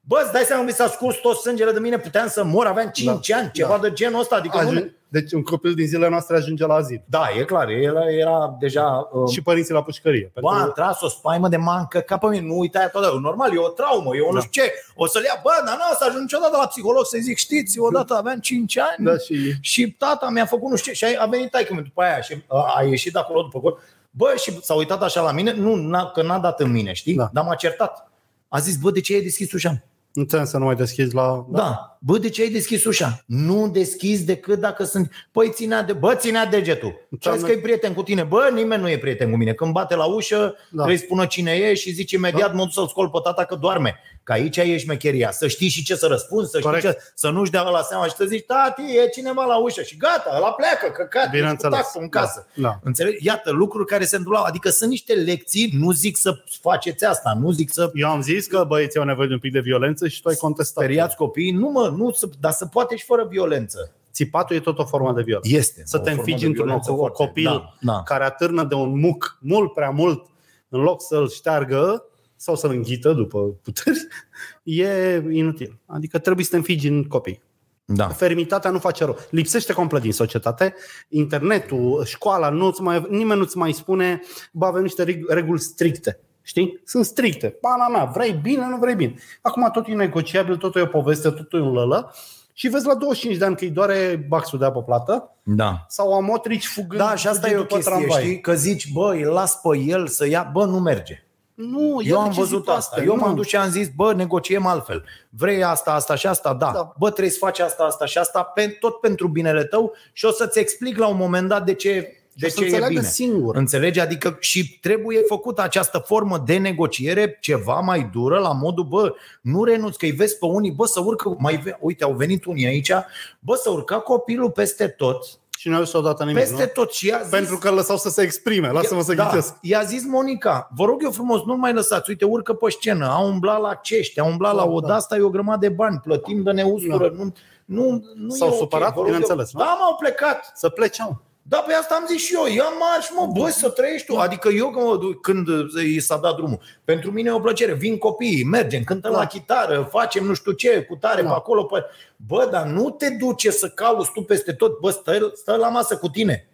Bă, îți dai seama, mi s-a scurs tot sângele de mine, puteam să mor, aveam 5 ani, ceva de genul ăsta, adică nu... Ajun... Deci un copil din zilele noastre ajunge la azil. Da, e clar, el era deja... Uh, Și părinții la pușcărie. Bă, a tras o spaimă de mancă ca pe mine, nu uita aia toată. Normal, e o traumă, eu nu știu ce. O să-l ia, bă, dar nu o să ajung niciodată la psiholog să zic, știți, odată aveam 5 ani Da, și... și tata mi-a făcut nu știu ce. Și a venit taică după aia și a, a ieșit de acolo după gol. Bă, și s-a uitat așa la mine, nu, n-a, că n-a dat în mine, știi? Da. Dar m-a certat. A zis, bă, de ce ai deschis ușa? Nu trebuie să nu mai deschizi la... Da. da. Bă, de ce ai deschis ușa? Nu deschizi decât dacă sunt... Păi ținea de... Bă, ținea degetul. Și Înseamnă- că e prieten cu tine. Bă, nimeni nu e prieten cu mine. Când bate la ușă, da. trebuie să spună cine e și zice imediat, da. mă duc să-l scol pe tata că doarme. Că aici e șmecheria. Să știi și ce să răspunzi, să Corect. știi ce... Să nu-și dea la seama și să zici, tati, e cineva la ușă. Și gata, ăla pleacă, căcat, Bineînțeles. ești cu în casă. Da. da. Înțelegi? Iată, lucruri care se întâmplau. Adică sunt niște lecții, nu zic să faceți asta, nu zic să Eu am zis că băieții au nevoie de un pic de violență și tu ai contestat. speriați copiii. Nu mă, nu, să- dar să poate și fără violență. Țipatul e tot o formă de violență. Este. Să o te formă înfigi de într-un violență loc, foarte- copil Da, da. care atârnă de un muc mult prea mult, în loc să-l șteargă sau să-l înghită după puteri, *laughs* e inutil. Adică trebuie să te înfigi în copii. Da. Fermitatea nu face rău. Lipsește complet din societate. Internetul, școala, nu-ți mai, nimeni nu-ți mai spune bă, avem niște reg- reguli stricte. Știi? Sunt stricte. Pana mea, vrei bine, nu vrei bine. Acum totul e negociabil, totul e o poveste, totul e un lălă. Și vezi la 25 de ani că îi doare baxul de apă plată Da. sau amotrici fugând Da, și asta e o după chestie, tramvai. știi? Că zici, bă, îl las pe el să ia, bă, nu merge. Nu, Eu am de ce văzut zic asta. Eu Nu. m-am dus și am zis, bă, negociem altfel. Vrei asta, asta și asta? Da. Da. Bă, trebuie să faci asta, asta și asta, pe, tot pentru binele tău și o să-ți explic la un moment dat de ce, de o să ce e înțeleagă bine. singur. Înțelegi? Adică și trebuie făcută această formă de negociere ceva mai dură la modul, bă, nu renunți, că îi vezi pe unii, bă, să urcă, mai, ve- uite, au venit unii aici, bă, să urca copilul peste tot, Și nu au zis odată nimic, peste nu? tot și i-a zis, Pentru că îl lăsau să se exprime. Lasă-mă să da, ghicesc. I-a zis Monica, vă rog eu frumos, nu mai lăsați, uite, urcă pe scenă, a umblat la cești, a umblat Da, la o da. de asta, e o grămadă de bani, plătim de neustură, nu, nu, nu S-au e ok, supărat? vă rog eu. Bineînțeles, nu? Da, m-au plecat. Să plece, mă. Da, pe asta am zis și eu, ia marș, mă, bă, să trăiești tu. Adică eu când, mă duc- când i s-a dat drumul, pentru mine e o plăcere, vin copiii, mergem, cântăm Da. la chitară, facem nu știu ce, cu tare Da. pe acolo. Pe... Bă, dar nu te duce să cauți tu peste tot, bă, stă, stă la masă cu tine.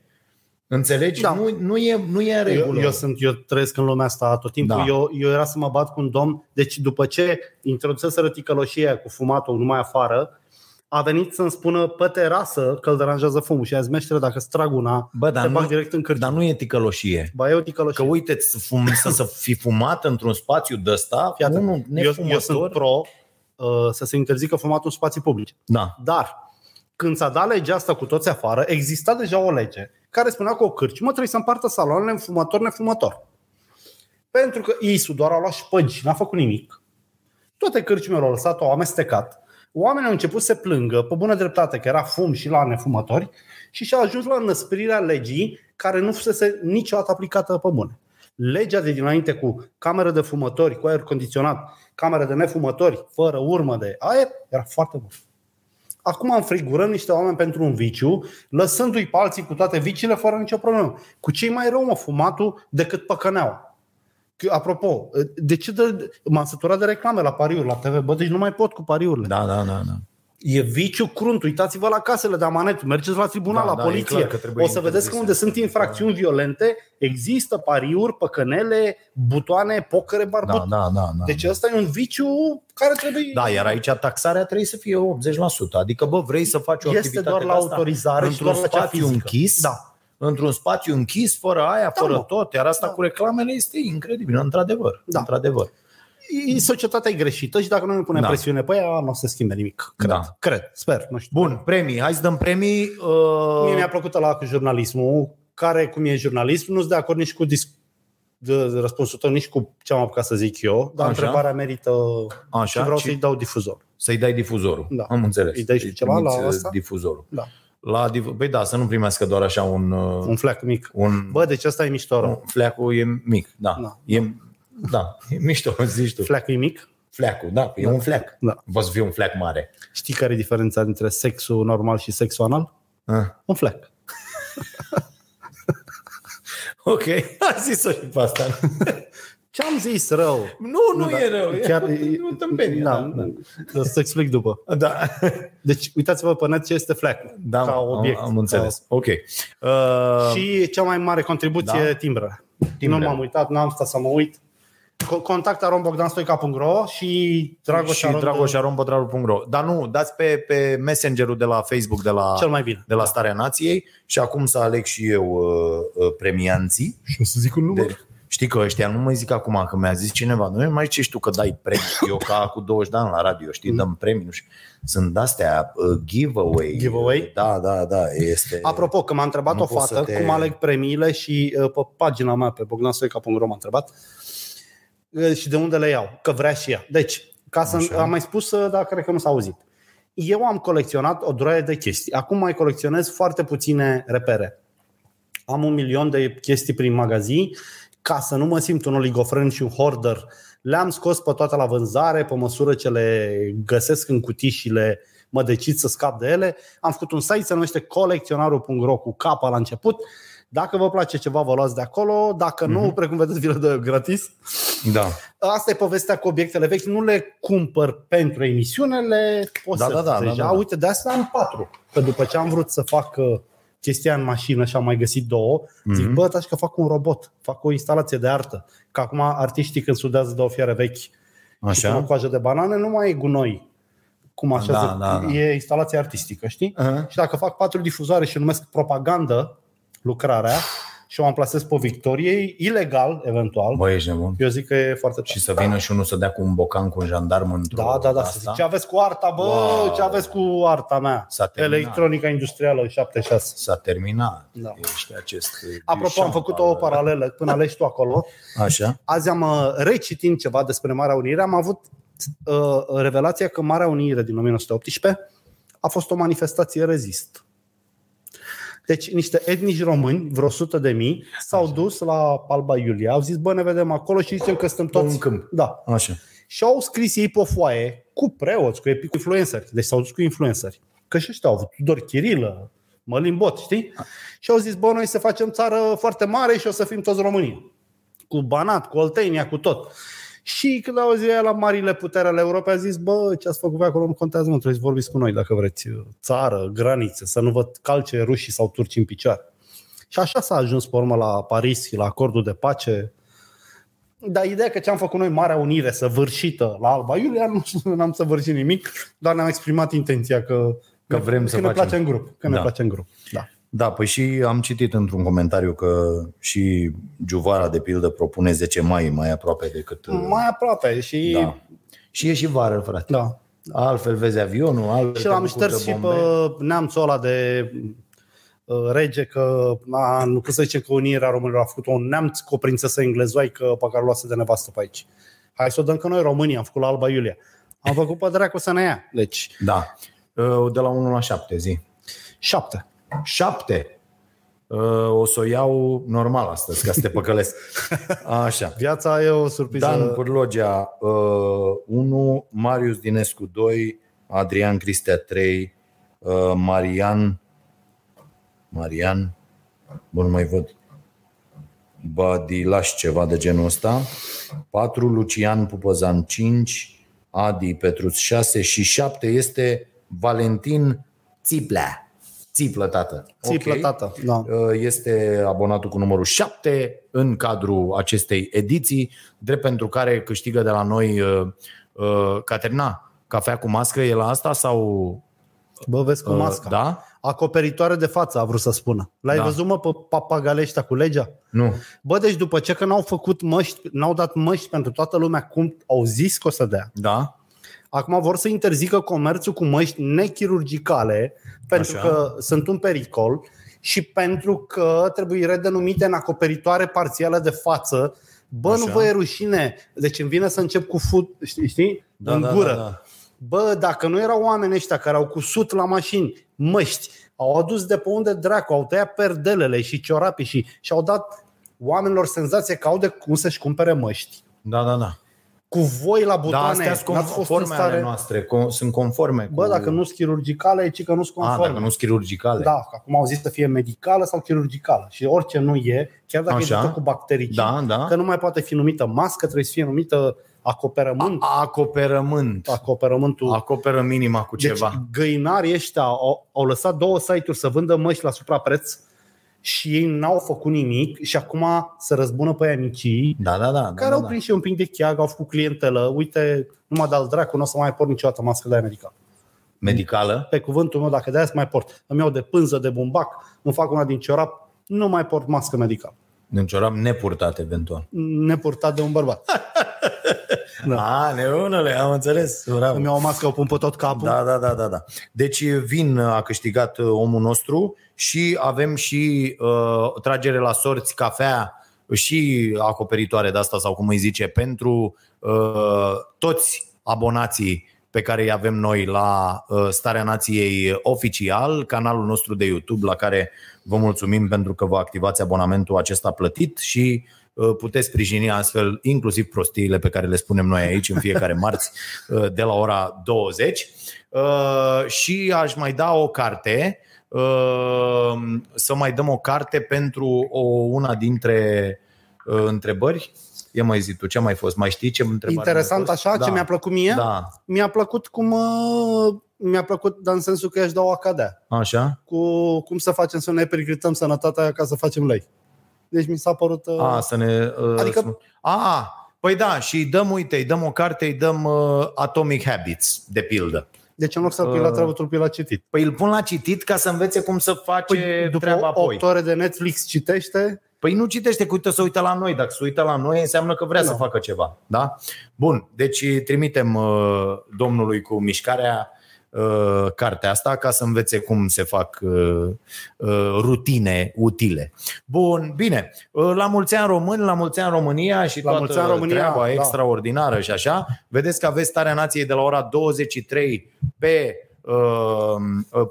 Înțelegi? Da. Nu, nu, e, nu e în Eu, regulă. eu, sunt, eu trăiesc în lumea asta tot timpul. Da. Eu, eu era să mă bat cu un domn. Deci după ce introduseseră ticăloșia cu fumatul numai afară, a venit să-mi spună pe terasă că îl deranjează fumul și a zis, meștere, dacă îți trag una, Bă, dar te nu, bag direct în cârciumă. dar nu e ticăloșie. Ba, e o Că ticăloșie. uite, să, fum, să, să fi fumat într-un spațiu de ăsta, Fii atent. unul eu, nefumător. eu sunt pro uh, să se interzică fumatul în spații publice. Da. Dar când s-a dat legea asta cu toți afară, exista deja o lege care spunea că o cârciumă trebuie să împartă saloanele în fumător-nefumător. Pentru că ei doar au luat șpăgi, n-a făcut nimic. Toate cârciumele au lăsat, au amestecat. Oamenii au început să se plângă, pe bună dreptate, că era fum și la nefumători și și-au ajuns la înăsprirea legii care nu fusese niciodată aplicată pe bune. Legea de dinainte cu cameră de fumători, cu aer condiționat, cameră de nefumători, fără urmă de aer, era foarte bună. Acum înfrigurăm niște oameni pentru un viciu, lăsându-i pe alții cu toate viciile fără nicio problemă. Cu cei mai rău, mă, fumatul decât păcăneaua. Că, Apropo, de ce de, m-am săturat de reclame la pariuri, la TV? Bă, deci nu mai pot cu pariurile. Da, da, da, da. E viciu crunt. Uitați-vă la casele de amanet, mergeți la tribunal, Da, la da, e poliție. clar că trebuie o să vedeți că unde interzise. sunt infracțiuni violente, există pariuri, păcănele, butoane, pocăre, barbut. Da, da, da. da. Deci ăsta e un viciu care trebuie... Da, iar aici taxarea trebuie să fie 80%. Adică, bă, vrei să faci o este activitate doar de la asta autorizare și într-un doar la cea spațiu fizică. închis, Da. Într-un spațiu închis, fără aia, Da, fără mă. tot. Iar asta Da. cu reclamele este incredibil, într-adevăr. Da. într-adevăr. E- Societatea e greșită și dacă noi nu punem Da. presiune pe ea, nu o să se schimbe nimic. Cred. Da. Cred. Sper. Nu știu. Bun, premii. Hai să dăm premii. Uh... Mie mi-a plăcut la cu jurnalismul, care, cum e jurnalism, nu sunt de acord nici cu dis- de de răspunsul tău, nici cu ce am apucat să zic eu, dar Așa. întrebarea merită Așa, și vreau și- să-i dau difuzor. Să-i dai difuzorul. Da. Am înțeles. Îi dai și Îi ceva la trimiți, asta? Difuzorul. Da. La div- păi da, să nu primească doar așa un... uh, Un fleac mic. un Bă, deci asta e mișto rău. un fleacul e mic, da. Da. E, da, e mișto, *laughs* zici tu. Fleacul e mic? Fleacul, da, e un fleac. Da. Poate să fie un fleac mare. Știi care e diferența dintre sexul normal și sexul anal? Ah. Un fleac. *laughs* Ok, *laughs* a zis-o și pe asta. Ce am zis rău? Nu, nu, da. e rău. Chiar *laughs* e, e o tâmpenie. Da, Da, da. Să explic după. da. da. *laughs* Deci, uitați-vă pe net ce este fleacul. da ca am, obiect. am înțeles. Ok. Uh, Și cea mai mare contribuție, Da. da. timbrele. Timbrele. Nu m-am uitat, n-am stat să mă uit. Co- Contact arombogdanstoica.ro și Dragoș și Aron de- dragoșarompătraru.ro Dar nu, dați pe, pe messengerul de la Facebook de la, Cel mai bine. de la Starea Nației și acum să aleg și eu uh, uh, premianții. Și o să zic un De, știi că ăștia, nu mai zic acum că mi-a zis cineva, nu mai ce tu că dai premii. Eu ca cu 20 de ani la radio, știi, dăm premii. Nu știu. Sunt de-astea uh, giveaway. Giveaway? Da, da, da. Este... Apropo, că m-a întrebat Nu o poți să fată te- cum aleg premiile și uh, pe pagina mea, pe bogdanstoica.ro m-a întrebat uh, și de unde le iau, că vrea și ea. Deci, ca să Așa. am mai spus, uh, dar cred că nu s-a auzit. Eu am colecționat o droaie de chestii. Acum mai colecționez foarte puține repere. Am un milion de chestii prin magazin ca să nu mă simt un oligofren și un hoarder. Le-am scos pe toate la vânzare pe măsură ce le găsesc în cutii și le mă decid să scap de ele. Am făcut un site, se numește colecționarul.ro cu capa la început. Dacă vă place ceva, vă luați de acolo. Dacă nu, precum vedeți, vi le dă eu gratis. Da. Asta e povestea cu obiectele vechi. Nu le cumpăr pentru emisiune, le Da, da, da, deja. da, da. Uite, de asta am patru. Că după ce am vrut să fac uh, chestia în mașină și am mai găsit două, mm-hmm. zic, bă, taci că fac un robot, fac o instalație de artă. Că acum artiștii când sudează de o fiară vechi și pun o Așa. coajă de banane, nu mai e gunoi. Cum așa Da, se, da, da. e instalație artistică, știi? Uh-huh. Și dacă fac patru difuzoare și numesc propagandă lucrarea și o amplasez pe Victoriei, ilegal, eventual, Bă, ești nebun. eu zic că e foarte tare. Și să vină și unul să dea cu un bocan cu un jandarm într-o Da, da, da. Să asta? zic, ce aveți cu arta, bă? Wow. Ce aveți cu arta mea? S-a terminat. Electronica industrială 76. S-a terminat. Da. Ești acest Apropo, am Duchamp făcut al- o paralelă până alegi tu acolo. Așa. Azi am uh, recitind ceva despre Marea Unire. Am avut uh, revelația că Marea Unire din 1918 a fost o manifestație rezist. Deci niște etnici români, vreo 100 de mii, s-au dus la Alba Iulia. Au zis, bă, ne vedem acolo și zicem că suntem toți... un câmp. Da. Așa. Și au scris ei pe o foaie cu preoți, cu epi- cu influenceri. Deci s-au dus cu influenceri. Că și ăștia au avut Tudor Chirilă, Mălin Bot, știi? Și au zis, bă, noi să facem țară foarte mare și o să fim toți România. Cu Banat, cu Oltenia, cu tot. Și când au zis aia la marile putere ale Europei, a zis, bă, ce ați făcut pe acolo nu contează, nu trebuie să vorbiți cu noi dacă vreți. Țară, granițe, să nu vă calce rușii sau turci în picioare. Și așa s-a ajuns pe urmă la Paris, la acordul de pace, dar ideea că ce am făcut noi, Marea Unire, săvârșită la Alba Iulia, nu am săvârșit nimic, doar ne-am exprimat intenția că, Că vrem să că ne facem. place în grup. Că ne Da. place în grup. Da. Da, păi și am citit într-un comentariu că și Giuvara, de pildă, propune 10 mai mai aproape decât... Mai aproape și Da. Și e și vară, frate. da. Altfel vezi avionul, altfel Și te l-am bucuri șters de și bombe. pe neamțul ăla de uh, rege că a, nu pot să zicem că Unirea Românilor a făcut un neamț cu o prințesă englezoaică pe care o luase de nevastă pe aici. Hai să o dăm că noi România am făcut la Alba Iulia. Am făcut pe dracu să ne ia. Deci, Da. Uh, De la 1 la 7 zi. Șapte. 7. O să o iau normal astăzi, ca să te păcălesc. *laughs* Așa. Viața e o surpriză. Dan Pârlogea 1, Marius Dinescu 2, Adrian Cristea 3, Marian Marian Bun, nu mai văd Badilaș ceva de genul ăsta 4, Lucian Pupăzan 5, Adi Petruț 6 și 7 este Valentin Țiplea. Țiplă, tată. Țiplă, Ok. tată, da. Uh, Este abonatul cu numărul 7 în cadrul acestei ediții, drept pentru care câștigă de la noi uh, uh, Caterina, cafea cu mască, e la asta sau... Bă, vezi cu uh, masca. Da? Acoperitoare de față, a vrut să spună. L-ai Da. văzut, mă, pe papagaleștia cu legea? Nu. Bă, deci după ce că n-au făcut măști, n-au dat măști pentru toată lumea cum au zis că o să dea, Da? Acum vor să interzică comerțul cu măști nechirurgicale pentru Așa. că sunt un pericol și pentru că trebuie redenumite în acoperitoare parțială de față. Bă, Așa. nu vă e rușine. Deci îmi vine să încep cu fut, știi, știi? Da, în da, gură. da, da. Bă, dacă nu erau oameni ăștia care au cusut la mașini măști, au adus de pe unde dracu, au tăiat perdelele și ciorapii și, și au dat oamenilor senzație că au de cum să-și cumpere măști. Da, da, da. Cu voi la Da, butoane, astea sunt n-ați fost în conforme ale stare... noastre, co- sunt conforme Bă, cu... dacă nu sunt chirurgicale, ci că nu sunt A, conforme. dacă nu sunt chirurgicale. Da, că acum au zis să fie medicală sau chirurgicală. Și orice nu e, chiar dacă Așa. e făcută cu bacterii, Da, da. că nu mai poate fi numită mască, trebuie să fie numită acoperământ. Acoperământ. acoperământul. Acoperă minima cu Deci ceva. găinarii ăștia au, au lăsat două site-uri să vândă măști la suprapreț și ei n-au făcut nimic și acum se răzbună pe aia micii Da, da, da. da, care da, au da. prins și un pic de cheag, au făcut clientelă. Uite, numai de-al dracu, nu o să mai port niciodată mască de aia medicală. Medicală. Pe cuvântul meu, dacă de aia să mai port, îmi iau de pânză, de bumbac, îmi fac una din ciorap, nu mai port mască medicală. Din ciorap nepurtat, eventual. Nepurtat de un bărbat. *laughs* Da. A, neunule, am înțeles. Bravo. Îmi iau o mască, o pun pe tot capul. Da, da, da, da, da. Deci Vin a câștigat uh, omul nostru și avem și uh, tragere la sorți cafea și acoperitoare de asta sau cum îi zice pentru uh, toți abonații pe care îi avem noi la uh, Starea Nației oficial, canalul nostru de YouTube la care vă mulțumim pentru că vă activați abonamentul acesta plătit și uh, puteți sprijini astfel inclusiv prostiile pe care le spunem noi aici în fiecare marți uh, de la ora 20. Uh, Și aș mai da o carte, uh, să mai dăm o carte pentru o, una dintre uh, întrebări. Ia mai zi tu, ce a mai fost? Mai știi ce întrebare Interesant mai fost? așa, da. ce mi-a plăcut mie? Da, Mi-a plăcut cum uh, mi-a plăcut, dar în sensul că i-aș da o acadea. așa. Cu cum să facem să ne periclităm sănătatea ca să facem lei. Deci mi s-a părut... Uh, A, să ne... Uh, Adică- să- A, păi da, și îi dăm, uite, îi dăm o carte, îi dăm uh, Atomic Habits, de pildă. deci în loc să-l pui la Uh, treabă, tu-l pui la citit. Păi îl pun la citit ca să învețe cum să face Păi, după treaba apoi. 8 ore de Netflix citește, Păi nu citește că uite să uită la noi. Dacă se uită la noi, înseamnă că vrea Nu. să facă ceva. Da? Bun, deci trimitem uh, domnului cu mișcarea uh, cartea asta ca să învețe cum se fac uh, uh, rutine utile. Bun, bine. Uh, la mulți ani români, la mulți ani România și La toată mulți ani România, treaba da. extraordinară și așa. Vedeți că aveți Starea Nației de la ora 23 pe uh,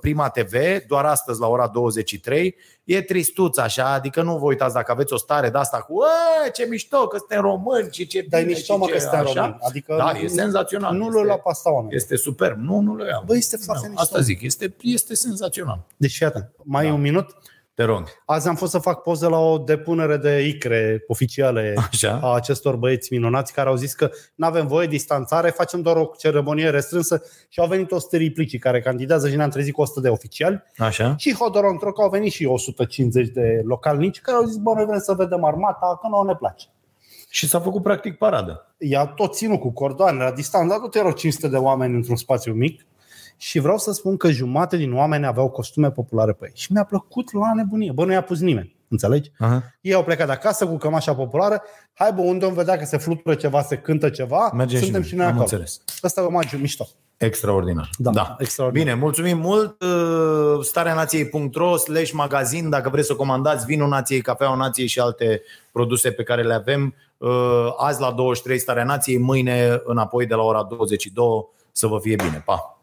Prima TV, doar astăzi la ora 23. E tristuț așa, adică nu vă uitați dacă aveți o stare de asta cu "Ă, ce mișto că suntem români și ce dar e bine mișto și mă ce că suntem așa." români. Adică Da, nu- e senzațional. Nu este, le lua pe asta oameni. este superb. Nu, nu le iau. Bă, este foarte Nu, mișto. Asta zic, este, este senzațional. Deci fii atent, mai Da. e un minut? Te rog. Azi am fost să fac poze la o depunere de icre oficiale Așa. a acestor băieți minunați care au zis că nu avem voie distanțare, facem doar o ceremonie restrânsă și au venit 100 riplicii care candidează și ne-am trezit cu 100 de oficiali Așa. și hodorong că au venit și 150 de localnici care au zis, bă, noi vrem să vedem armata, că nouă ne place. Și s-a făcut practic paradă. Ea tot ținut cu cordoane la distanță, dar tot erau 500 de oameni într-un spațiu mic și vreau să spun că jumate din oameni aveau costume populare pe ei. Și mi-a plăcut la nebunie. Bă, nu i-a pus nimeni. Înțelegi? Aha. Ei au plecat de acasă cu cămașa populară. Hai bă, unde om vedea că se flutură ceva, se cântă ceva, Mergem suntem și și noi. noi Am acolo. înțeles. Asta e omagiu mișto. Extraordinar. Da, extraordinar. Bine, mulțumim mult. Uh, Stareanației.ro slash magazin, dacă vreți să comandați vinul nației, cafeaua nației și alte produse pe care le avem. Uh, Azi la 23 Starea Nației, mâine înapoi de la ora 22. Să vă fie bine. Pa!